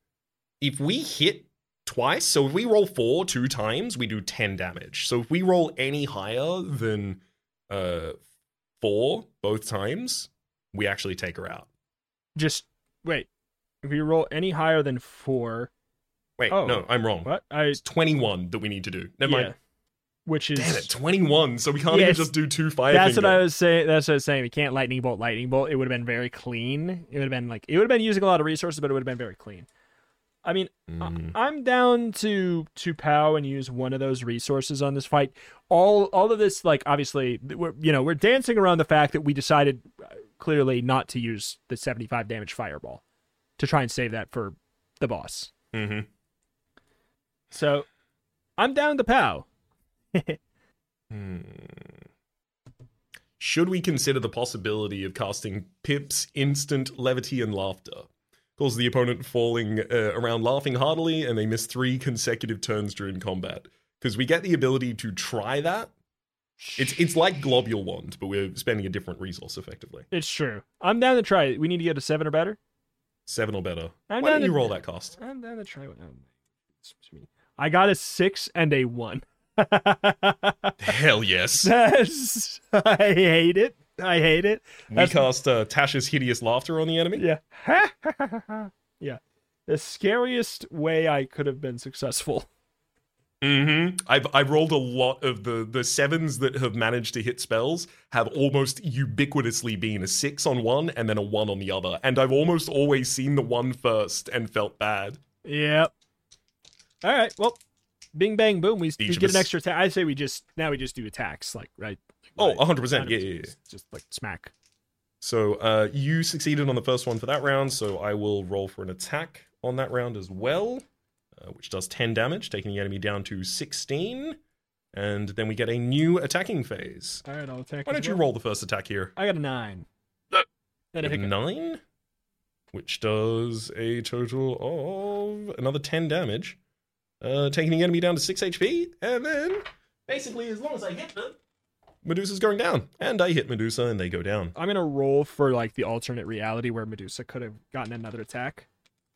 If we hit twice, so if we roll four two times, we do 10 damage. So if we roll any higher than uh, four both times, we actually take her out. just wait. If you roll any higher than four, Wait, Oh. no, I'm wrong. what? I It's 21 that we need to do. Never yeah, mind. Which is Damn it, 21. So we can't Yeah, even just do two fire. That's what. I was saying. That's what I was saying. We can't lightning bolt, lightning bolt. It would have been very clean. It would have been like it would have been using a lot of resources, but it would have been very clean. I mean, Mhm. I, am down to to pow and use one of those resources on this fight. All all of this, like obviously, we're you know we're dancing around the fact that we decided uh, clearly not to use the 75 damage fireball to try and save that for the boss. Mhm. So I'm down to pow. Hmm. Should we consider the possibility of casting Pip's instant levity and laughter? Cause the opponent falling uh, around laughing heartily and they miss three consecutive turns during combat. Because we get the ability to try that. It's it's like Globule Wand, but we're spending a different resource effectively. It's true. I'm down to try it. We need to get a seven or better. Seven or better. I'm Why don't you roll that cost? I'm down to try it. Me. I got a six and a one. Hell yes. That's, I hate it. I hate it. We That's- cast uh, Tasha's hideous laughter on the enemy. Yeah. yeah. The scariest way I could have been successful. Mm-hmm. I've I've rolled a lot of the the sevens that have managed to hit spells have almost ubiquitously been a six on one and then a one on the other, and I've almost always seen the one first and felt bad. Yep. All right. Well, bing bang boom. We, we get an extra attack. I say we just now we just do attacks, like right. Oh, Right. 100 percent. Yeah, yeah, yeah. just- like smack. So uh, you succeeded on the first one for that round, so I will roll for an attack on that round as well, uh, which does 10 damage, taking the enemy down to 16, and then we get a new attacking phase. All right, I'll attack. Why don't you roll the first attack here? I got a nine. Uh, a nine, which does a total of another 10 damage, uh, taking the enemy down to 6 HP, and then basically, as long as I hit them, Medusa's going down. And I hit Medusa, and they go down. I'm gonna roll for like the alternate reality where Medusa could have gotten another attack.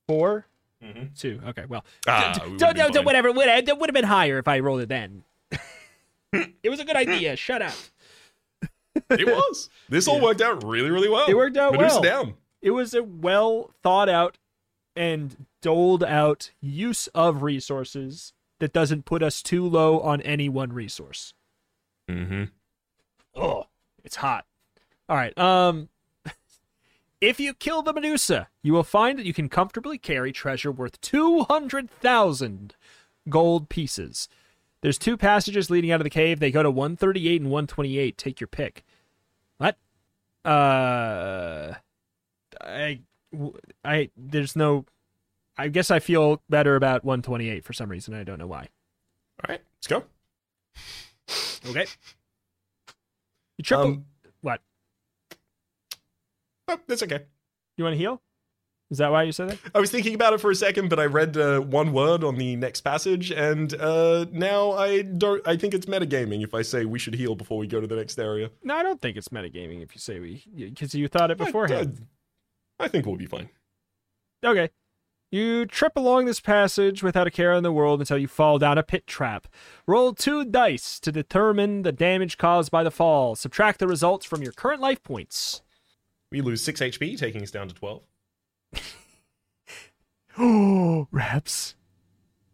4 Mm-hmm. two. Okay, well, Ah, d- we d- would've don't- don't- whatever. Would would have been higher if I rolled it then. it was a good idea. Shut up. It was. This all worked out really, really well. It worked out Medusa well. down. It was a well thought out and doled out use of resources that doesn't put us too low on any one resource. Mm-hmm. Oh, it's hot. All right. Um, if you kill the Medusa, you will find that you can comfortably carry treasure worth two hundred thousand gold pieces. There's two passages leading out of the cave. They go to 138 and 128. Take your pick. What? Uh, I, I, there's no. I guess I feel better about 128 for some reason. I don't know why. All right, let's go. Okay. You triple. Um, what? oh, that's okay. You want to heal? Is that why you said that? I was thinking about it for a second, but I read uh, one word on the next passage, and uh, now I don't. I think it's metagaming if I say we should heal before we go to the next area. No, I don't think it's metagaming if you say we, because you thought it beforehand. I, I think we'll be fine. Okay. You trip along this passage without a care in the world until you fall down a pit trap. Roll two dice to determine the damage caused by the fall. Subtract the results from your current life points. We lose six HP, taking us down to twelve. Oh, reps.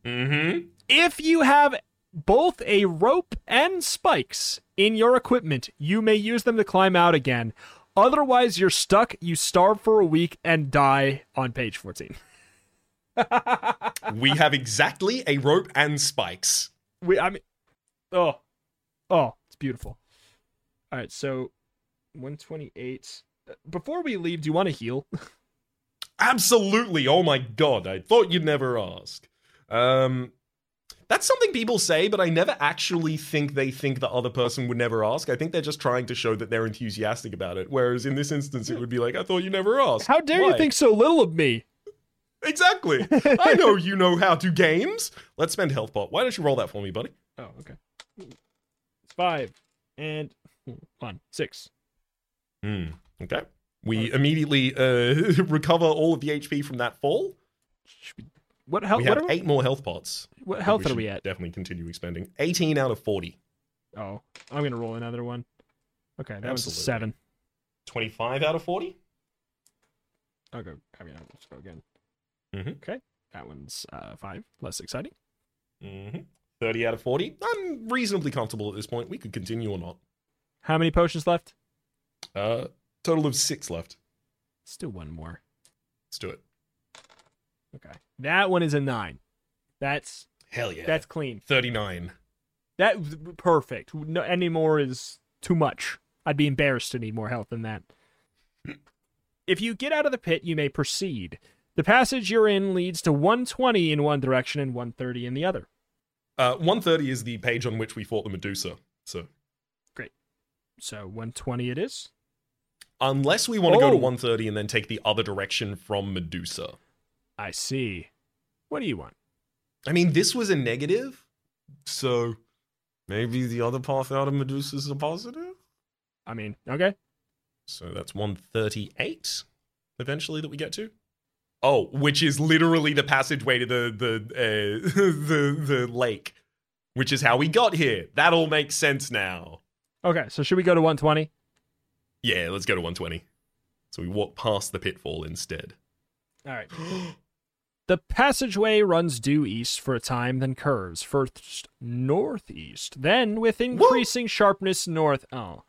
Mm-hmm. If you have both a rope and spikes in your equipment, you may use them to climb out again. Otherwise, you're stuck, you starve for a week, and die on page 14. we have exactly a rope and spikes. We, I mean, oh, oh, it's beautiful. All right, so 128. Before we leave, do you want to heal? Absolutely. Oh my god, I thought you'd never ask. Um that's something people say, but I never actually think they think the other person would never ask. I think they're just trying to show that they're enthusiastic about it. Whereas in this instance, it would be like, I thought you never asked. How dare you think so little of me? Exactly. I know you know how to games. Let's spend health pot. Why don't you roll that for me, buddy? Oh, okay. It's five. And One, six. Hmm. Okay. We immediately uh, recover all of the HP from that fall. We- What health? we What, have are, eight more health pots. what health are we at? Definitely continue expending. 18 out of 40. Oh, I'm gonna roll another one. Okay, that was a seven. 25 out of 40. I'll go. I mean, I'll just go again. Mhm. Okay, that one's uh, five. Less exciting. Mm-hmm. 30 out of 40. I'm reasonably comfortable at this point. We could continue or not. How many potions left? Uh, total of six left. Still one more. Let's do it. Okay, that one is a nine. That's Hell yeah. that's clean. 39. That perfect. No, any more is too much. I'd be embarrassed to need more health than that. If you get out of the pit, you may proceed. The passage you're in leads to 120 in one direction and 130 in the other. Uh, 130 is the page on which we fought the Medusa. So, great. So 120 it is. unless we want to go to Oh. 130 and then take the other direction from Medusa. I see. What do you want? I mean, this was a negative, so maybe the other path out of Medusa is a positive. I mean, okay. So that's 138 eventually that we get to. Oh, which is literally the passageway to the the uh, the the lake, which is how we got here. That all makes sense now. Okay, so should we go to 120? Yeah, let's go to 120. So we walk past the pitfall instead. All right. The passageway runs due east for a time, then curves first northeast, then with increasing sharpness north. Oh.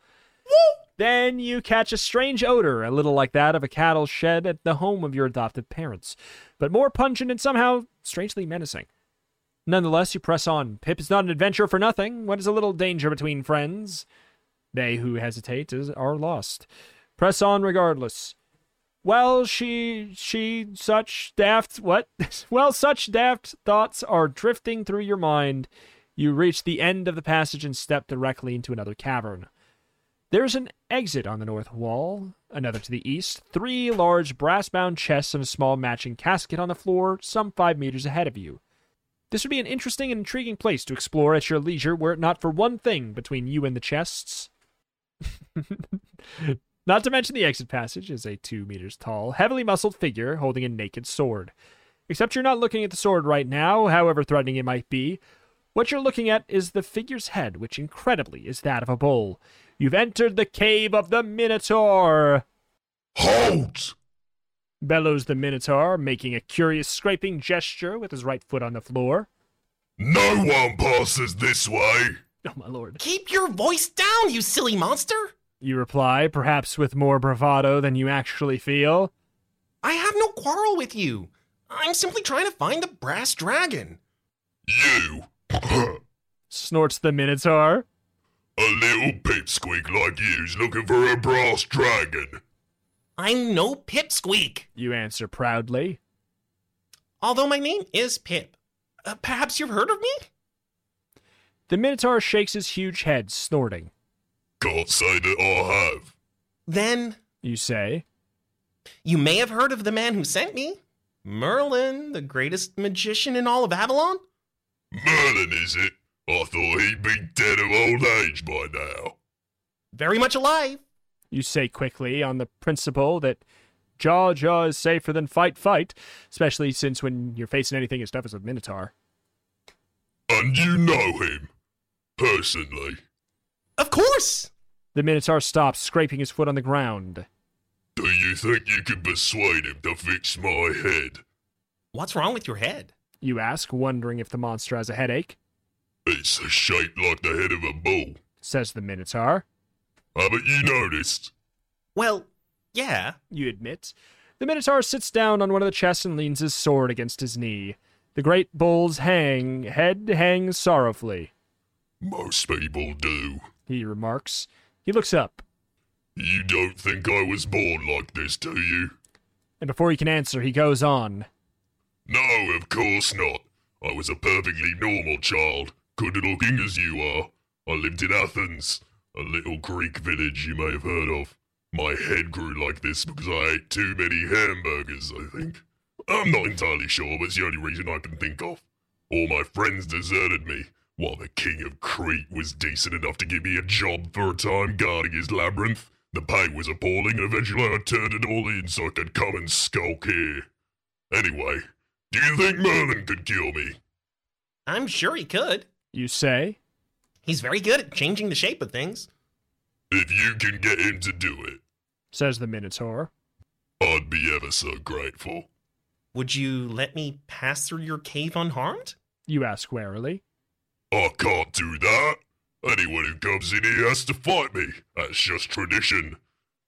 Then you catch a strange odor, a little like that of a cattle shed at the home of your adoptive parents, but more pungent and somehow strangely menacing. Nonetheless, you press on. Pip is not an adventure for nothing. What is a little danger between friends? They who hesitate is, are lost. Press on regardless. Well, she, she, such daft, what? well, such daft thoughts are drifting through your mind. You reach the end of the passage and step directly into another cavern. There's an exit on the north wall, another to the east, three large brass bound chests, and a small matching casket on the floor some five meters ahead of you. This would be an interesting and intriguing place to explore at your leisure were it not for one thing between you and the chests. Not to mention the exit passage is a two meters tall, heavily muscled figure holding a naked sword. Except you're not looking at the sword right now, however threatening it might be. What you're looking at is the figure's head, which incredibly is that of a bull. You've entered the cave of the Minotaur! Halt! Bellows the Minotaur, making a curious scraping gesture with his right foot on the floor. No one passes this way. Oh, my lord. Keep your voice down, you silly monster! You reply, perhaps with more bravado than you actually feel. I have no quarrel with you. I'm simply trying to find the brass dragon. You, Snorts the Minotaur. A little pipsqueak like you's looking for a brass dragon. I'm no pipsqueak, You answer proudly. although my name is Pip. Uh, perhaps you've heard of me? The Minotaur shakes his huge head, snorting. Can't say that I have. Then You say, you may have heard of the man who sent me. Merlin, the greatest magician in all of Avalon? Merlin, is it? I thought he'd be dead of old age by now. Very much alive. You say quickly on the principle that jaw jaw is safer than fight fight, especially since when you're facing anything as tough as a Minotaur. And you know him, personally. Of course. The Minotaur stops, scraping his foot on the ground. Do you think you could persuade him to fix my head? What's wrong with your head? You ask, wondering if the monster has a headache. It's a shaped like the head of a bull. Says the Minotaur. Haven't you noticed? Well, yeah. You admit. The Minotaur sits down on one of the chests and leans his sword against his knee. The great bull's hang head hangs sorrowfully. Most people do. He remarks. He looks up, You don't think I was born like this, do you? and before he can answer, he goes on. No, of course not. I was a perfectly normal child, good looking as you are. I lived in Athens, a little Greek village you may have heard of. My head grew like this because I ate too many hamburgers, I think. I'm not entirely sure, but it's the only reason I can think of. All my friends deserted me, While the king of Crete was decent enough to give me a job for a time guarding his labyrinth, the pay was appalling, and eventually I turned it all in so I could come and skulk here. Anyway, do you think Merlin could kill me? I'm sure he could. You say? He's very good at changing the shape of things. If you can get him to do it, says the Minotaur. I'd be ever so grateful. Would you let me pass through your cave unharmed? You ask warily. I can't do that. Anyone who comes in here has to fight me. That's just tradition.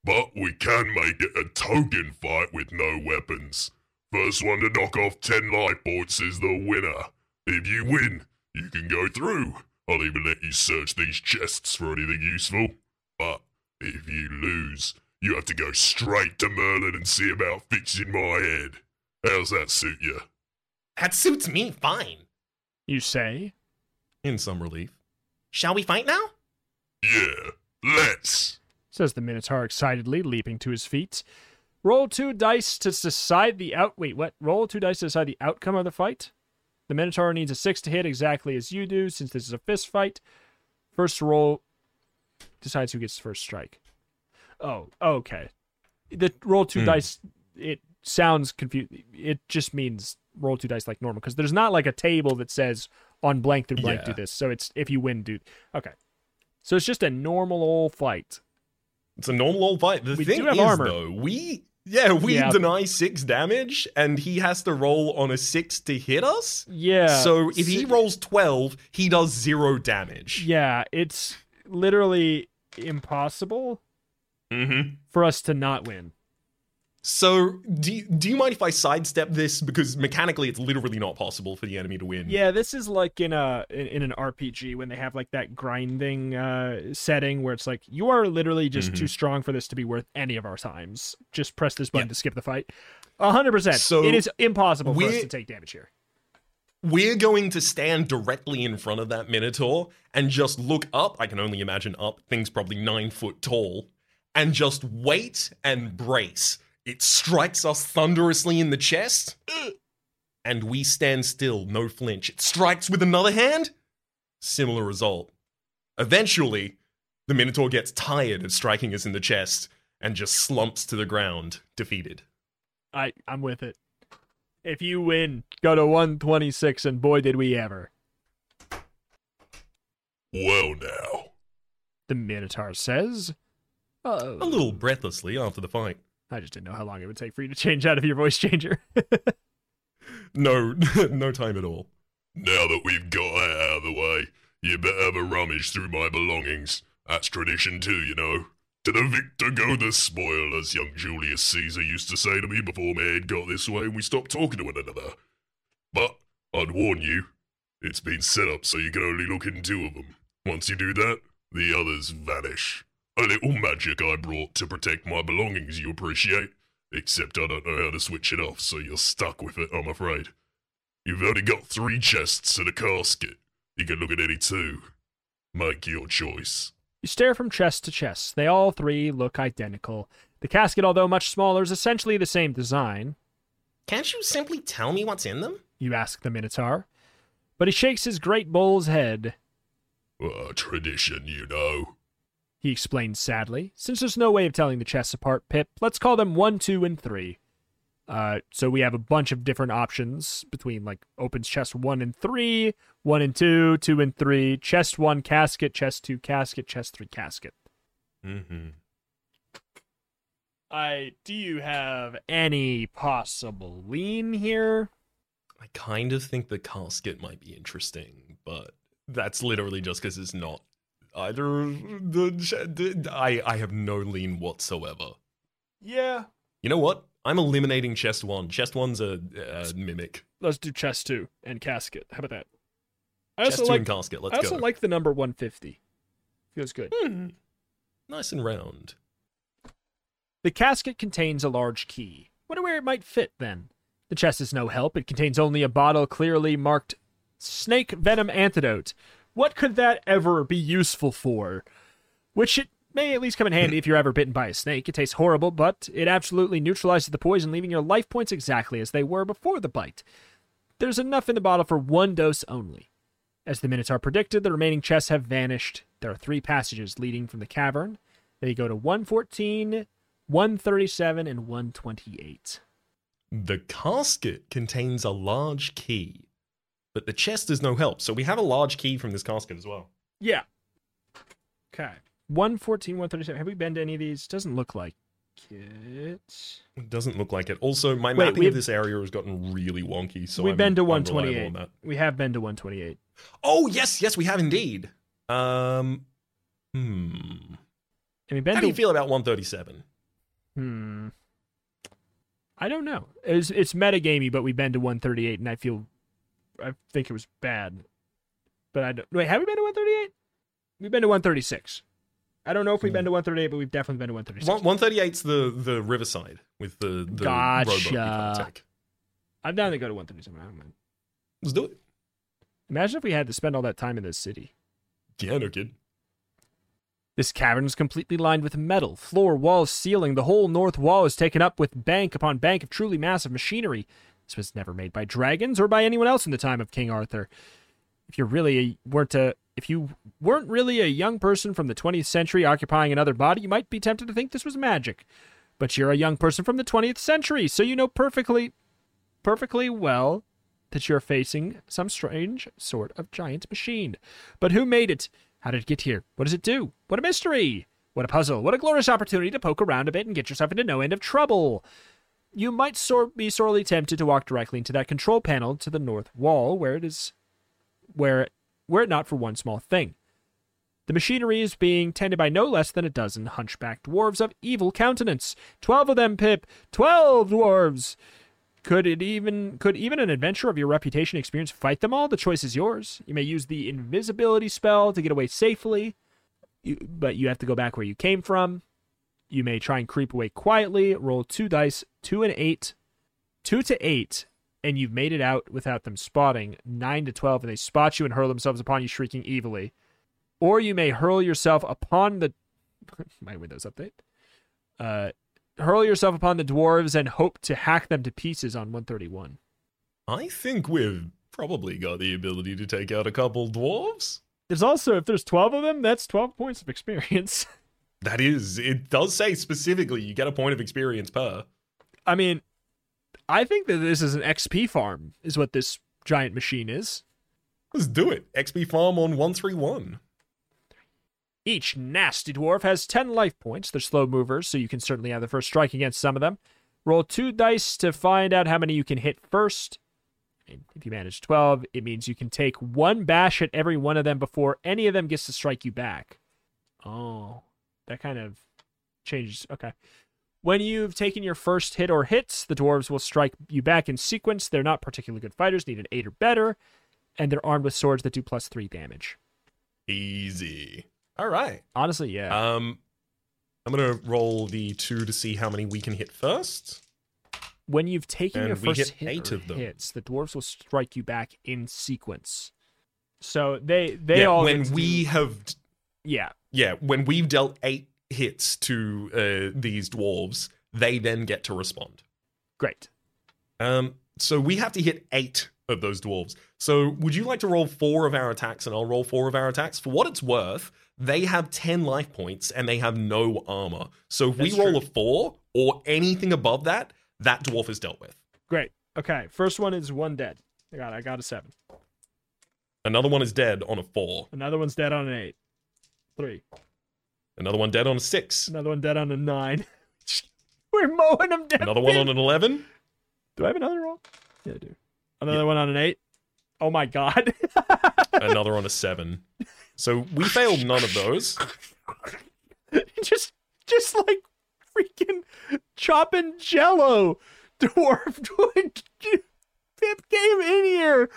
But we can make it a token fight with no weapons. First one to knock off 10 life points is the winner. If you win, you can go through. I'll even let you search these chests for anything useful. But if you lose, you have to go straight to Merlin and see about fixing my head. How's that suit you? That suits me fine. You say? In some relief. Shall we fight now? Yeah, let's. Says the Minotaur excitedly, leaping to his feet. Roll two dice to decide the out. Wait, what? Roll two dice to decide the outcome of the fight. The Minotaur needs a six to hit exactly as you do, since this is a fist fight. First roll decides who gets the first strike. Oh, okay. The roll two Hmm. dice. It sounds confused. It just means roll two dice like normal because there's not like a table that says on blank through blank do this. So it's if you win, do Okay. So it's just a normal old fight. It's a normal old fight. The We thing is, armor. though, we yeah we Yeah. deny six damage, and he has to roll on a six to hit us. Yeah. so if he rolls twelve, he does zero damage. Yeah, it's literally impossible Mm-hmm. for us to not win. So do you, do you mind if I sidestep this because mechanically it's literally not possible for the enemy to win? Yeah, this is like in a in, in an RPG when they have like that grinding uh setting where it's like you are literally just too strong for this to be worth any of our times. Just press this button Yeah. to skip the fight. A hundred percent. So It is impossible for us to take damage here. We're going to stand directly in front of that Minotaur and just look up. I can only imagine up. Thing's probably nine foot tall. And just wait and brace. It strikes us thunderously in the chest. And we stand still, no flinch. It strikes with another hand. Similar result. Eventually, the Minotaur gets tired of striking us in the chest and just slumps to the ground, defeated. I I'm with it. If you win, go to 126 and boy did we ever. Well, now. The Minotaur says. Uh, A little breathlessly after the fight. I just didn't know how long it would take for you to change out of your voice changer. No, no time at all. Now that we've got that out of the way, you better have a rummage through my belongings. That's tradition too, you know. To the victor go the spoil, as young Julius Caesar used to say to me before my head got this way and we stopped talking to one another. But I'd warn you, it's been set up so you can only look in two of them. Once you do that, the others vanish. A little magic I brought to protect my belongings, you appreciate? Except I don't know how to switch it off, so you're stuck with it, I'm afraid. You've only got three chests and a casket. You can look at any two. Make your choice. You stare from chest to chest. They all three look identical. The casket, although much smaller, is essentially the same design. Can't you simply tell me what's in them? You ask the Minotaur. But he shakes his great bull's head. Uh, tradition, you know. He explained sadly. Since there's no way of telling the chests apart, Pip, let's call them one, two, and three. Uh, so we have a bunch of different options between like opens chest one and three, one and two, two and three, chest one casket, chest two casket, chest three casket. Mm-hmm. I do you have any possible lean here? I kind of think the casket might be interesting, but that's literally just because it's not either. The I I have no lean whatsoever. Yeah. You know what? I'm eliminating chest one. Chest one's a, a mimic. Let's do chest two and casket. How about that? I Chest also two like and casket. Let's I also go. like the number 150. Feels good. Hmm. Nice and round. The casket contains a large key. Wonder where it might fit then. The chest is no help. It contains only a bottle clearly marked snake venom antidote. What could that ever be useful for? Which it may at least come in handy if you're ever bitten by a snake. It tastes horrible, but it absolutely neutralizes the poison, leaving your life points exactly as they were before the bite. There's enough in the bottle for one dose only. As the minutes are predicted, the remaining chests have vanished. There are three passages leading from the cavern. They go to 114, 137, and 128. The casket contains a large key, but the chest is no help. So we have a large key from this casket as well. Yeah. Okay. 114, 137. Have we been to any of these? Doesn't look like it. It doesn't look like it. Also, my Wait, mapping of this area has gotten really wonky. So We've I'm been to 128. on that. We have been to 128. Oh yes, yes, we have indeed. Um, hmm. And we've been How to do you feel about 137? Hmm. I don't know. It's it's metagamey, but we've been to 138, and I feel, I think it was bad. But I don't. Wait, have we been to 138? We've been to 136. I don't know if we've been to 138, but we've definitely been to 136. 138's the the Riverside with the the Gotcha. rowboat you can't take. I'm down to go to 137. I don't mind. Let's do it. Imagine if we had to spend all that time in this city. Yeah, no kid. This cavern is completely lined with metal. Floor, walls, ceiling. The whole north wall is taken up with bank upon bank of truly massive machinery. This was never made by dragons or by anyone else in the time of King Arthur. If you really a, weren't a, if you weren't really a young person from the 20th century occupying another body, you might be tempted to think this was magic. But you're a young person from the 20th century, so you know perfectly, perfectly well that you're facing some strange sort of giant machine. But who made it? How did it get here? What does it do? What a mystery! What a puzzle! What a glorious opportunity to poke around a bit and get yourself into no end of trouble! You might sor- be sorely tempted to walk directly into that control panel to the north wall, where it is, where, were it not for one small thing. The machinery is being tended by no less than a dozen hunchbacked dwarves of evil countenance. Twelve of them, Pip! Twelve dwarves! Could it even could even an adventurer of your reputation experience fight them all? The choice is yours. You may use the invisibility spell to get away safely, you, but you have to go back where you came from. You may try and creep away quietly. Roll two dice, two and eight, two to eight, and you've made it out without them spotting. Nine to twelve, and they spot you and hurl themselves upon you, shrieking evilly. Or you may hurl yourself upon the my Windows update. Uh, hurl yourself upon the dwarves and hope to hack them to pieces on 131. I think we've probably got the ability to take out a couple dwarves. There's also, if there's 12 of them, that's 12 points of experience. That is, it does say specifically you get a point of experience per. I mean, I think that this is an XP farm, is what this giant machine is. Let's do it. XP farm on 131. Each nasty dwarf has 10 life points. They're slow movers, so you can certainly have the first strike against some of them. Roll two dice to find out how many you can hit first. And if you manage 12, it means you can take one bash at every one of them before any of them gets to strike you back. Oh, that kind of changes. Okay. When you've taken your first hit or hits, the dwarves will strike you back in sequence. They're not particularly good fighters, need an 8 or better, and they're armed with swords that do plus 3 damage. Easy. All right. Honestly, yeah. Um, I'm gonna roll the two to see how many we can hit first. when you've taken And your first hit hit eight or of them. hits, the dwarves will strike you back in sequence. So they they yeah, all when we do- have yeah yeah when we've dealt eight hits to uh, these dwarves, they then get to respond. great. Um, so we have to hit eight of those dwarves. So would you like to roll four of our attacks and I'll roll four of our attacks? For what it's worth, they have 10 life points and they have no armor. So if we roll true. a four or anything above that, that dwarf is dealt with. Great. Okay. First one is one dead. I got I got a seven. Another one is dead on a four. Another one's dead on an eight. Three. Another one dead on a six. Another one dead on a nine. We're mowing them down. Another one on an 11. Do I have another roll? Yeah, I do. Another one on an eight. Oh my god. Another on a seven. So we failed none of those. just just like freaking chopping jello dwarf pip came in here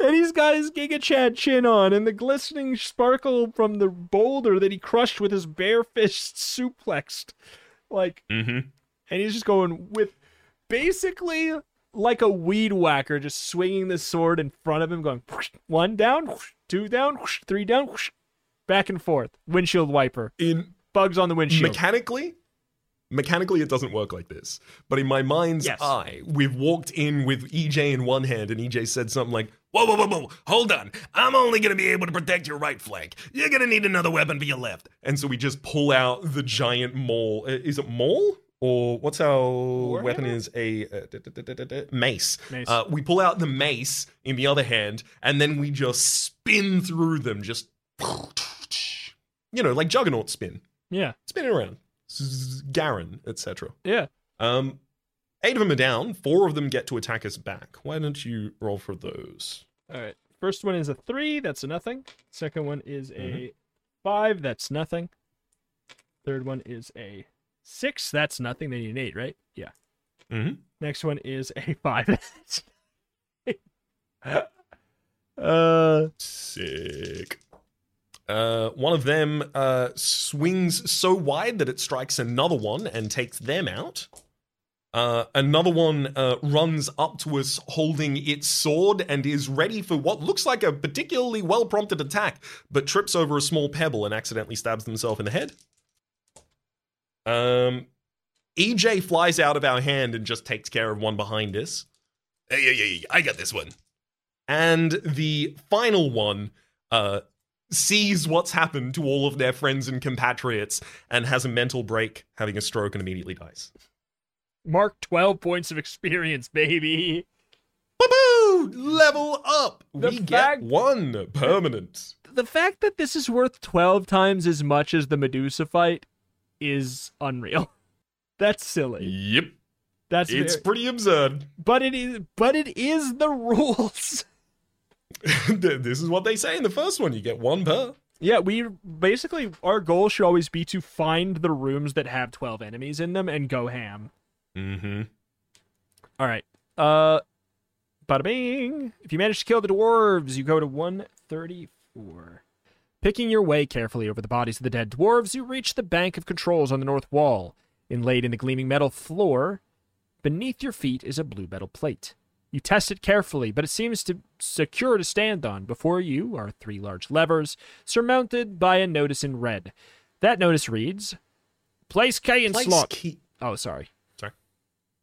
and he's got his giga chad chin on and the glistening sparkle from the boulder that he crushed with his bare fist suplexed like Mm-hmm. and he's just going with basically like a weed whacker just swinging the sword in front of him going whoosh, one down whoosh, two down whoosh, three down back and forth windshield wiper In bugs on the windshield. mechanically, Mechanically, it doesn't work like this. But in my mind's Yes. eye, we've walked in with EJ in one hand, and EJ said something like, Whoa, whoa, whoa, whoa. Hold on. I'm only going to be able to protect your right flank. You're going to need another weapon for your left. and so we just pull out the giant maul. Uh, Is it maul? Or what's our weapon is a uh, da- da- da- mace. Mace. Uh, we pull out the mace in the other hand, and then we just spin through them, just you know, like Juggernaut spin, Yeah. spinning around, Garen, etc. Yeah. Um, eight of them are down. Four of them get to attack us back. Why don't you roll for those? All right. First one is a three. That's a nothing. Second one is a Mm-hmm. five. That's nothing. Third one is a six. That's nothing. They need an eight, right? Yeah. Mm-hmm. Next one is a five. uh, Sick. Uh, one of them uh, swings so wide that it strikes another one and takes them out. Uh, another one uh, runs up to us holding its sword and is ready for what looks like a particularly well prompted attack, but trips over a small pebble and accidentally stabs themselves in the head. Um, EJ flies out of our hand and just takes care of one behind us. Hey, hey, hey, I got this one. And the final one uh, sees what's happened to all of their friends and compatriots and has a mental break, having a stroke, and immediately dies. Mark 12 points of experience, baby. Boo! Level up! The we fact- get one permanent. The fact that this is worth 12 times as much as the Medusa fight is unreal. That's silly. Yep. That's It's very- pretty absurd. but it is but it is the rules. this is what they say in the first one. You get one per. Yeah, we basically our goal should always be to find the rooms that have 12 enemies in them and go ham. Mm-hmm. All right. Uh bada bing. If you manage to kill the dwarves, you go to 134. Picking your way carefully over the bodies of the dead dwarves, you reach the bank of controls on the north wall. Inlaid in the gleaming metal floor, beneath your feet is a blue metal plate. You test it carefully, but it seems to secure to stand on. Before you are three large levers, surmounted by a notice in red. That notice reads, "Place key in slot." Key. Oh, sorry. Sorry.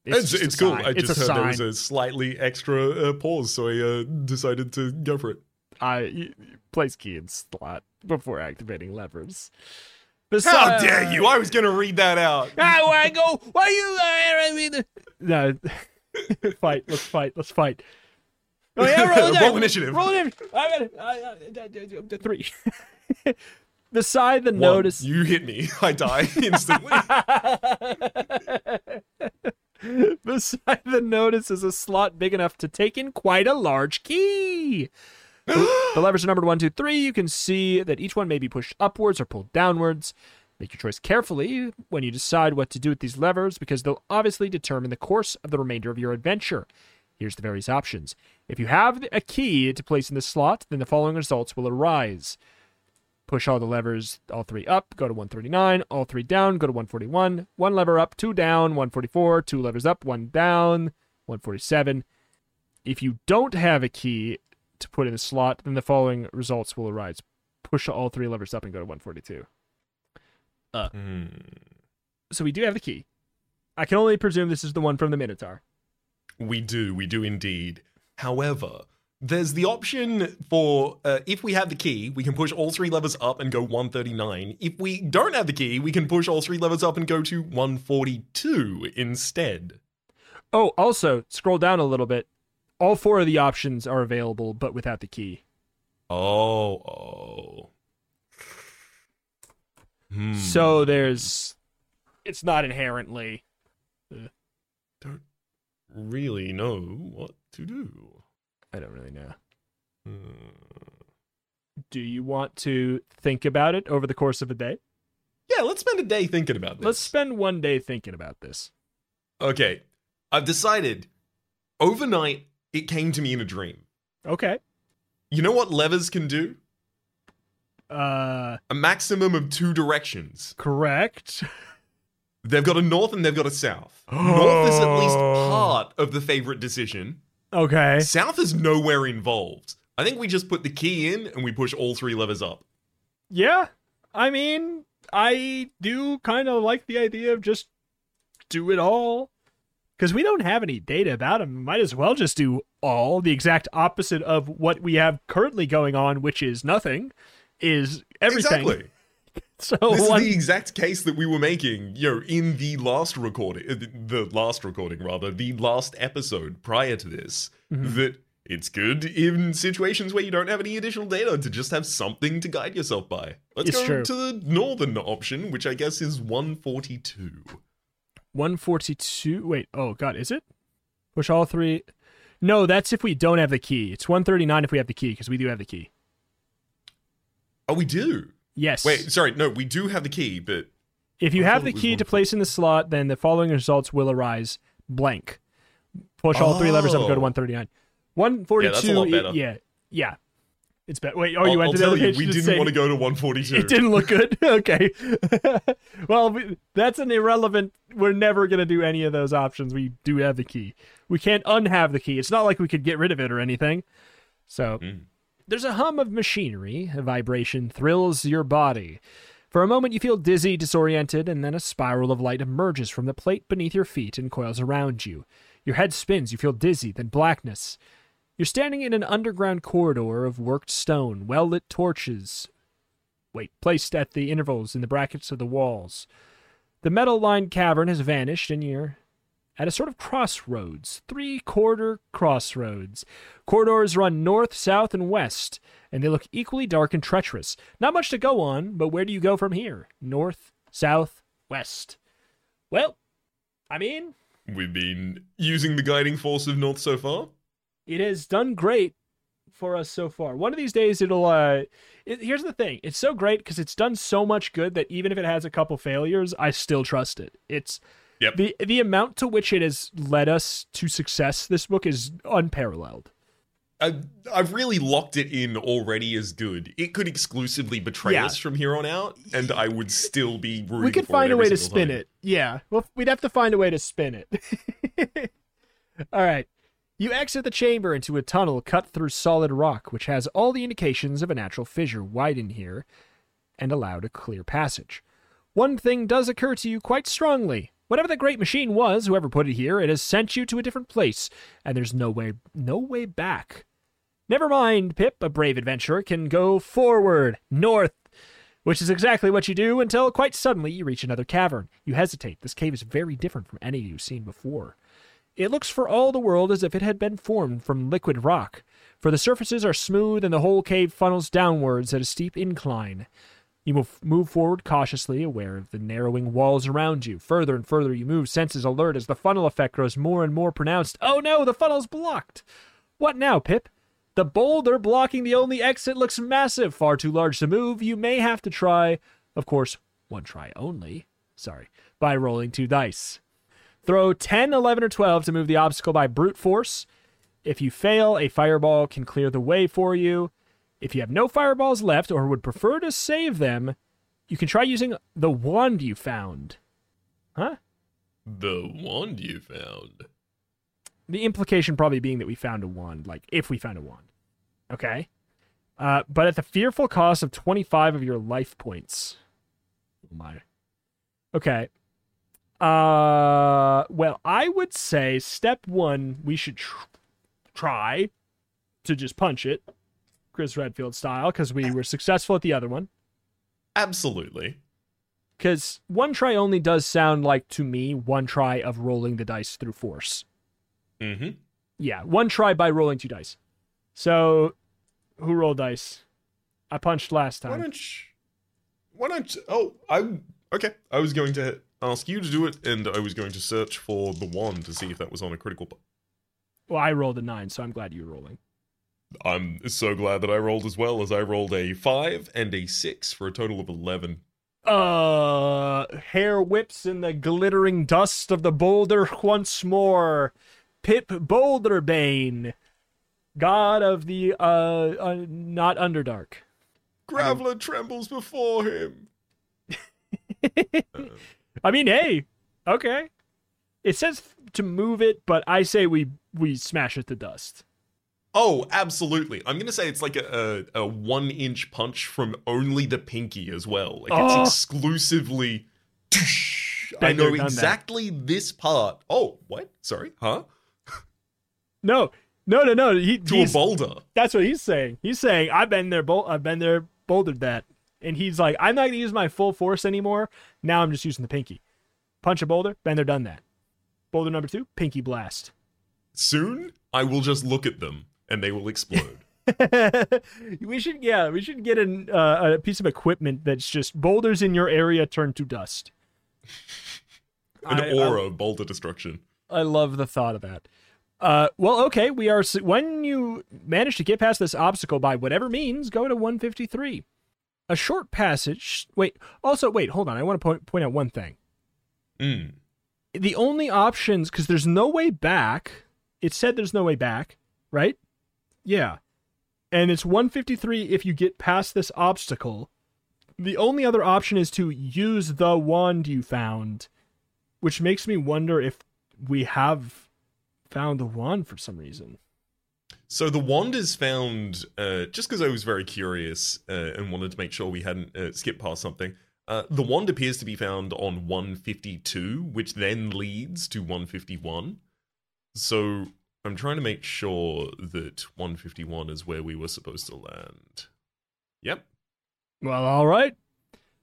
It's, It's, it's cool. sign. I it's just heard sign. there was a slightly extra uh, pause, so I uh, decided to go for it. I y- y- place key in slot before activating levers. How Besides, dare you? I was going to read that out. I want go. Why you? I mean, no. fight. Let's fight. Let's fight. Oh yeah, roll, Roll initiative. Roll initiative. I got it. Three. Beside the One, notice. You hit me. I die instantly. Beside the notice is a slot big enough to take in quite a large key. the levers are numbered one, two, three. You can see that each one may be pushed upwards or pulled downwards. Make your choice carefully when you decide what to do with these levers because they'll obviously determine the course of the remainder of your adventure. Here's the various options. If you have a key to place in the slot, then the following results will arise. Push all the levers, all three up, go to 139. All three down, go to 141. One lever up, two down, 144. Two levers up, one down, 147. If you don't have a key to put in the slot, then the following results will arise. Push all three levers up and go to 142. Hmm. So we do have the key. I can only presume this is the one from the Minotaur. We do, we do indeed. However, there's the option for uh, if we have the key, we can push all three levers up and go 139. If we don't have the key, we can push all three levers up and go to 142 instead. Oh, also, scroll down a little bit. All four of the options are available, but without the key. Oh, oh. Hmm. So there's. It's not inherently. don't really know what to do. I don't really know. Hmm. Do you want to think about it over the course of a day? Yeah, let's spend a day thinking about this. Let's spend one day thinking about this. Okay, I've decided. Overnight, it came to me in a dream. Okay. You know what levers can do? Uh, A maximum of two directions. correct. They've got a north and they've got a south. North is at least part of the favorite decision. Okay. South is nowhere involved. I think we just put the key in and we push all three levers up. Yeah. I mean, I do kind of like the idea of just do it all? Because we don't have any data about him. Might as well just do all, the exact opposite of what we have currently going on, which is nothing, is everything. Exactly. So This one- is the exact case that we were making, you know, in the last recording, uh, the last recording rather, the last episode prior to this. Mm-hmm. That it's good in situations where you don't have any additional data to just have something to guide yourself by. Let's It's go true. to the northern option, which I guess is 142. 142. Wait, oh god, is it? Push all three. No, that's if we don't have the key. It's 139 if we have the key, because we do have the key. Oh, we do. Yes. Wait, sorry, no, we do have the key, but If you I have the key to place in the slot, then the following results will arise blank. Push all three levers up and go to Oh. 139. 142. Yeah, that's a lot i- better. yeah. Yeah. It's better. Wait, oh, I'll, you to the other you, page we didn't say- want to go to 142. It didn't look good. okay. well, we, that's an irrelevant. We're never going to do any of those options. We do have the key. We can't unhave the key. It's not like we could get rid of it or anything. So Mm. There's a hum of machinery. A vibration thrills your body. For a moment, you feel dizzy, disoriented, and then a spiral of light emerges from the plate beneath your feet and coils around you. Your head spins. You feel dizzy, then blackness. You're standing in an underground corridor of worked stone, well lit torches, wait, placed at the intervals in the brackets of the walls. The metal lined cavern has vanished, and you're at a sort of crossroads, three quarter crossroads. Corridors run north, south, and west, and they look equally dark and treacherous. Not much to go on, but where do you go from here? North, south, west. Well, I mean, We've been using the guiding force of North so far. it has done great for us so far. One of these days, it'll. uh it, Here's the thing: it's so great because it's done so much good that even if it has a couple failures, I still trust it. It's Yep. the the amount to which it has led us to success. This book is unparalleled. I, I've really locked it in already as good. It could exclusively betray Yeah. us from here on out, and I would still be rooting we could find a way to spin time. it. Yeah, well, we'd have to find a way to spin it. all right. You exit the chamber into a tunnel cut through solid rock, which has all the indications of a natural fissure widen here and allowed a clear passage. One thing does occur to you quite strongly. Whatever the great machine was, whoever put it here, it has sent you to a different place, and there's no way no way back. Never mind, Pip, a brave adventurer can go forward, north, which is exactly what you do until quite suddenly you reach another cavern. You hesitate. This cave is very different from any you've seen before. It looks for all the world as if it had been formed from liquid rock, for the surfaces are smooth and the whole cave funnels downwards at a steep incline. You move, forward cautiously, aware of the narrowing walls around you. Further and further you move, senses alert as the funnel effect grows more and more pronounced. Oh no, the funnel's blocked! What now, Pip? The boulder blocking the only exit looks massive, far too large to move. You may have to try, of course, one try only, sorry, by rolling two dice. Throw 10, 11, or 12 to move the obstacle by brute force. If you fail, a fireball can clear the way for you. If you have no fireballs left or would prefer to save them, you can try using the wand you found. Huh? The wand you found. The implication probably being that we found a wand, like if we found a wand. Okay? Uh, but at the fearful cost of 25 of your life points. Oh my. Okay. Uh, well, I would say step one, we should tr- try to just punch it, Chris Redfield style, because we were successful at the other one. Absolutely. Because one try only does sound like, to me, one try of rolling the dice through force. Mm-hmm. Yeah, one try by rolling two dice. So, who rolled dice? I punched last time. Why don't you, Why don't you, Oh, I... Okay. I was going to ask you to do it, and I was going to search for the wand to see if that was on a critical... Well, I rolled a nine, so I'm glad you're rolling. I'm so glad that I rolled as well, as I rolled a 5 and a 6 for a total of 11. Uh, hair whips in the glittering dust of the boulder once more. Pip Boulderbane, god of the uh, uh not Underdark. Graveler trembles before him. I mean, hey, okay. It says to move it, but I say we we smash it to dust. Oh, absolutely. I'm going to say it's like a, a, a one inch punch from only the pinky as well. Like it's Oh. exclusively I know done that. exactly this part. Oh, what? Sorry, huh? No, no, no, no. He, To he's, a boulder. that's what he's saying. He's saying I've been there, bol- I've been there, bouldered that, and he's like, I'm not gonna use my full force anymore. Now I'm just using the pinky. Punch a boulder, been there, done that. Boulder number two, pinky blast. Soon, I will just look at them and they will explode. we should, yeah, we should get an, uh, a piece of equipment that's just boulders in your area turn to dust. An I- aura of boulder destruction. I love the thought of that. Uh, well, okay, we are. When you manage to get past this obstacle by whatever means, go to 153. A short passage. Wait. Also, wait. Hold on. I want to point point out one thing. Mm. The only options, because there's no way back. It said there's no way back, right? Yeah. And it's 153 if you get past this obstacle. The only other option is to use the wand you found, which makes me wonder if we have found the wand for some reason. So the wand is found uh, just because I was very curious uh, and wanted to make sure we hadn't uh, skipped past something. Uh, the wand appears to be found on 152, which then leads to 151. So I'm trying to make sure that 151 is where we were supposed to land. Yep. Well, all right.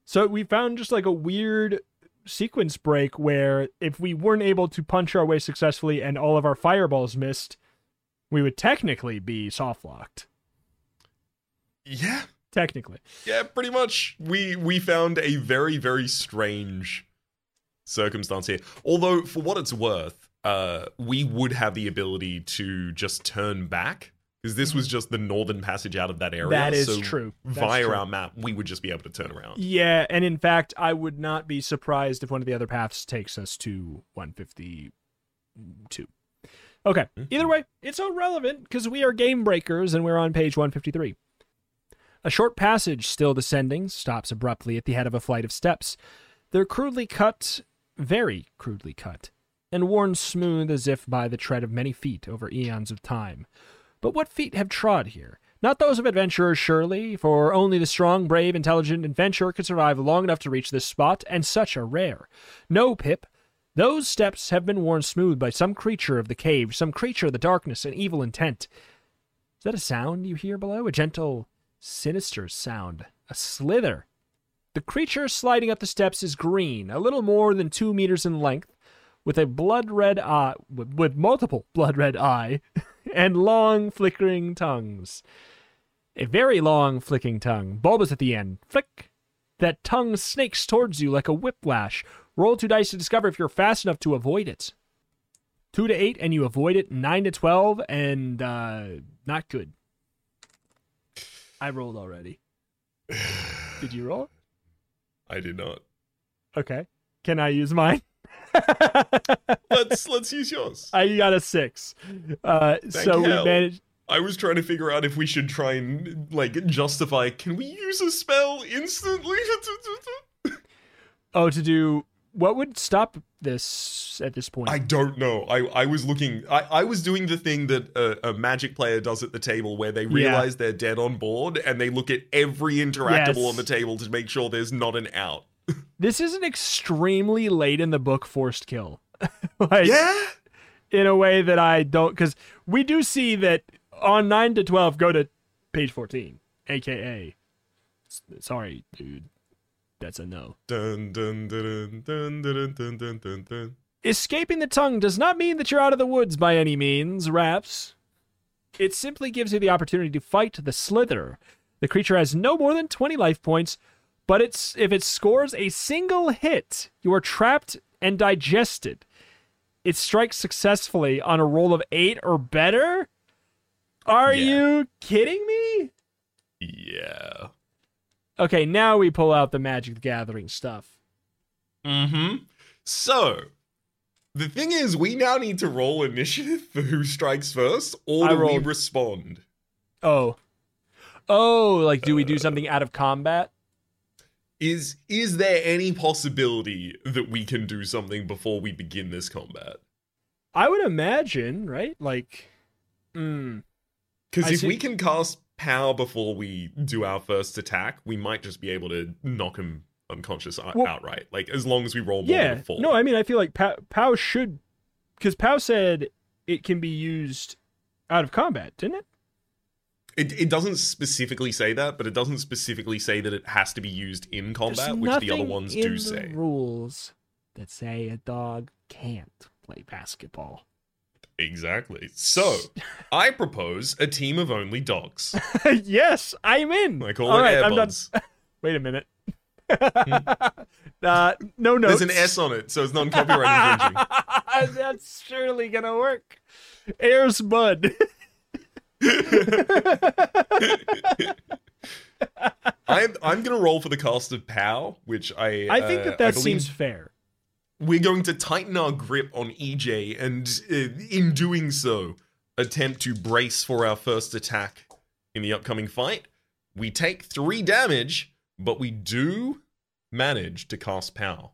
So we found just like a weird sequence break where if we weren't able to punch our way successfully and all of our fireballs missed, we would technically be soft locked. Yeah. Technically. Yeah, pretty much. We we found a very very strange circumstance here. Although for what it's worth, uh we would have the ability to just turn back because this was just the northern passage out of that area. Mm-hmm. That is so true. That's via true. our map, we would just be able to turn around. Yeah, and in fact, I would not be surprised if one of the other paths takes us to 152. Okay. Either way, it's irrelevant because we are game breakers and we're on page 153. A short passage, still descending, stops abruptly at the head of a flight of steps. They're crudely cut, very crudely cut, and worn smooth as if by the tread of many feet over eons of time. But what feet have trod here? Not those of adventurers, surely, for only the strong, brave, intelligent adventurer could survive long enough to reach this spot, and such are rare. No, Pip. Those steps have been worn smooth by some creature of the cave, some creature of the darkness and evil intent. Is that a sound you hear below? A gentle, sinister sound. A slither. The creature sliding up the steps is green, a little more than two meters in length, with a blood red eye, with, with multiple blood red eye, and long flickering tongues. A very long flicking tongue, bulbous at the end. Flick. That tongue snakes towards you like a whiplash. Roll two dice to discover if you're fast enough to avoid it. Two to eight, and you avoid it. Nine to twelve, and uh, not good. I rolled already. Did you roll? I did not. Okay. Can I use mine? Let's let's use yours. I got a six. Uh, so we managed. I was trying to figure out if we should try and like justify. Can we use a spell instantly? Oh, to do what would stop this at this point? I don't know. I, I was looking. I, I was doing the thing that a, a magic player does at the table, where they realize they're dead on board and they look at every interactable Yes. on the table to make sure there's not an out. This is an extremely late in the book forced kill. like, Yeah. in a way that I don't because we do see that on nine to twelve go to page fourteen, aka sorry, dude, that's a no. Dun dun dun dun dun dun dun dun dun. Escaping the tongue does not mean that you're out of the woods by any means, Raps. It simply gives you the opportunity to fight the Slither. The creature has no more than 20 life points, but it's if it scores a single hit, you are trapped and digested. It strikes successfully on a roll of 8 or better? Are Yeah. you kidding me? Yeah. Okay, now we pull out the Magic the Gathering stuff. Mm-hmm. So the thing is, we now need to roll initiative for who strikes first, or I do we respond? Oh. Oh, like do we do something out of combat? Is is there any possibility that we can do something before we begin this combat? I would imagine, right? Like, mm, Because if see- we can cast power before we do our first attack, we might just be able to knock him unconscious Well- outright. Like as long as we roll more yeah. than four. No, I mean I feel like Pow, Pow should because Pow said it can be used out of combat, didn't it? It, it doesn't specifically say that, but it doesn't specifically say that it has to be used in combat, which the other ones do say. rules that say a dog can't play basketball. Exactly. So, I propose a team of only dogs. yes, I'm in. I call All it right, I'm done. Wait a minute. uh, no notes. There's an S on it, so it's non copyright infringing. That's surely gonna work. Air's bud. I'm I'm gonna roll for the cast of POW, which I I think uh, that that seems fair. we're going to tighten our grip on EJ, and uh, in doing so, attempt to brace for our first attack in the upcoming fight. We take three damage, but we do manage to cast POW.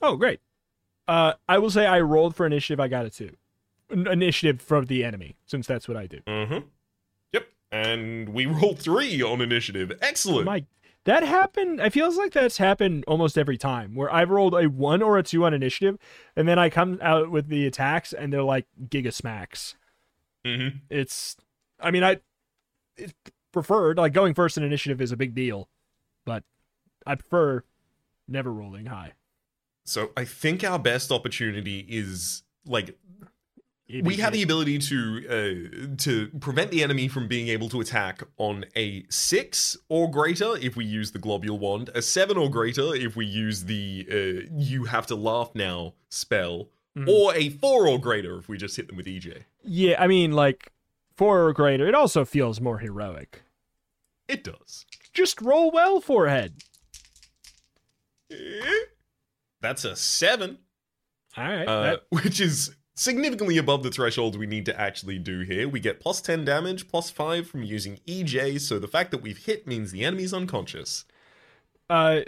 Oh, great. Uh, I will say I rolled for initiative. I got it too. Initiative from the enemy, since that's what I do. Mm-hmm. Yep. And we rolled three on initiative. Excellent. My that happened. It feels like that's happened almost every time where I've rolled a one or a two on initiative, and then I come out with the attacks, and they're like giga smacks. mm-hmm. It's, I mean, I it's preferred like going first in initiative is a big deal, but I prefer never rolling high. So I think our best opportunity is like we have the ability to uh, to prevent the enemy from being able to attack on a six or greater if we use the globule wand, a seven or greater if we use the uh, "you have to laugh now" spell, Mhm. or a four or greater if we just hit them with EJ. Yeah, I mean, like four or greater. It also feels more heroic. It does. Just roll well, forehead. That's a seven, All right. uh, that- which is significantly above the threshold we need to actually do here. We get plus 10 damage, plus 5 from using EJ, so the fact that we've hit means the enemy's unconscious. uh,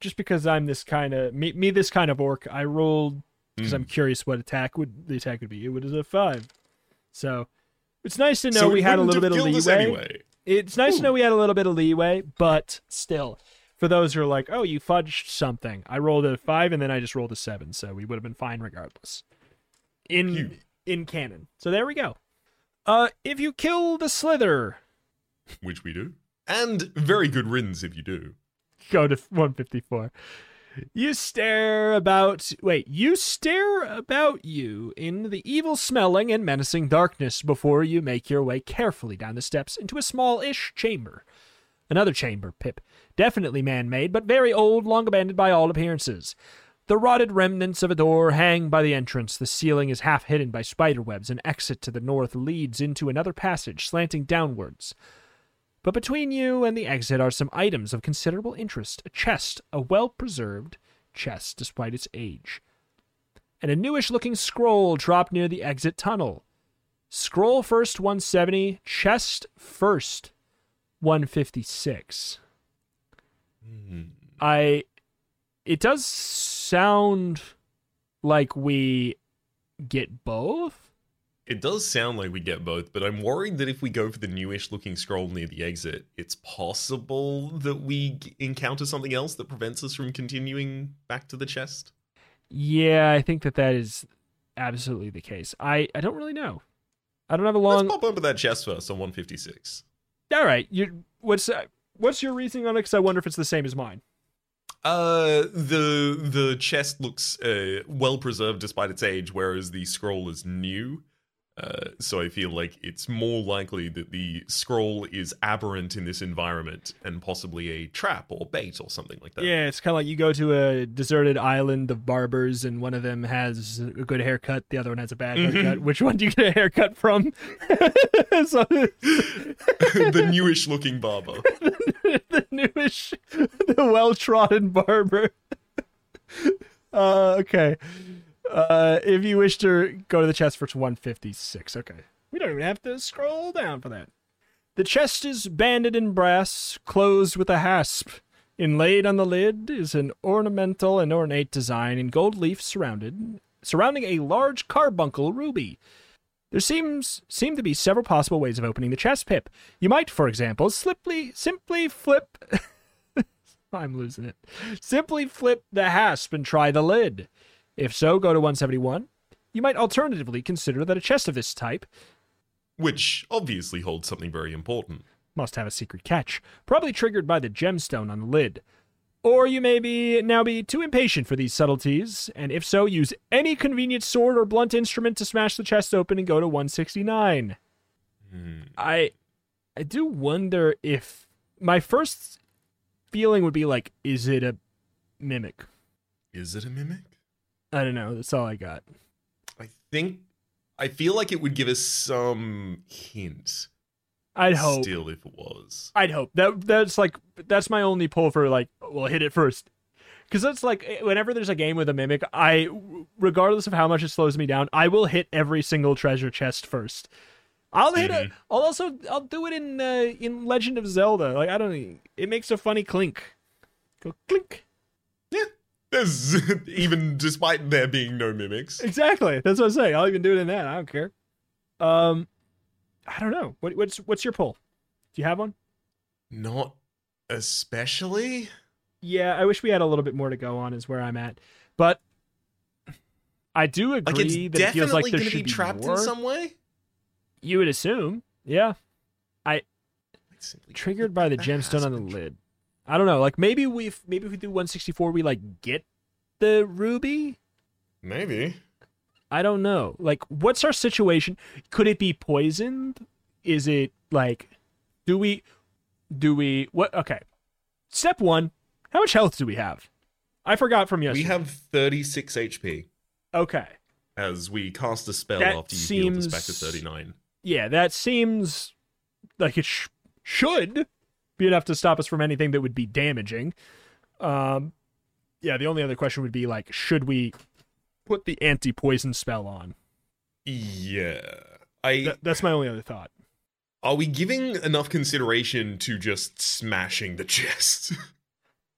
just because I'm this kind of me, me this kind of orc, I rolled because Mm. I'm curious what attack would the attack would be. It was a five, so it's nice to know So we had a little bit of leeway. anyway. It's nice to know we had a little bit of leeway, but still, for those who are like, "Oh, you fudged something," I rolled a five and then I just rolled a seven, so we would have been fine regardless. In Phew. in canon, so there we go. Uh, if you kill the slither, Which we do. And very good riddance if you do. go to 154. You stare about. Wait, you stare about you in the evil smelling and menacing darkness before you make your way carefully down the steps into a small ish chamber. Another chamber, Pip. Definitely man made, but very old, long abandoned by all appearances. The rotted remnants of a door hang by the entrance. The ceiling is half hidden by spider webs. An exit to the north leads into another passage, slanting downwards. But between you and the exit are some items of considerable interest a chest, a well preserved chest despite its age, and a newish looking scroll dropped near the exit tunnel. Scroll first 170, chest first 156. Hmm. I. It does sound like we get both. It does sound like we get both, but I'm worried that if we go for the newish looking scroll near the exit, it's possible that we encounter something else that prevents us from continuing back to the chest. Yeah, I think that that is absolutely the case. I, I don't really know. I don't have a long. Let's pop over that chest first on 156. All right, you what's uh, what's your reasoning on it? Because I wonder if it's the same as mine. Uh, the the chest looks uh, well preserved despite its age, whereas the scroll is new. Uh, so I feel like it's more likely that the scroll is aberrant in this environment and possibly a trap or bait or something like that. Yeah, it's kind of like you go to a deserted island of barbers, and one of them has a good haircut, the other one has a bad haircut. Which one do you get a haircut from? so, the newish looking barber. the newish, the well trodden barber. uh, okay. Uh, if you wish to go to the chest for 156, okay. We don't even have to scroll down for that. The chest is banded in brass, closed with a hasp. Inlaid on the lid is an ornamental and ornate design in gold leaf surrounded surrounding a large carbuncle ruby. There seems seem to be several possible ways of opening the chest pip. You might, for example, simply simply flip I'm losing it. Simply flip the hasp and try the lid. If so, go to 171. You might alternatively consider that a chest of this type Which obviously holds something very important. must have a secret catch, probably triggered by the gemstone on the lid. Or you may be now be too impatient for these subtleties, and if so, use any convenient sword or blunt instrument to smash the chest open and go to 169. Hmm. I I do wonder if my first feeling would be like, is it a mimic? Is it a mimic? I don't know. That's all I got. I think. I feel like it would give us some hint. I'd hope. Still, if it was. I'd hope. That that's like that's my only pull for like well hit it first. Because that's like eh, whenever there's a game with a mimic I regardless of how much it slows me down I will hit every single treasure chest first. I'll hit it. I'll also I'll do it in uh, in Legend of Zelda. Like I don't it makes a funny clink. Go clink. Yeah. There's even despite there being no mimics. exactly. That's what I'm saying. I'll even do it in that. I don't care. Um I don't know what what's what's your pull do you have one Not especially. Yeah, I wish we had a little bit more to go on. Is where I'm at, but I do agree Like it's that it feels like there going to should be trapped more. in some way. You would assume, yeah. I Triggered by the gemstone on the lid. I don't know. Like maybe we maybe if we do 164, we like get the ruby. Maybe. I don't know. Like, what's our situation? Could it be poisoned? Is it like, do we, do we, what? Okay. Step one, how much health do we have? I forgot from yesterday. We have 36 HP Okay. as we cast a spell That after you healed us back to 39. Yeah, that seems like it sh- should be enough to stop us from anything that would be damaging. Um, yeah, the only other question would be like, should we put the anti-poison spell on? Yeah. I Th- that's my only other thought. are we giving enough consideration to just smashing the chest?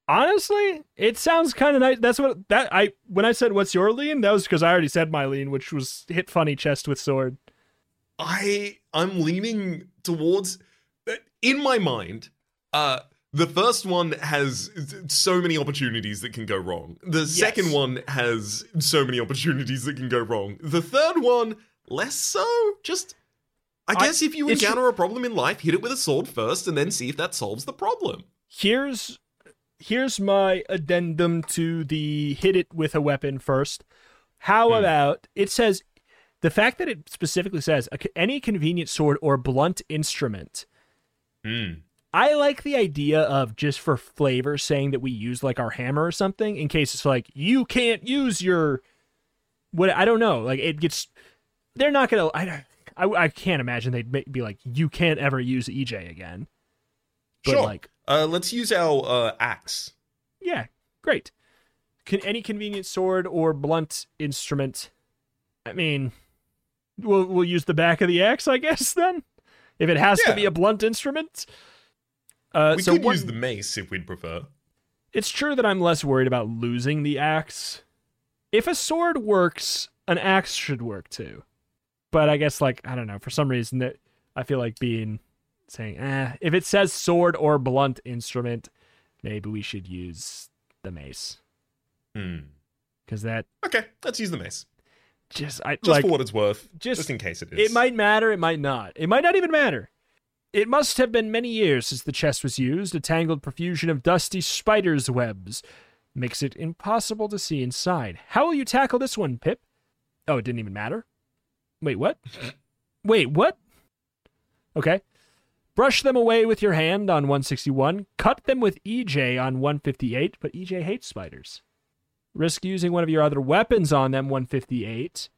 Honestly, it sounds kind of nice. That's what that I when I said what's your lean, that was because I already said my lean, which was hit funny chest with sword. I I'm leaning towards in my mind uh the first one has so many opportunities that can go wrong. The second one has so many opportunities that can go wrong. The third one less so. Just I I- guess if you encounter a problem in life, hit it with a sword first and then see if that solves the problem. here's here's my addendum to the hit it with a weapon first. How Hmm. about it says the fact that it specifically says any convenient sword or blunt instrument. Hmm. I like the idea of just for flavor saying that we use like our hammer or something in case it's like you can't use your what I don't know like it gets they're not gonna I I, I can't imagine they'd be like you can't ever use EJ again. But Sure. like Uh, let's use our uh, axe. yeah, great. Can any convenient sword or blunt instrument? I mean, we'll we'll use the back of the axe, I guess. Then, if it has to be a blunt instrument. Uh, We so could one- use the mace if we'd prefer. it's true that I'm less worried about losing the axe. If a sword works, an axe should work too. But I guess like I don't know, for some reason that I feel like being saying, eh, if it says sword or blunt instrument, maybe we should use the mace Hmm. because that Okay, let's use the mace. just I Just like for what it's worth. just- Just, in case it is. it might matter, it might not. It might not even matter. It must have been many years since the chest was used. A tangled profusion of dusty spiders' webs makes it impossible to see inside. How will you tackle this one, Pip? Oh, it didn't even matter. Wait, what? Wait, what? Okay. Brush them away with your hand on 161. Cut them with EJ on 158, but EJ hates spiders. Risk using one of your other weapons on them 158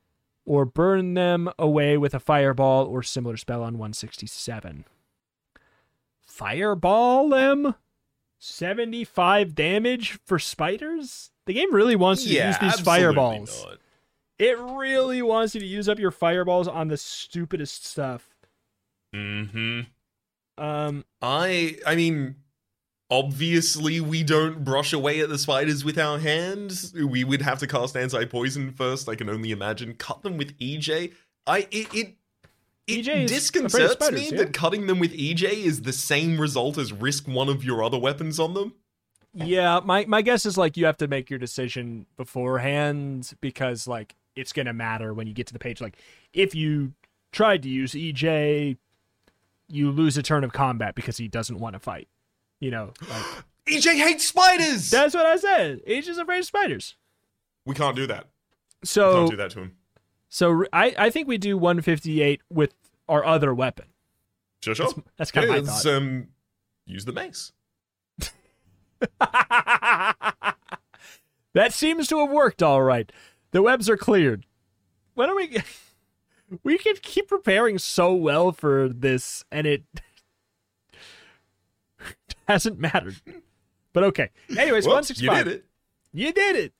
or burn them away with a fireball or similar spell on 167. Fireball them? 75 damage for spiders? The game really wants you to use these fireballs. not. It really wants you to use up your fireballs on the stupidest stuff. Mm-hmm. Um, I I mean obviously we don't brush away at the spiders with our hands. We would have to cast anti-poison first, I can only imagine. Cut them with EJ. I it it it EJ is disconcerts spiders, me yeah. that cutting them with EJ is the same result as risk one of your other weapons on them. Yeah, my my guess is like you have to make your decision beforehand because like it's gonna matter when you get to the page. Like if you tried to use EJ, you lose a turn of combat because he doesn't want to fight. You know, like EJ hates spiders. that's what I said. Just afraid of spiders. we can't do that. So Can't do that to him. So I I think we do 158 with our other weapon. Sure, sure. That's, that's kind Yeah, of my thought. um, use the mace. that seems to have worked all right. The webs are cleared. When are we? We can keep preparing so well for this, and it hasn't mattered. But okay. Anyways, Well, one six you did it. You did it.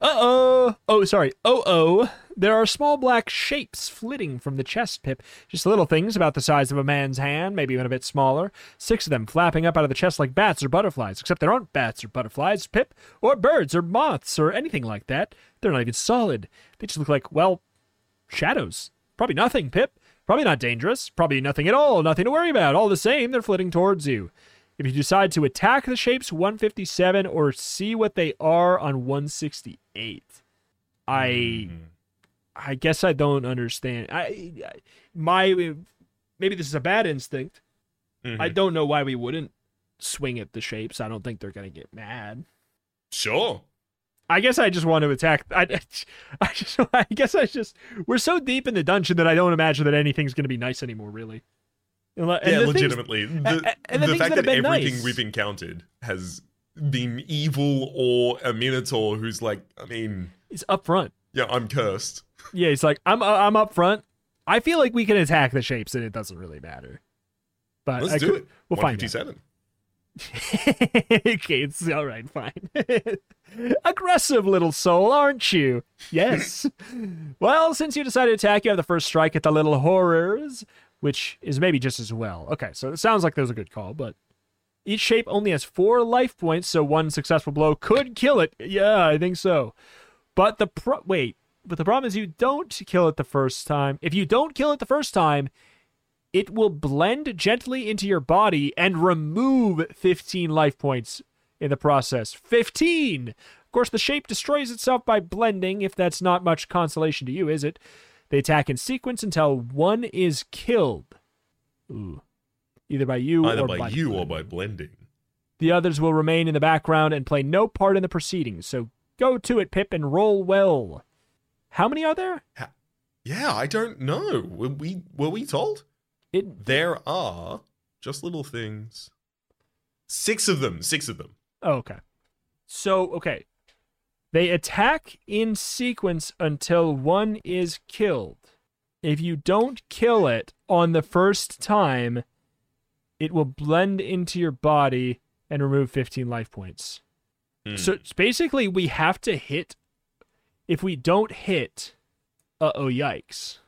Oh. Oh, sorry. Oh oh. There are small black shapes flitting from the chest, Pip. Just little things about the size of a man's hand, maybe even a bit smaller. Six of them flapping up out of the chest like bats or butterflies, except there aren't bats or butterflies, Pip, or birds or moths or anything like that. They're not even solid. They just look like, well, shadows. Probably nothing, Pip. Probably not dangerous. Probably nothing at all. Nothing to worry about. All the same, they're flitting towards you. If you decide to attack the shapes 157 or see what they are on 168, I I guess I don't understand. I, I my maybe this is a bad instinct. Mhm. I don't know why we wouldn't swing at the shapes. I don't think they're gonna get mad. Sure. I guess I just want to attack. I, I just, I guess I just, we're so deep in the dungeon that I don't imagine that anything's going to be nice anymore, really. And yeah, the things- legitimately. the and the the fact that that everything nice. we've encountered has been evil or a minotaur who's like, I mean, he's up front. yeah, I'm cursed. Yeah, he's like I'm, I'm up front. I feel like we can attack the shapes, and it doesn't really matter. But Let's I do could- it. We'll find out. okay, it's all right, fine. Aggressive little soul, aren't you? Yes. well, since you decided to attack, you have the first strike at the little horrors, which is maybe just as well. Okay, so it sounds like there's a good call, but each shape only has four life points, so one successful blow could kill it. Yeah, I think so. But the pro- wait, but the problem is you don't kill it the first time. If you don't kill it the first time, it will blend gently into your body and remove 15 life points in the process. 15! Of course, the shape destroys itself by blending, if that's not much consolation to you, is it? They attack in sequence until one is killed. Ooh. Either by you Either or by, you or blending. by blending. The others will remain in the background and play no part in the proceedings, so go to it, Pip, and roll well. How many are there? Yeah, I don't know. Were we were we told? It There are just little things. Six of them. Six of them. Oh, okay. So, okay. They attack in sequence until one is killed. If you don't kill it on the first time, it will blend into your body and remove 15 life points. Hmm. So basically, we have to hit. If we don't hit, uh oh, yikes.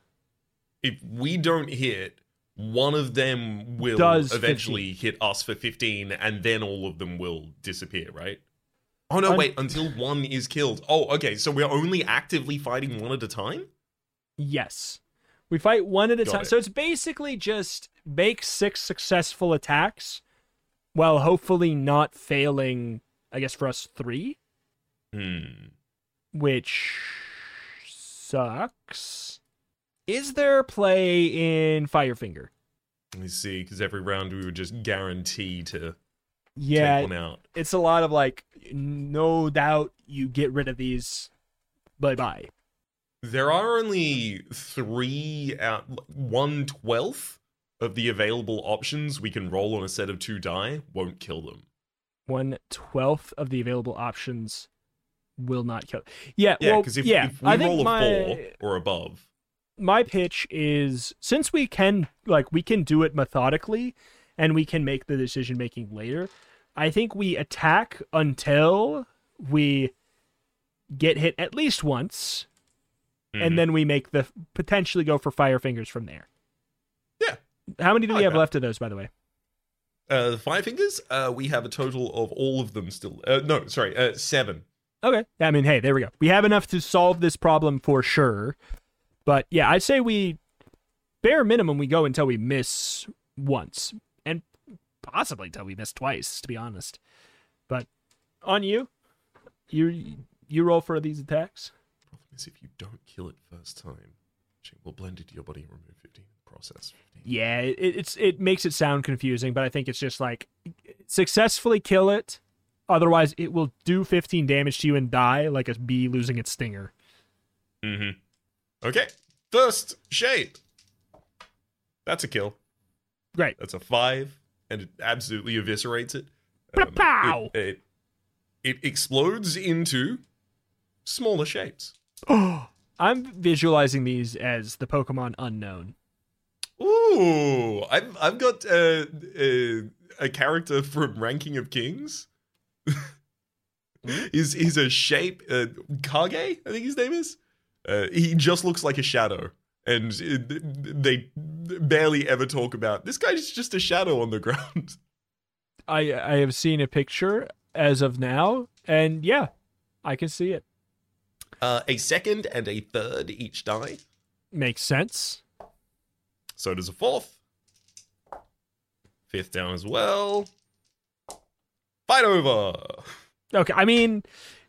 if we don't hit, one of them will Does eventually hit us for 15, and then all of them will disappear, right? Oh, no, wait, until one is killed. Oh, okay, so we're only actively fighting one at a time? Yes. We fight one at a Got time. it. So it's basically just make six successful attacks while hopefully not failing, I guess, for us three, Hmm. which sucks. Is there play in Firefinger? Let me see, because every round we would just guarantee to Yeah, take one out. it's a lot of like, no doubt you get rid of these. Bye bye. There are only three out, one twelfth of the available options we can roll on a set of two die won't kill them. One twelfth of the available options will not kill. Yeah, Yeah, well, because if, yeah, if we I roll a my, four or above, my pitch is since we can like we can do it methodically and we can make the decision making later i think we attack until we get hit at least once Mhm. and then we make the potentially go for fire fingers from there Yeah. how many do I we like have that. left of those by the way Uh, the five fingers, uh, we have a total of all of them still. Uh, no, sorry, uh, seven. okay i mean hey there we go we have enough to solve this problem for sure but yeah i'd say we bare minimum we go until we miss once possibly until we miss twice to be honest but on you. You you roll for these attacks. Problem is, if you don't kill it first time, it will blend into your body and remove 15 process. 15. Yeah, it, it's it makes it sound confusing, but I think it's just like successfully kill it. Otherwise, it will do 15 damage to you and die like a bee losing its stinger. Mm-hmm. Okay. First shape. That's a kill. Great. That's a five, and it absolutely eviscerates it. Pow! It, it, it explodes into smaller shapes. I'm visualizing these as the Pokemon Unown. Ooh, I've I've got uh, uh, a character from Ranking of Kings. he's he's a shape uh, Kage, I think his name is. Uh, he just looks like a shadow, and it, they barely ever talk about this guy's just a shadow on the ground. I I have seen a picture as of now, and yeah, I can see it. Uh, a second and a third each die. Makes sense. So does a fourth. Fifth down as well. Fight over. Okay, I mean,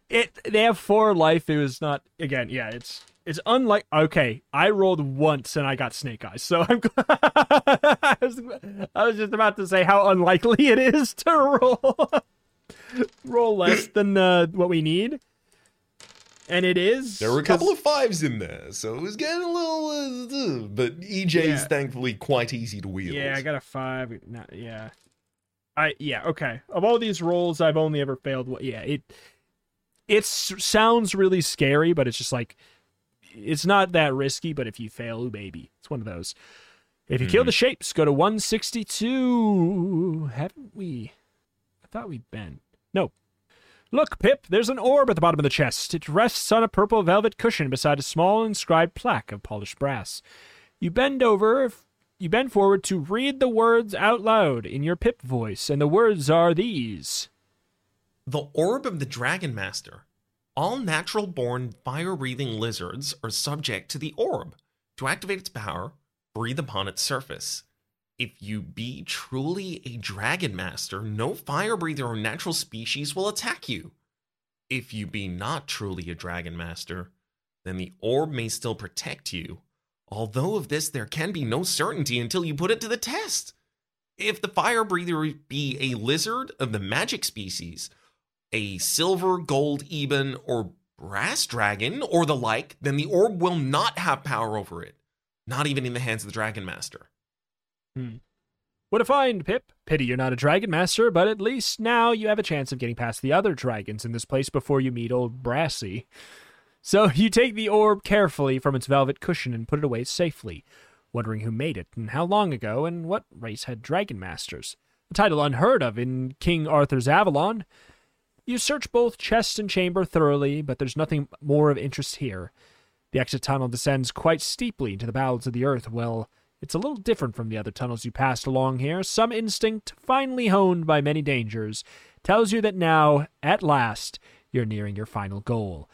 it they have four life. It was not again. Yeah, it's it's unlike. Okay, I rolled once and I got snake eyes. So I'm. I, was, I was just about to say how unlikely it is to roll roll less than uh, what we need, and it is. There were a couple of fives in there, so it was getting a little. Uh, but EJ's Yeah. thankfully quite easy to wield. Yeah, I got a five. Not, yeah. I yeah okay. Of all these rolls, I've only ever failed. one- Yeah, it it sounds really scary, but it's just like it's not that risky. But if you fail, ooh, baby, it's one of those. If you kill mm-hmm. the shapes, go to one sixty two. Haven't we? I thought we'd been. No. Look, Pip, there's an orb at the bottom of the chest. It rests on a purple velvet cushion beside a small inscribed plaque of polished brass. You bend over, you bend forward to read the words out loud in your Pip voice, and the words are these. The Orb of the Dragon Master. All natural born fire breathing lizards are subject to the orb. To activate its power, breathe upon its surface. If you be truly a dragon master, no fire breather or natural species will attack you. If you be not truly a dragon master, then the orb may still protect you, although of this there can be no certainty until you put it to the test. If the fire breather be a lizard of the magic species, a silver, gold, eben, or brass dragon, or the like, then the orb will not have power over it, not even in the hands of the dragon master. Hmm. What a find, Pip. Pity you're not a dragon master, but at least now you have a chance of getting past the other dragons in this place before you meet old Brassy. So you take the orb carefully from its velvet cushion and put it away safely, wondering who made it and how long ago and what race had dragon masters. A title unheard of in King Arthur's Avalon. You search both chest and chamber thoroughly, but there's nothing more of interest here. The exit tunnel descends quite steeply into the bowels of the earth. Well, it's a little different from the other tunnels you passed along here. Some instinct, finely honed by many dangers, tells you that now, at last, you're nearing your final goal.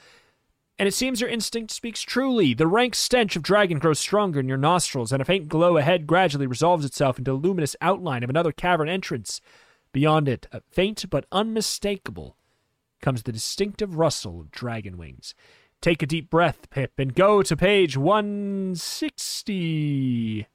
And it seems your instinct speaks truly. The rank stench of dragon grows stronger in your nostrils, and a faint glow ahead gradually resolves itself into a luminous outline of another cavern entrance. Beyond it, faint but unmistakable, comes the distinctive rustle of dragon wings. Take a deep breath, Pip, and go to page 160.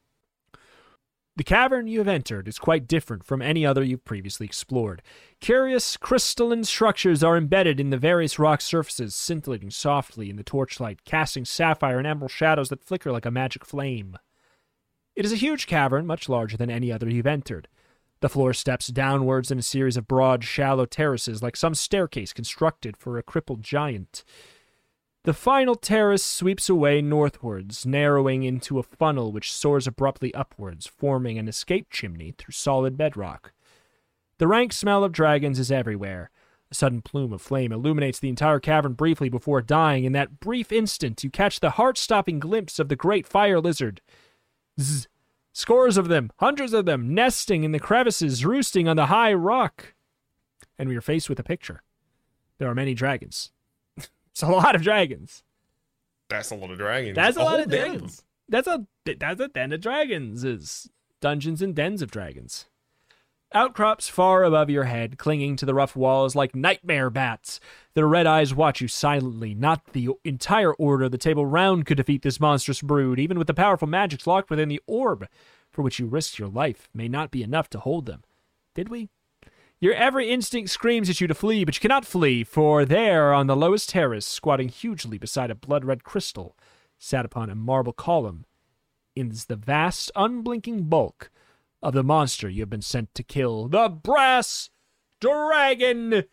The cavern you have entered is quite different from any other you've previously explored. Curious crystalline structures are embedded in the various rock surfaces, scintillating softly in the torchlight, casting sapphire and emerald shadows that flicker like a magic flame. It is a huge cavern, much larger than any other you've entered. The floor steps downwards in a series of broad, shallow terraces, like some staircase constructed for a crippled giant. The final terrace sweeps away northwards, narrowing into a funnel which soars abruptly upwards, forming an escape chimney through solid bedrock. The rank smell of dragons is everywhere. A sudden plume of flame illuminates the entire cavern briefly before dying. In that brief instant, you catch the heart stopping glimpse of the great fire lizard. Zzz. Scores of them, hundreds of them, nesting in the crevices, roosting on the high rock. And we are faced with a picture. There are many dragons. it's a lot of dragons. That's a lot of dragons. That's a, lot of dragons. That's a that's a den of dragons. Is Dungeons and Dens of Dragons. Outcrops far above your head, clinging to the rough walls like nightmare bats. Their red eyes watch you silently. Not the entire order of the table round could defeat this monstrous brood, even with the powerful magics locked within the orb, for which you risked your life, may not be enough to hold them. Did we? Your every instinct screams at you to flee, but you cannot flee, for there, on the lowest terrace, squatting hugely beside a blood red crystal, sat upon a marble column, is the vast, unblinking bulk of the monster you have been sent to kill the brass dragon.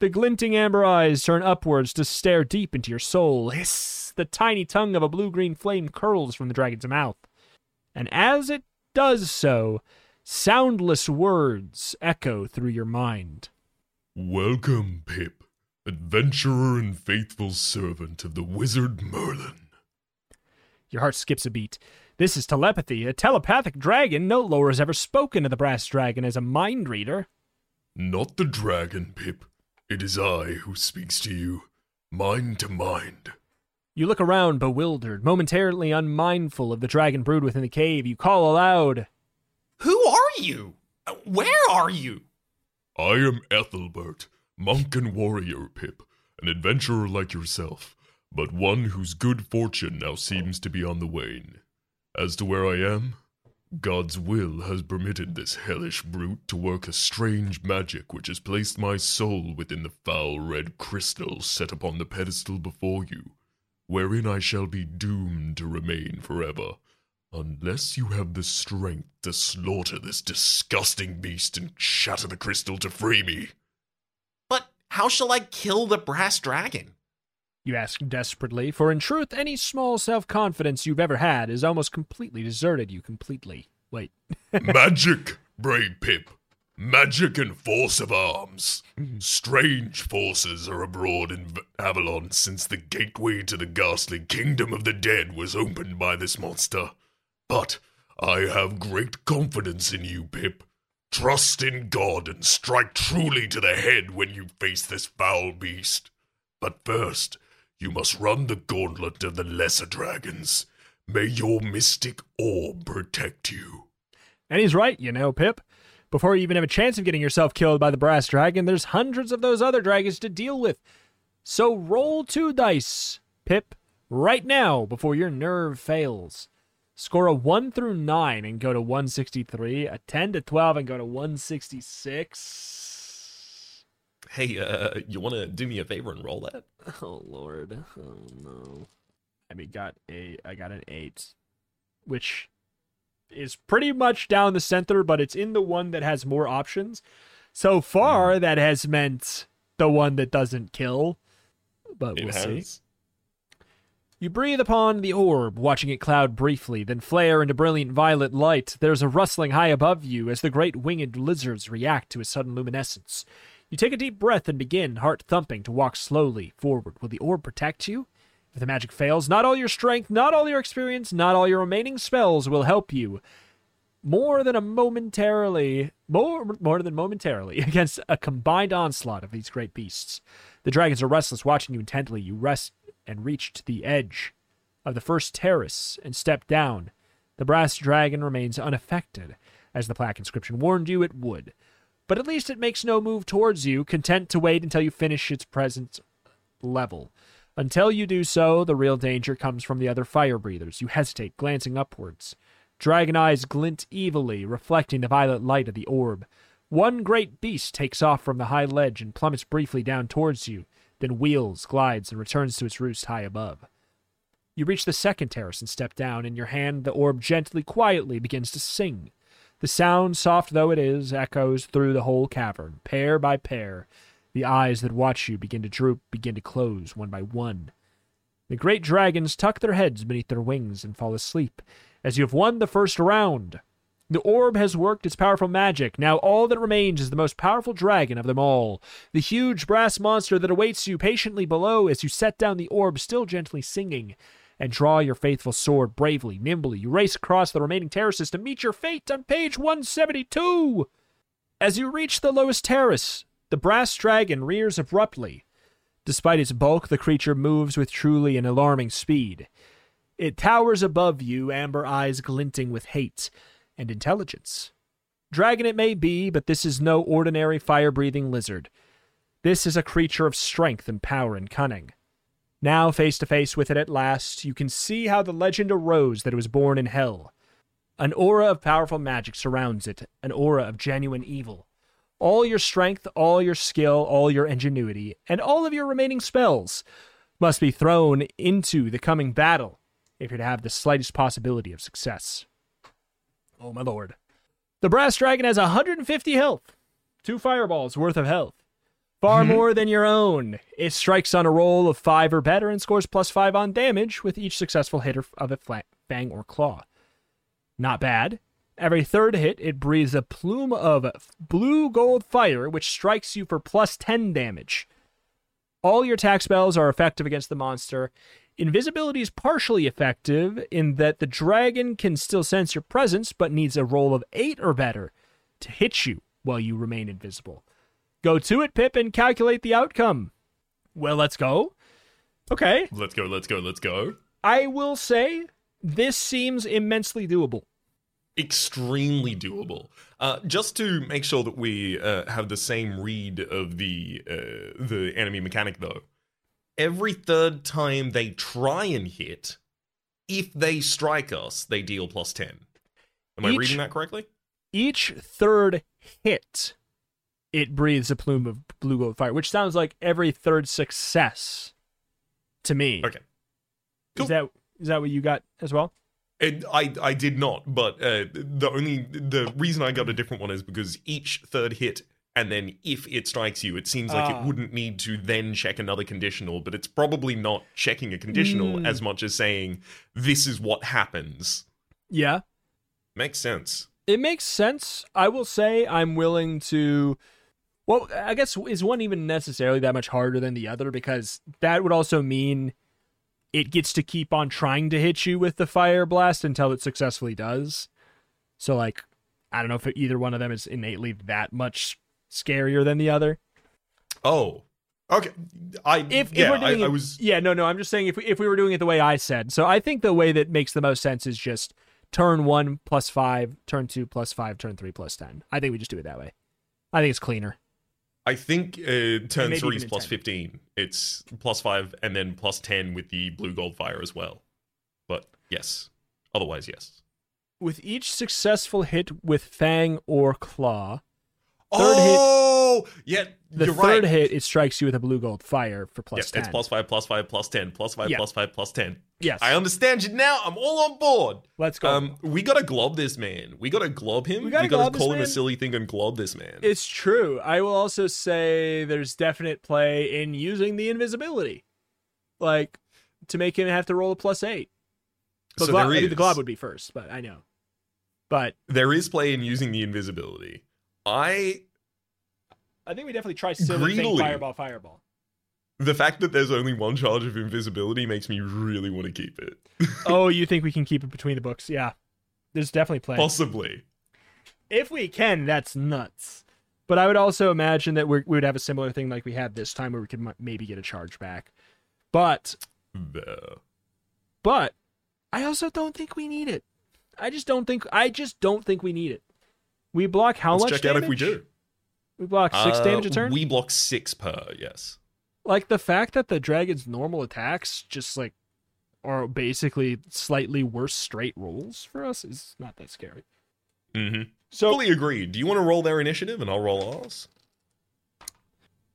The glinting amber eyes turn upwards to stare deep into your soul. Hiss! The tiny tongue of a blue green flame curls from the dragon's mouth. And as it does so, soundless words echo through your mind. Welcome, Pip, adventurer and faithful servant of the wizard Merlin. Your heart skips a beat. This is telepathy. A telepathic dragon. No lore has ever spoken of the brass dragon as a mind reader. Not the dragon, Pip. It is I who speaks to you, mind to mind. You look around, bewildered, momentarily unmindful of the dragon brood within the cave. You call aloud. Who are you? Where are you? I am Ethelbert, monk and warrior, Pip, an adventurer like yourself, but one whose good fortune now seems to be on the wane. As to where I am, God's will has permitted this hellish brute to work a strange magic which has placed my soul within the foul red crystal set upon the pedestal before you, wherein I shall be doomed to remain forever, unless you have the strength to slaughter this disgusting beast and shatter the crystal to free me. But how shall I kill the brass dragon? You ask desperately, for in truth, any small self confidence you've ever had is almost completely deserted you completely. Wait. Magic, brave Pip. Magic and force of arms. Strange forces are abroad in Avalon since the gateway to the ghastly kingdom of the dead was opened by this monster. But I have great confidence in you, Pip. Trust in God and strike truly to the head when you face this foul beast. But first, you must run the gauntlet of the lesser dragons. May your mystic orb protect you. And he's right, you know, Pip. Before you even have a chance of getting yourself killed by the brass dragon, there's hundreds of those other dragons to deal with. So roll two dice, Pip, right now before your nerve fails. Score a 1 through 9 and go to 163, a 10 to 12 and go to 166. Hey, uh, you want to do me a favor and roll that? Oh lord. Oh no. I mean got a I got an 8 which is pretty much down the center but it's in the one that has more options. So far that has meant the one that doesn't kill. But we'll see. You breathe upon the orb, watching it cloud briefly, then flare into brilliant violet light. There's a rustling high above you as the great winged lizards react to its sudden luminescence. You take a deep breath and begin, heart thumping, to walk slowly forward. Will the orb protect you? If the magic fails, not all your strength, not all your experience, not all your remaining spells will help you. More than a momentarily, more more than momentarily, against a combined onslaught of these great beasts. The dragons are restless, watching you intently. You rest and reach to the edge of the first terrace and step down. The brass dragon remains unaffected, as the plaque inscription warned you it would. But at least it makes no move towards you, content to wait until you finish its present level. Until you do so, the real danger comes from the other fire breathers. You hesitate, glancing upwards. Dragon eyes glint evilly, reflecting the violet light of the orb. One great beast takes off from the high ledge and plummets briefly down towards you, then wheels, glides, and returns to its roost high above. You reach the second terrace and step down. In your hand, the orb gently, quietly begins to sing. The sound, soft though it is, echoes through the whole cavern, pair by pair. The eyes that watch you begin to droop, begin to close, one by one. The great dragons tuck their heads beneath their wings and fall asleep, as you have won the first round. The orb has worked its powerful magic. Now all that remains is the most powerful dragon of them all. The huge brass monster that awaits you patiently below as you set down the orb, still gently singing, and draw your faithful sword bravely, nimbly. You race across the remaining terraces to meet your fate on page 172. As you reach the lowest terrace, the brass dragon rears abruptly. Despite its bulk, the creature moves with truly an alarming speed. It towers above you, amber eyes glinting with hate and intelligence. Dragon it may be, but this is no ordinary fire breathing lizard. This is a creature of strength and power and cunning. Now, face to face with it at last, you can see how the legend arose that it was born in hell. An aura of powerful magic surrounds it, an aura of genuine evil. All your strength, all your skill, all your ingenuity, and all of your remaining spells must be thrown into the coming battle if you're to have the slightest possibility of success. Oh my lord. The brass dragon has 150 health, two fireballs worth of health. Far mm-hmm. more than your own. It strikes on a roll of five or better and scores plus five on damage with each successful hit of a fla- fang or claw. Not bad. Every third hit, it breathes a plume of blue gold fire, which strikes you for plus 10 damage. All your attack spells are effective against the monster. Invisibility is partially effective in that the dragon can still sense your presence, but needs a roll of 8 or better to hit you while you remain invisible. Go to it, Pip, and calculate the outcome. Well, let's go. Okay. Let's go, let's go, let's go. I will say this seems immensely doable. Extremely doable. Uh, just to make sure that we uh, have the same read of the uh, the enemy mechanic, though, every third time they try and hit, if they strike us, they deal plus ten. Am I reading that correctly? Each third hit, it breathes a plume of blue gold fire, which sounds like every third success to me. Okay. Cool. Is that is that what you got as well? And I I did not, but uh, the only the reason I got a different one is because each third hit and then if it strikes you, it seems like Ah. it wouldn't need to then check another conditional, but it's probably not checking a conditional Mm. as much as saying this is what happens. Yeah. Makes sense. It makes sense. I will say I'm willing to. Well, I guess is one even necessarily that much harder than the other because that would also mean it gets to keep on trying to hit you with the fire blast until it successfully does. So, like, I don't know if either one of them is innately that much scarier than the other. Oh, okay. I If, yeah, if we're doing I, I was yeah, no, no. I'm just saying if we, if we were doing it the way I said. So I think the way that makes the most sense is just turn one plus five, turn two plus five, turn three plus ten. I think we just do it that way. I think it's cleaner. I think uh, turn three is plus 10. 15. It's plus 5 and then plus 10 with the blue gold fire as well. But yes. Otherwise, yes. With each successful hit with fang or claw, Third hit- oh, yeah, the third right. hit it strikes you with a blue gold fire for plus Yes, ten. it's plus 5, plus 5, plus 10, plus 5, Yeah. plus 5, plus 10. yes. I understand you now. I'm all on board. Let's go. Um, we gotta glob this man. We gotta glob him. We gotta we gotta call him a silly thing and glob this man. It's true. I will also say there's definite play in using the invisibility, like to make him have to roll a plus eight. The so glob, I mean, the glob would be first, but I know. But there is play in using the invisibility. I I think we definitely try silly thing fireball, fireball. the fact that there's only one charge of invisibility makes me really want to keep it. oh, you think we can keep it between the books? Yeah, there's definitely play. Possibly. If we can, that's nuts. But I would also imagine that we're, we would have a similar thing like we had this time, where we could m- maybe get a charge back. But. But I also don't think we need it. I just don't think I just don't think we need it. We block how Let's much check damage? out if we do. We block six Uh, damage a turn. We block six per, yes. like the fact that the dragon's normal attacks just like are basically slightly worse straight rolls for us is not that scary. Mm-hmm. So Fully agreed. Do you want to roll their initiative and I'll roll ours?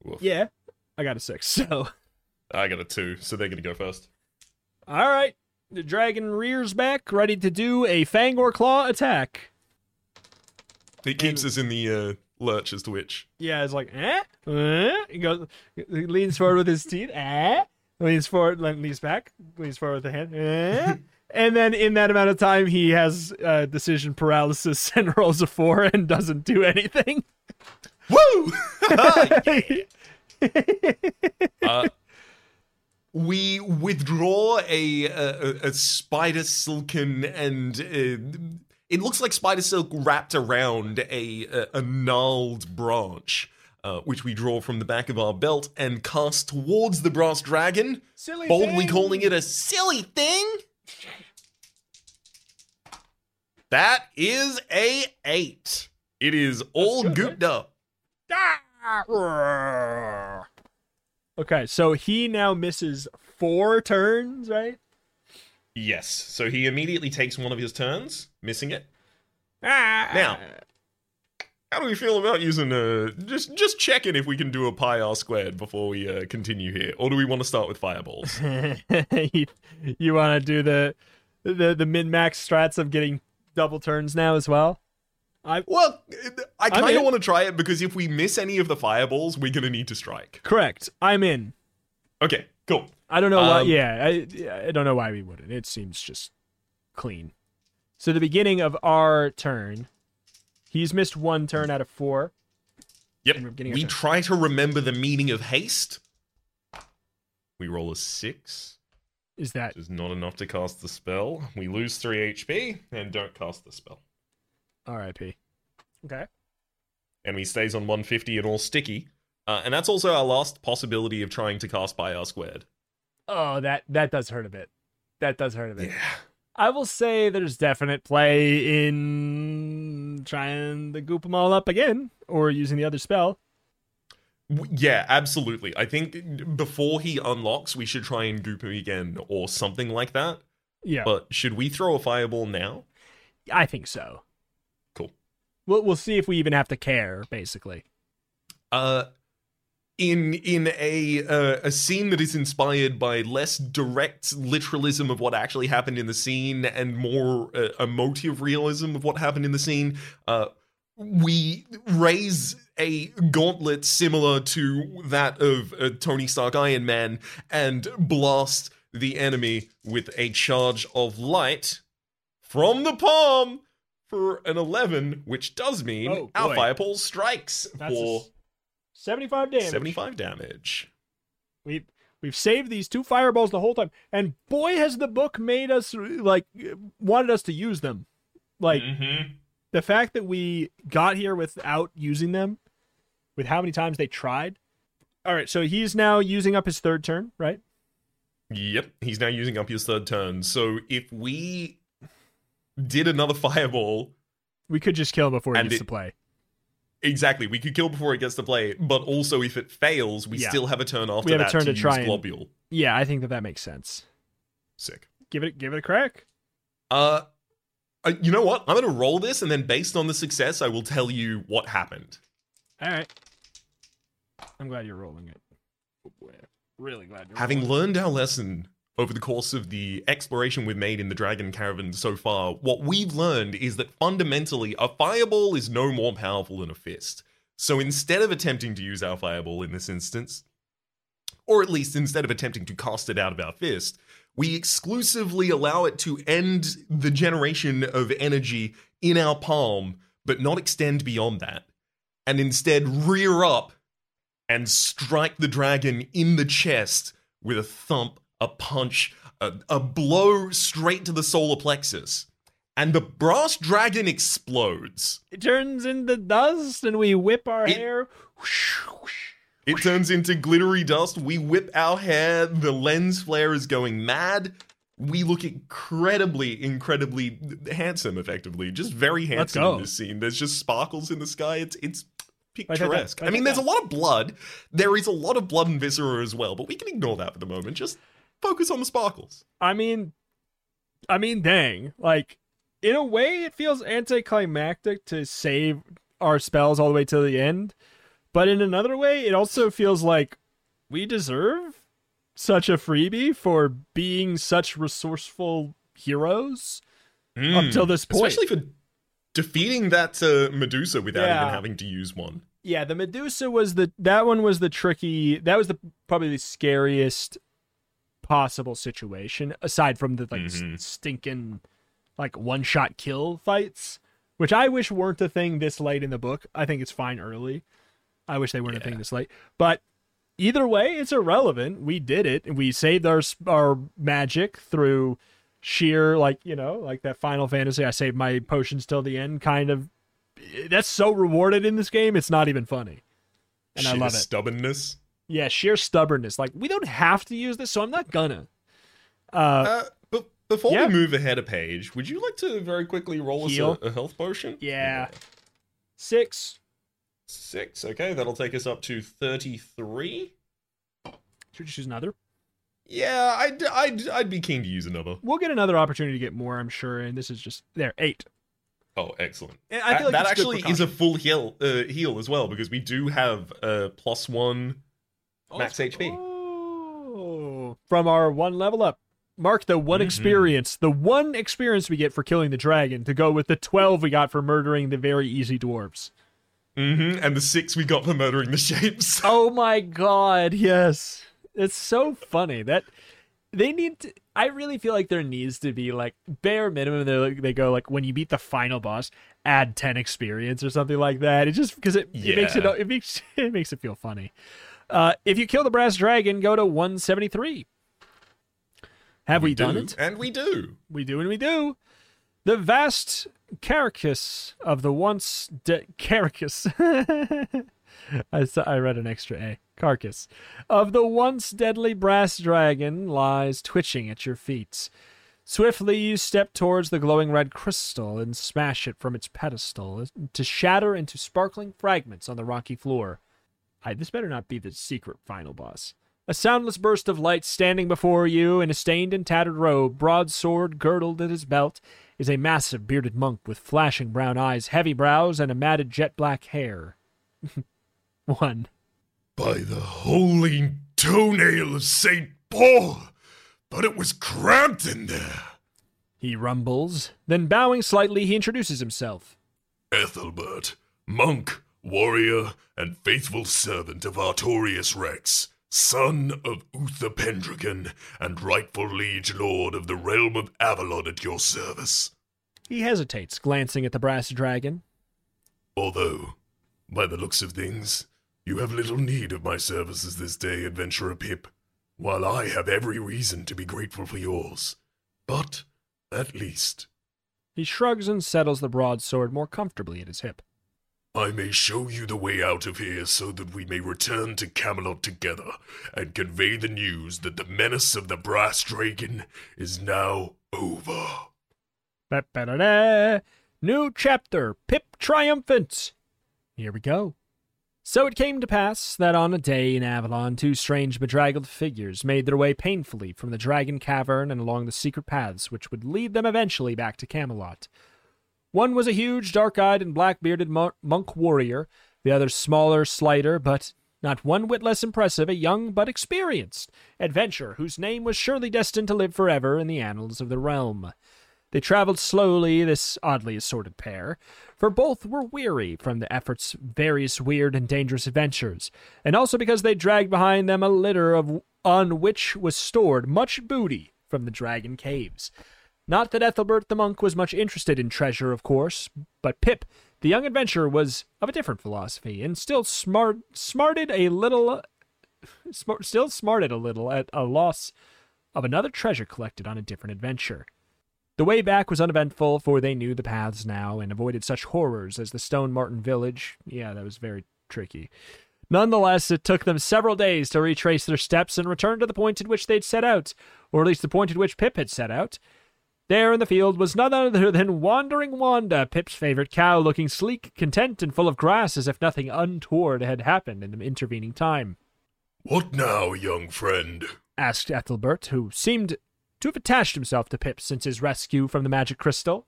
Woof. yeah, I got a six. So I got a two, so they're gonna go first. all right, the dragon rears back, ready to do a fang or claw attack. It keeps us in the uh, lurch as to which. Yeah, it's like, eh? eh? He goes, he leans forward with his teeth, eh? Leans forward, leans back, leans forward with the hand, eh? and then in that amount of time, he has uh, decision paralysis and rolls a four and doesn't do anything. Woo! uh, we withdraw a, a, a spider silken and uh, it looks like spider silk wrapped around a, a, a gnarled branch. Uh, which we draw from the back of our belt and cast towards the brass dragon, Silly boldly thing. calling it a silly thing. That is a eight. It is all good, gooped up. Okay, so he now misses four turns, right? Yes. So he immediately takes one of his turns, missing it. Ah. Now, how do we feel about using uh just just checking if we can do a pi r squared before we uh, continue here, or do we want to start with fireballs? you, you want to do the the the min max strats of getting double turns now as well? I well, I kind of want to try it because if we miss any of the fireballs, we're gonna need to strike. correct. I'm in. Okay, cool. I don't know why. Um, Yeah, I I don't know why we wouldn't. It seems just clean. So the beginning of our turn, he's missed one turn out of four. Yep. We're getting our We try to remember the meaning of haste. We roll a six, Is that is not enough to cast the spell. We lose three HP and don't cast the spell. R.I.P. Okay. and he stays on 150 and all sticky. Uh, and that's also our last possibility of trying to cast pi R squared. Oh, that that does hurt a bit. That does hurt a bit. Yeah. I will say there's definite play in trying to goop them all up again or using the other spell. Yeah, absolutely. I think before he unlocks, we should try and goop him again or something like that. Yeah, But should we throw a fireball now? I think so. Cool. We'll we'll see if we even have to care. Basically, Uh, in in a uh, a scene that is inspired by less direct literalism of what actually happened in the scene and more uh, emotive realism of what happened in the scene uh, we raise a gauntlet similar to that of uh, Tony Stark Iron Man and blast the enemy with a charge of light from the palm for an 11 which does mean oh, our fireball strikes That's for a- 75 damage. 75 damage. We we've saved these two fireballs the whole time. And boy has the book made us like wanted us to use them. Like mm-hmm. the fact that we got here without using them with how many times they tried. All right, so he's now using up his third turn, right? Yep, he's now using up his third turn. So if we did another fireball, we could just kill him before he gets it, to play exactly, we could kill before it gets to play. But also, if it fails, we Yeah. still have a turn after We have a turn to, to try and- globule. Yeah, I think that that makes sense. Sick. Give it give it a crack. Uh, uh, you know what? I'm gonna roll this, and then based on the success, I will tell you what happened. All right. I'm glad you're rolling it. Really glad you're Having learned our lesson over the course of the exploration we've made in the Dragon Cavern so far, what we've learned is that fundamentally a fireball is no more powerful than a fist. So instead of attempting to use our fireball in this instance, or at least instead of attempting to cast it out of our fist, we exclusively allow it to end the generation of energy in our palm, but not extend beyond that, and instead rear up and strike the dragon in the chest with a thump, a punch, a, a blow straight to the solar plexus. And the brass dragon explodes. It turns into dust, and we whip our It- hair. It turns into glittery dust. We whip our hair. The lens flare is going mad. We look incredibly, incredibly handsome, effectively. Just very handsome in this scene. There's just sparkles in the sky. It's it's Write that down. picturesque. I mean, there's a lot of blood. There is a lot of blood and viscera as well, but we can ignore that for the moment. Just focus on the sparkles. I mean, I mean, dang! Like, in a way, it feels anticlimactic to save our spells all the way to the end, but in another way, it also feels like we deserve such a freebie for being such resourceful heroes up till this point. Especially for defeating that uh, Medusa without Yeah. even having to use one. Yeah, the Medusa was the that one was the tricky. That was the probably the scariest possible situation aside from the like Mhm. stinking like one shot kill fights, which I wish weren't a thing this late in the book. I think it's fine early. I wish they weren't a thing this late. But either way, it's irrelevant. We did it. and We saved our our magic through sheer like, you know, like that Final Fantasy I saved my potions till the end kind of that's so rewarded in this game. It's not even funny. And I love it. Stubbornness. Yeah, sheer stubbornness. Like we don't have to use this, so I'm not gonna. Uh, Uh, but before yeah. we move ahead a page, would you like to very quickly roll Heal. us a, a health potion? Yeah. Six. Six. Okay, that'll take us up to 33. Should you choose another? Yeah, I'd, I'd, I'd be keen to use another. We'll get another opportunity to get more, I'm sure. And this is just there eight. Oh, excellent. And I feel like that actually is a full heal, uh, heal as well because we do have uh, plus one max HP. Oh, from our one level up. Mark the one Mhm. experience, the one experience we get for killing the dragon, to go with the twelve we got for murdering the very easy dwarves. hmm And the six we got for murdering the shapes. Oh my god, yes. It's so funny that they need to I really feel like there needs to be like bare minimum they like, they go like when you beat the final boss add 10 experience or something like that. It just because it, it makes it it makes it makes it feel funny. Uh if you kill the brass dragon go to 173. Have we, done do, it? And we do. We do and we do. The vast carcass of the once de- carcass. I, saw, I read an extra A. Carcass of the once deadly brass dragon lies twitching at your feet. Swiftly you step towards the glowing red crystal and smash it from its pedestal to shatter into sparkling fragments on the rocky floor. I, this better not be the secret final boss. A soundless burst of light standing before you in a stained and tattered robe, broadsword girdled at his belt, is a massive bearded monk with flashing brown eyes, heavy brows, and a matted jet black hair. One. By the holy toenail of St. Paul! But it was cramped in there. He rumbles. Then, bowing slightly, he introduces himself. Ethelbert, monk, warrior, and faithful servant of Artorius Rex, son of Uther Pendragon, and rightful liege lord of the realm of Avalon at your service. He hesitates, glancing at the brass dragon. Although, by the looks of things, you have little need of my services this day, adventurer Pip, while I have every reason to be grateful for yours. But, at least, He shrugs and settles the broadsword more comfortably at his hip. I may show you the way out of here so that we may return to Camelot together and convey the news that the menace of the brass dragon is now over. Ba-ba-da-da. New chapter, Pip Triumphant. Here we go. So it came to pass that on a day in Avalon, two strange bedraggled figures made their way painfully from the dragon cavern and along the secret paths which would lead them eventually back to Camelot. One was a huge, dark eyed, and black bearded monk warrior, the other smaller, slighter, but not one whit less impressive, a young but experienced adventurer whose name was surely destined to live forever in the annals of the realm. They traveled slowly, this oddly assorted pair, for both were weary from the effort's various weird and dangerous adventures, and also because they dragged behind them a litter of on which was stored much booty from the dragon caves. Not that Ethelbert the monk was much interested in treasure, of course, but Pip, the young adventurer, was of a different philosophy, and still smart smarted a little, smart, still smarted a little at a loss of another treasure collected on a different adventure. The way back was uneventful, for they knew the paths now and avoided such horrors as the Stone Martin village. Yeah, that was very tricky. Nonetheless, it took them several days to retrace their steps and return to the point at which they'd set out, or at least the point at which Pip had set out. There in the field was none other than Wandering Wanda, Pip's favorite cow, looking sleek, content, and full of grass as if nothing untoward had happened in the intervening time. What now, young friend? asked Ethelbert, who seemed to have attached himself to Pip since his rescue from the magic crystal.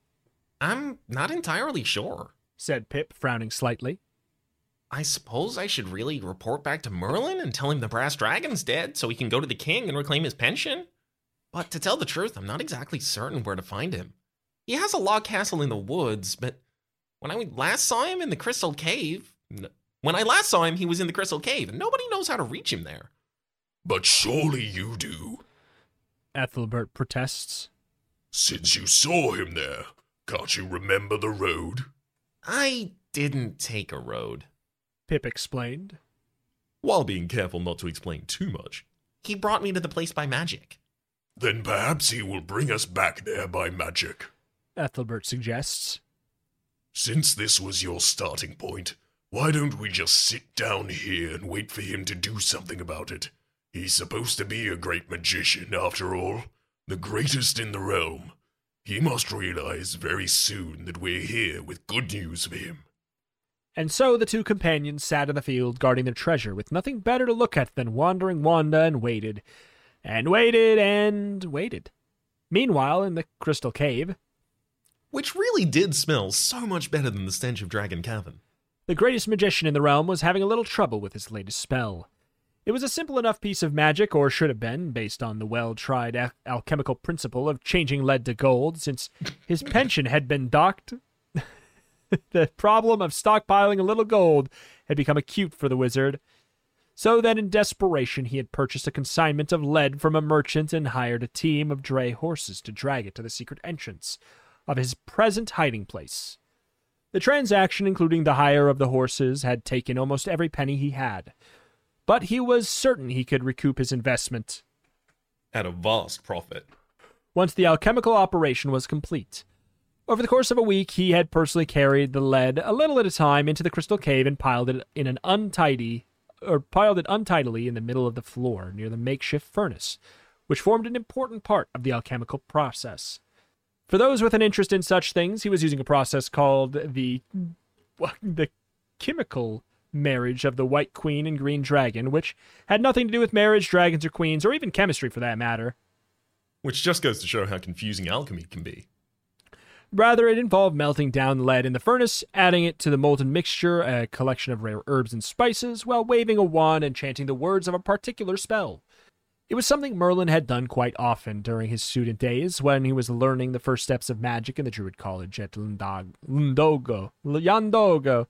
I'm not entirely sure. said Pip, frowning slightly. I suppose I should really report back to Merlin and tell him the brass dragon's dead so he can go to the king and reclaim his pension? But to tell the truth, I'm not exactly certain where to find him. He has a log castle in the woods, but when I last saw him in the Crystal Cave, n- when I last saw him, he was in the Crystal Cave, and nobody knows how to reach him there. But surely you do. Ethelbert protests. Since you saw him there, can't you remember the road? I didn't take a road. Pip explained. While being careful not to explain too much. He brought me to the place by magic. Then perhaps he will bring us back there by magic. Ethelbert suggests. Since this was your starting point, why don't we just sit down here and wait for him to do something about it? He's supposed to be a great magician, after all, the greatest in the realm. He must realize very soon that we're here with good news for him. And so the two companions sat in the field guarding their treasure with nothing better to look at than wandering Wanda and waited, and waited, and waited. Meanwhile, in the crystal cave, Which really did smell so much better than the stench of Dragon Cavern. the greatest magician in the realm was having a little trouble with his latest spell. It was a simple enough piece of magic, or should have been, based on the well tried al- alchemical principle of changing lead to gold, since his pension had been docked. the problem of stockpiling a little gold had become acute for the wizard. So that in desperation, he had purchased a consignment of lead from a merchant and hired a team of dray horses to drag it to the secret entrance of his present hiding place. The transaction, including the hire of the horses, had taken almost every penny he had, but he was certain he could recoup his investment At a vast profit. once the alchemical operation was complete. Over the course of a week, he had personally carried the lead a little at a time into the crystal cave and piled it in an untidy or piled it untidily in the middle of the floor near the makeshift furnace, which formed an important part of the alchemical process. For those with an interest in such things, he was using a process called the the chemical marriage of the White Queen and Green Dragon, which had nothing to do with marriage, dragons, or queens, or even chemistry for that matter. Which just goes to show how confusing alchemy can be. Rather, it involved melting down lead in the furnace, adding it to the molten mixture, a collection of rare herbs and spices, while waving a wand and chanting the words of a particular spell. It was something Merlin had done quite often during his student days when he was learning the first steps of magic in the Druid College at Lundag- Lundogo. Yandogo.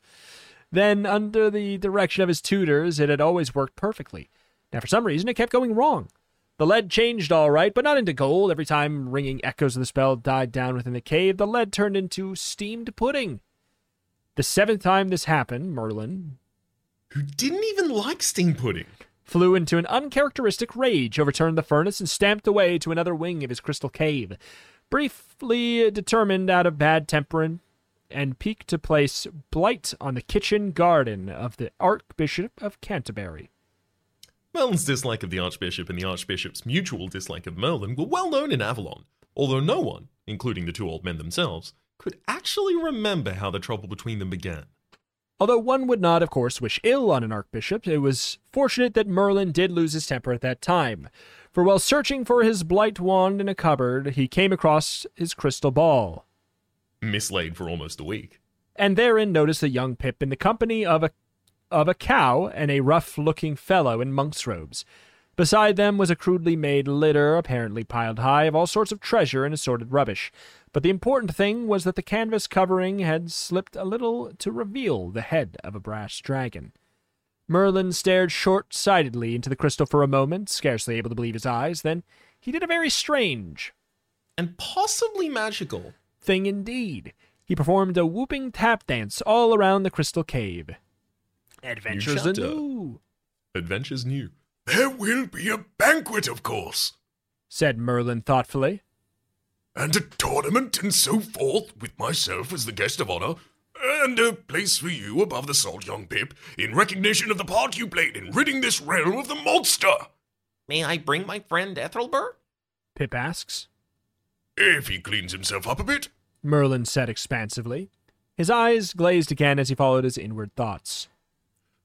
Then, under the direction of his tutors, it had always worked perfectly. Now, for some reason, it kept going wrong. The lead changed all right, but not into gold. Every time ringing echoes of the spell died down within the cave, the lead turned into steamed pudding. The seventh time this happened, Merlin Who didn't even like steamed pudding. flew into an uncharacteristic rage, overturned the furnace, and stamped away to another wing of his crystal cave. Briefly determined out of bad temper and, and pique to place blight on the kitchen garden of the Archbishop of Canterbury. Merlin's dislike of the Archbishop and the Archbishop's mutual dislike of Merlin were well known in Avalon, although no one, including the two old men themselves, could actually remember how the trouble between them began. Although one would not, of course, wish ill on an archbishop, it was fortunate that Merlin did lose his temper at that time. For while searching for his blight wand in a cupboard, he came across his crystal ball, Mislaid for almost a week. and therein noticed a young Pip in the company of a of a cow and a rough-looking fellow in monk's robes. Beside them was a crudely made litter, apparently piled high, of all sorts of treasure and assorted rubbish. But the important thing was that the canvas covering had slipped a little to reveal the head of a brass dragon. Merlin stared short sightedly into the crystal for a moment, scarcely able to believe his eyes. Then he did a very strange And possibly magical. thing indeed. He performed a whooping tap dance all around the crystal cave. Adventures chapter. anew, Adventures new. There will be a banquet, of course, said Merlin thoughtfully. and a tournament and so forth, with myself as the guest of honor, and a place for you above the salt, young Pip, in recognition of the part you played in ridding this realm of the monster. May I bring my friend Ethelbert? Pip asks. If he cleans himself up a bit. Merlin said expansively. His eyes glazed again as he followed his inward thoughts.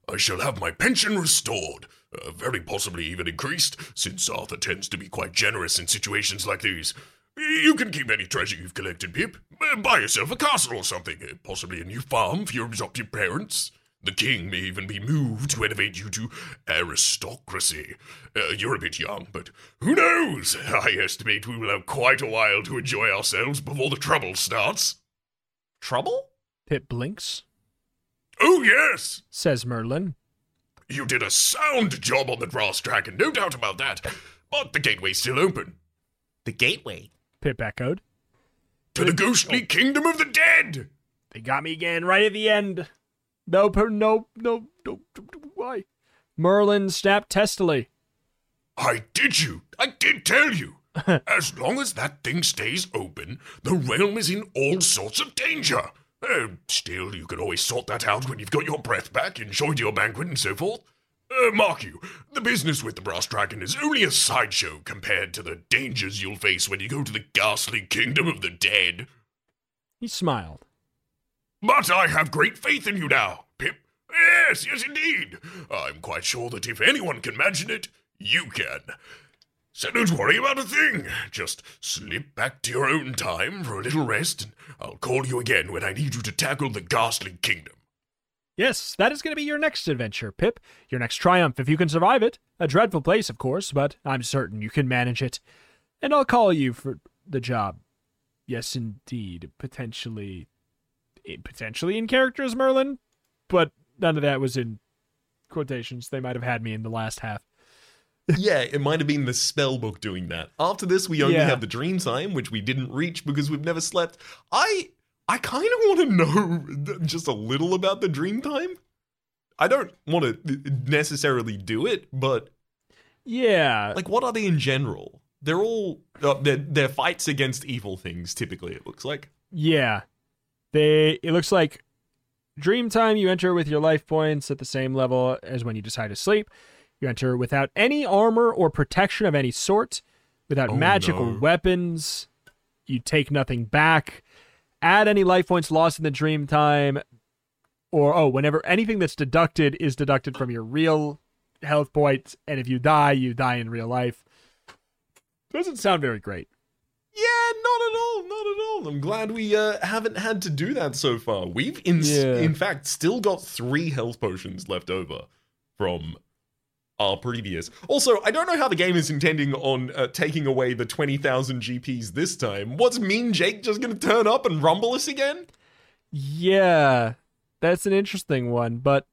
I shall have my pension restored, uh, very possibly even increased, since Arthur tends to be quite generous in situations like these. You can keep any treasure you've collected, Pip. Uh, Buy yourself a castle or something, uh, possibly a new farm for your adoptive parents. The king may even be moved to elevate you to aristocracy. Uh, you're a bit young, but who knows? I estimate we will have quite a while to enjoy ourselves before the trouble starts. Trouble? Pip blinks, Oh, yes! says Merlin. You did a sound job on the brass dragon, no doubt about that. But the gateway's still open. The gateway. Pip echoed. To the ghostly kingdom of the dead! They got me again right at the end. No, per, no, no, no, why? Merlin snapped testily. I did you. I did tell you. as long as that thing stays open, the realm is in all sorts of danger. Uh, still, you can always sort that out when you've got your breath back, enjoyed your banquet, and so forth. Uh, mark you, the business with the brass dragon is only a sideshow compared to the dangers you'll face when you go to the ghastly kingdom of the dead. He smiled. But I have great faith in you now, Pip. Yes, yes, indeed. I'm quite sure that if anyone can imagine it, you can. So don't worry about a thing. Just slip back to your own time for a little rest, and I'll call you again when I need you to tackle the Ghastly Kingdom. Yes, that is going to be your next adventure, Pip. Your next triumph, if you can survive it. A dreadful place, of course, but I'm certain you can manage it. And I'll call you for the job. Yes, indeed. Potentially. eh, Potentially in character as Merlin, but none of that was in quotations. They might have had me in the last half. Yeah, it might have been the spell book doing that. After this, we only Yeah. have the dream time, which we didn't reach because we've never slept. I I kind of want to know just a little about the dream time. I don't want to necessarily do it, but Yeah. like, what are they in general? They're all uh, they're, they're fights against evil things. Typically, it looks like. Yeah. They it looks like dream time you enter with your life points at the same level as when you decide to sleep. You enter without any armor or protection of any sort, without Oh, magical no. weapons. You take nothing back. Add any life points lost in the dream time or oh, whenever anything that's deducted is deducted from your real health points and if you die, you die in real life. Doesn't sound very great. Yeah, not at all, not at all. I'm glad we uh, haven't had to do that so far. We've in Yeah. in fact still got three health potions left over from our previous. Also, I don't know how the game is intending on uh, taking away the 20,000 GPs this time. What's Mean Jake just going to turn up and rumble us again? Yeah, that's an interesting one, but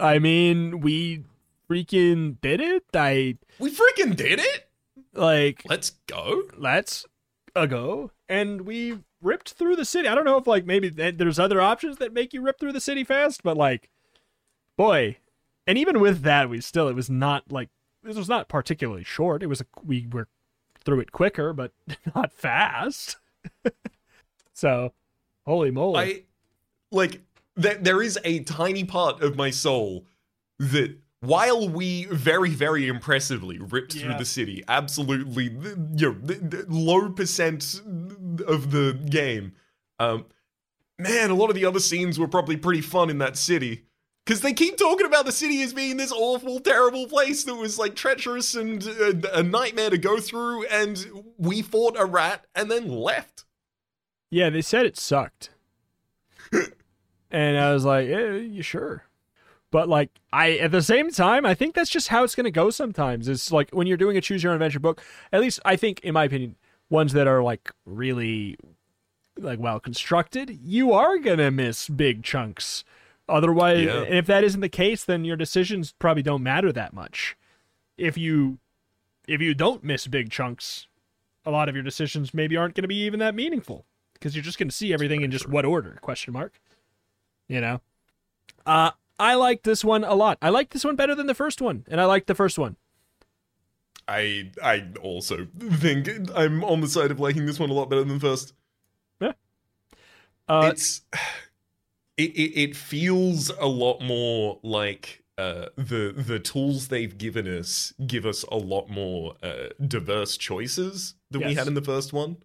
I mean, we freaking did it. I We freaking did it. like Let's go. let's go, and we ripped through the city. I don't know if like maybe th- there's other options that make you rip through the city fast, but like, boy, and even with that, we still it was not like this was not particularly short. It was a, we were through it quicker, but not fast. so, holy moly! I like there, there is a tiny part of my soul that while we very very impressively ripped through the city absolutely you know the, the low percent of the game um man a lot of the other scenes were probably pretty fun in that city because they keep talking about the city as being this awful terrible place that was like treacherous and uh, a nightmare to go through and we fought a rat and then left Yeah, they said it sucked. and I was like, eh, you sure? But like I at the same time, I think that's just how it's gonna go sometimes. It's like when you're doing a choose your own adventure book, at least I think in my opinion, ones that are like really like well constructed, you are gonna miss big chunks. Otherwise Yeah. if that isn't the case, then your decisions probably don't matter that much. If you if you don't miss big chunks, a lot of your decisions maybe aren't going to be even that meaningful because you're just going to see everything in just what order question mark you know uh i like this one a lot i like this one better than the first one and i like the first one I I also think I'm on the side of liking this one a lot better than the first. uh it's it, it it feels a lot more like uh, the the tools they've given us give us a lot more uh, diverse choices than we had in the first one.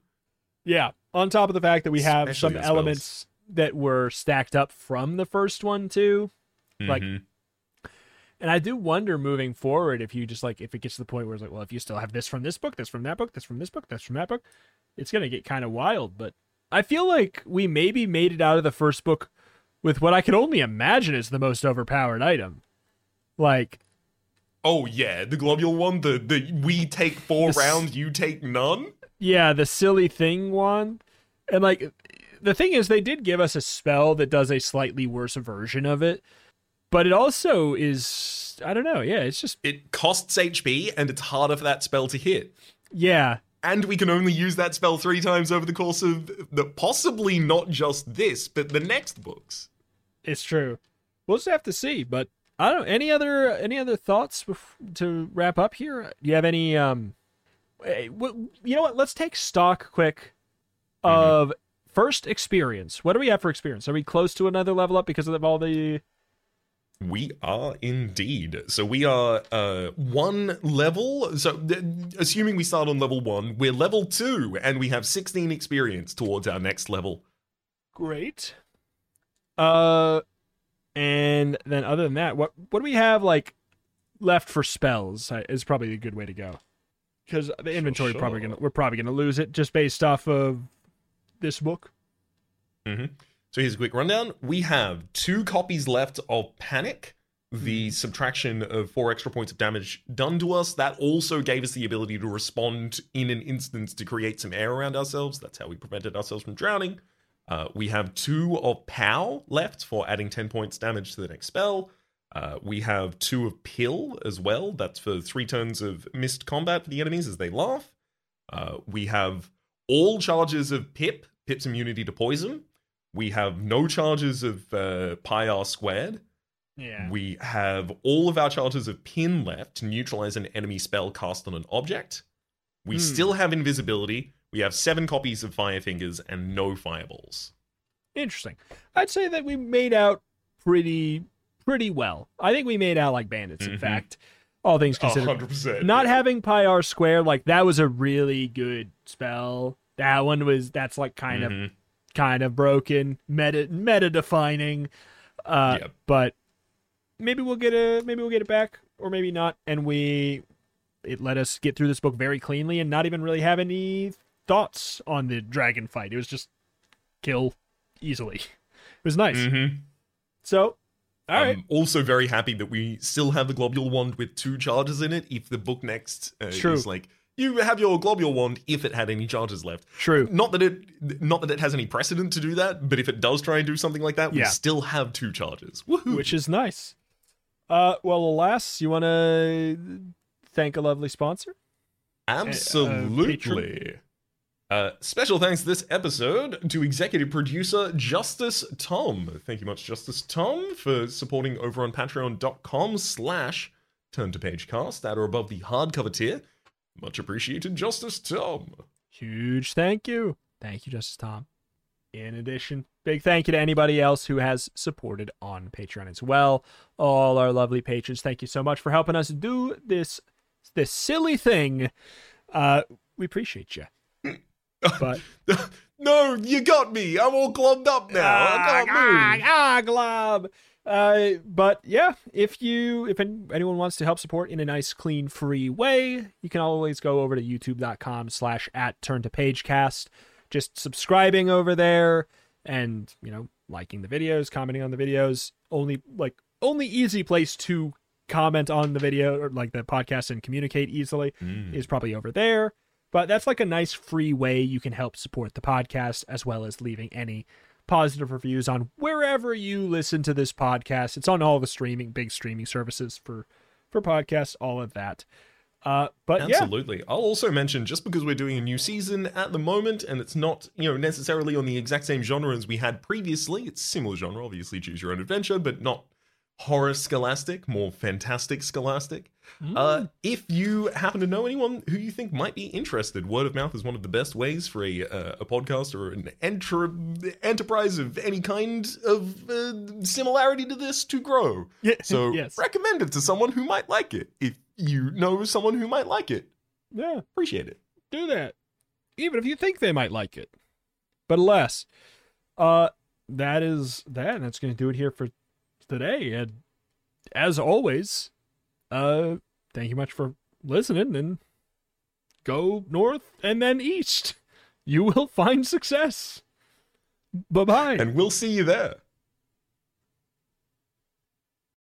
yeah. On top of the fact that we have Especially some elements that were stacked up from the first one too. Like, Mhm. and i do wonder moving forward if you just like if it gets to the point where it's like well if you still have this from this book this from that book this from this book this from that book it's going to get kind of wild. But i feel like we maybe made it out of the first book with what i could only imagine is the most overpowered item like oh yeah, the globule one. The the we take four The rounds, you take none. yeah the silly thing one and like the thing is they did give us a spell that does a slightly worse version of it but it also is i don't know yeah it's just It costs HP and it's harder for that spell to hit. yeah And we can only use that spell three times over the course of the possibly not just this, but the next books. It's true. We'll just have to see. But I don't. know. Any other any other thoughts to wrap up here? Do you have any? Um, eh, you know what? Let's take stock quick of first experience. What do we have for experience? Are we close to another level up because of all the? We are indeed. So we are uh one level. So assuming we start on level 1, we're level 2 and we have 16 experience towards our next level. Great. Uh, And then other than that, what what do we have like left for spells? Is probably a good way to go. Because the inventory probably sure. gonna we're probably gonna lose it just based off of this book. hmm So here's a quick rundown. We have two copies left of Panic, the subtraction of four extra points of damage done to us. That also gave us the ability to respond in an instance to create some air around ourselves. That's how we prevented ourselves from drowning. Uh, we have two of Pow left for adding 10 points damage to the next spell. Uh, we have two of Pill as well. That's for three turns of missed combat for the enemies as they laugh. Uh, we have all charges of Pip, Pip's immunity to poison. We have no charges of uh, pi r squared. Yeah. We have all of our charges of pin left to neutralize an enemy spell cast on an object. We Hmm. still have invisibility. We have seven copies of Fire Fingers and no fireballs. Interesting. I'd say that we made out pretty pretty well. I think we made out like bandits, in Mhm. fact. All things considered. 100%. Not having pi r squared, like that was a really good spell. That one was that's like kind of Mhm. kind of broken, meta meta defining. Uh Yep. but maybe we'll get a maybe we'll get it back or maybe not and we it let us get through this book very cleanly and not even really have any thoughts on the dragon fight. It was just kill easily. It was nice. Mhm. So, all right. I'm also very happy that we still have the globule wand with two charges in it. If the book next uh, True. is like you have your globule wand if it had any charges left. True. Not that it not that it has any precedent to do that, but if it does try and do something like that, we still have two charges. Woohoo! Which is nice. Uh well, alas, you want to thank a lovely sponsor? Absolutely. Uh, special thanks this episode to executive producer Justice Tom. Thank you much, Justice Tom, for supporting over on patreon.com slash turn to page cast at or above the hardcover tier. Much appreciated, Justice Tom. Huge thank you. Thank you, Justice Tom. In addition, big thank you to anybody else who has supported on Patreon as well. All our lovely patrons, thank you so much for helping us do this this silly thing. Uh, we appreciate you. But no, you got me. I'm all globbed up now. I can't ah, move. ah, glob. Uh, but yeah, if you if anyone wants to help support in a nice, clean, free way, you can always go over to youtube.com slash at turn to page cast. Just subscribing over there and, you know, liking the videos, commenting on the videos. Only like only easy place to comment on the video or like the podcast and communicate easily Mm. is probably over there. But that's like a nice free way you can help support the podcast as well as leaving any positive reviews on wherever you listen to this podcast. It's on all the streaming big streaming services for for podcasts, all of that. Uh but yeah, Absolutely. I'll also mention just because we're doing a new season at the moment and it's not, you know, necessarily on the exact same genre as we had previously. It's similar genre, obviously choose your own adventure, but not horror scholastic, more fantastic scholastic. Mm. Uh, if you happen to know anyone who you think might be interested, word of mouth is one of the best ways for a uh, a podcast or an enter- enterprise of any kind of uh, similarity to this to grow. Yeah, So yes. recommend it to someone who might like it. If you know someone who might like it, yeah, appreciate it. do that. Even if you think they might like it. But alas, uh that is that and that's going to do it here for today and as always, uh thank you much for listening and go north and then east. You will find success. Bye-bye. And we'll see you there.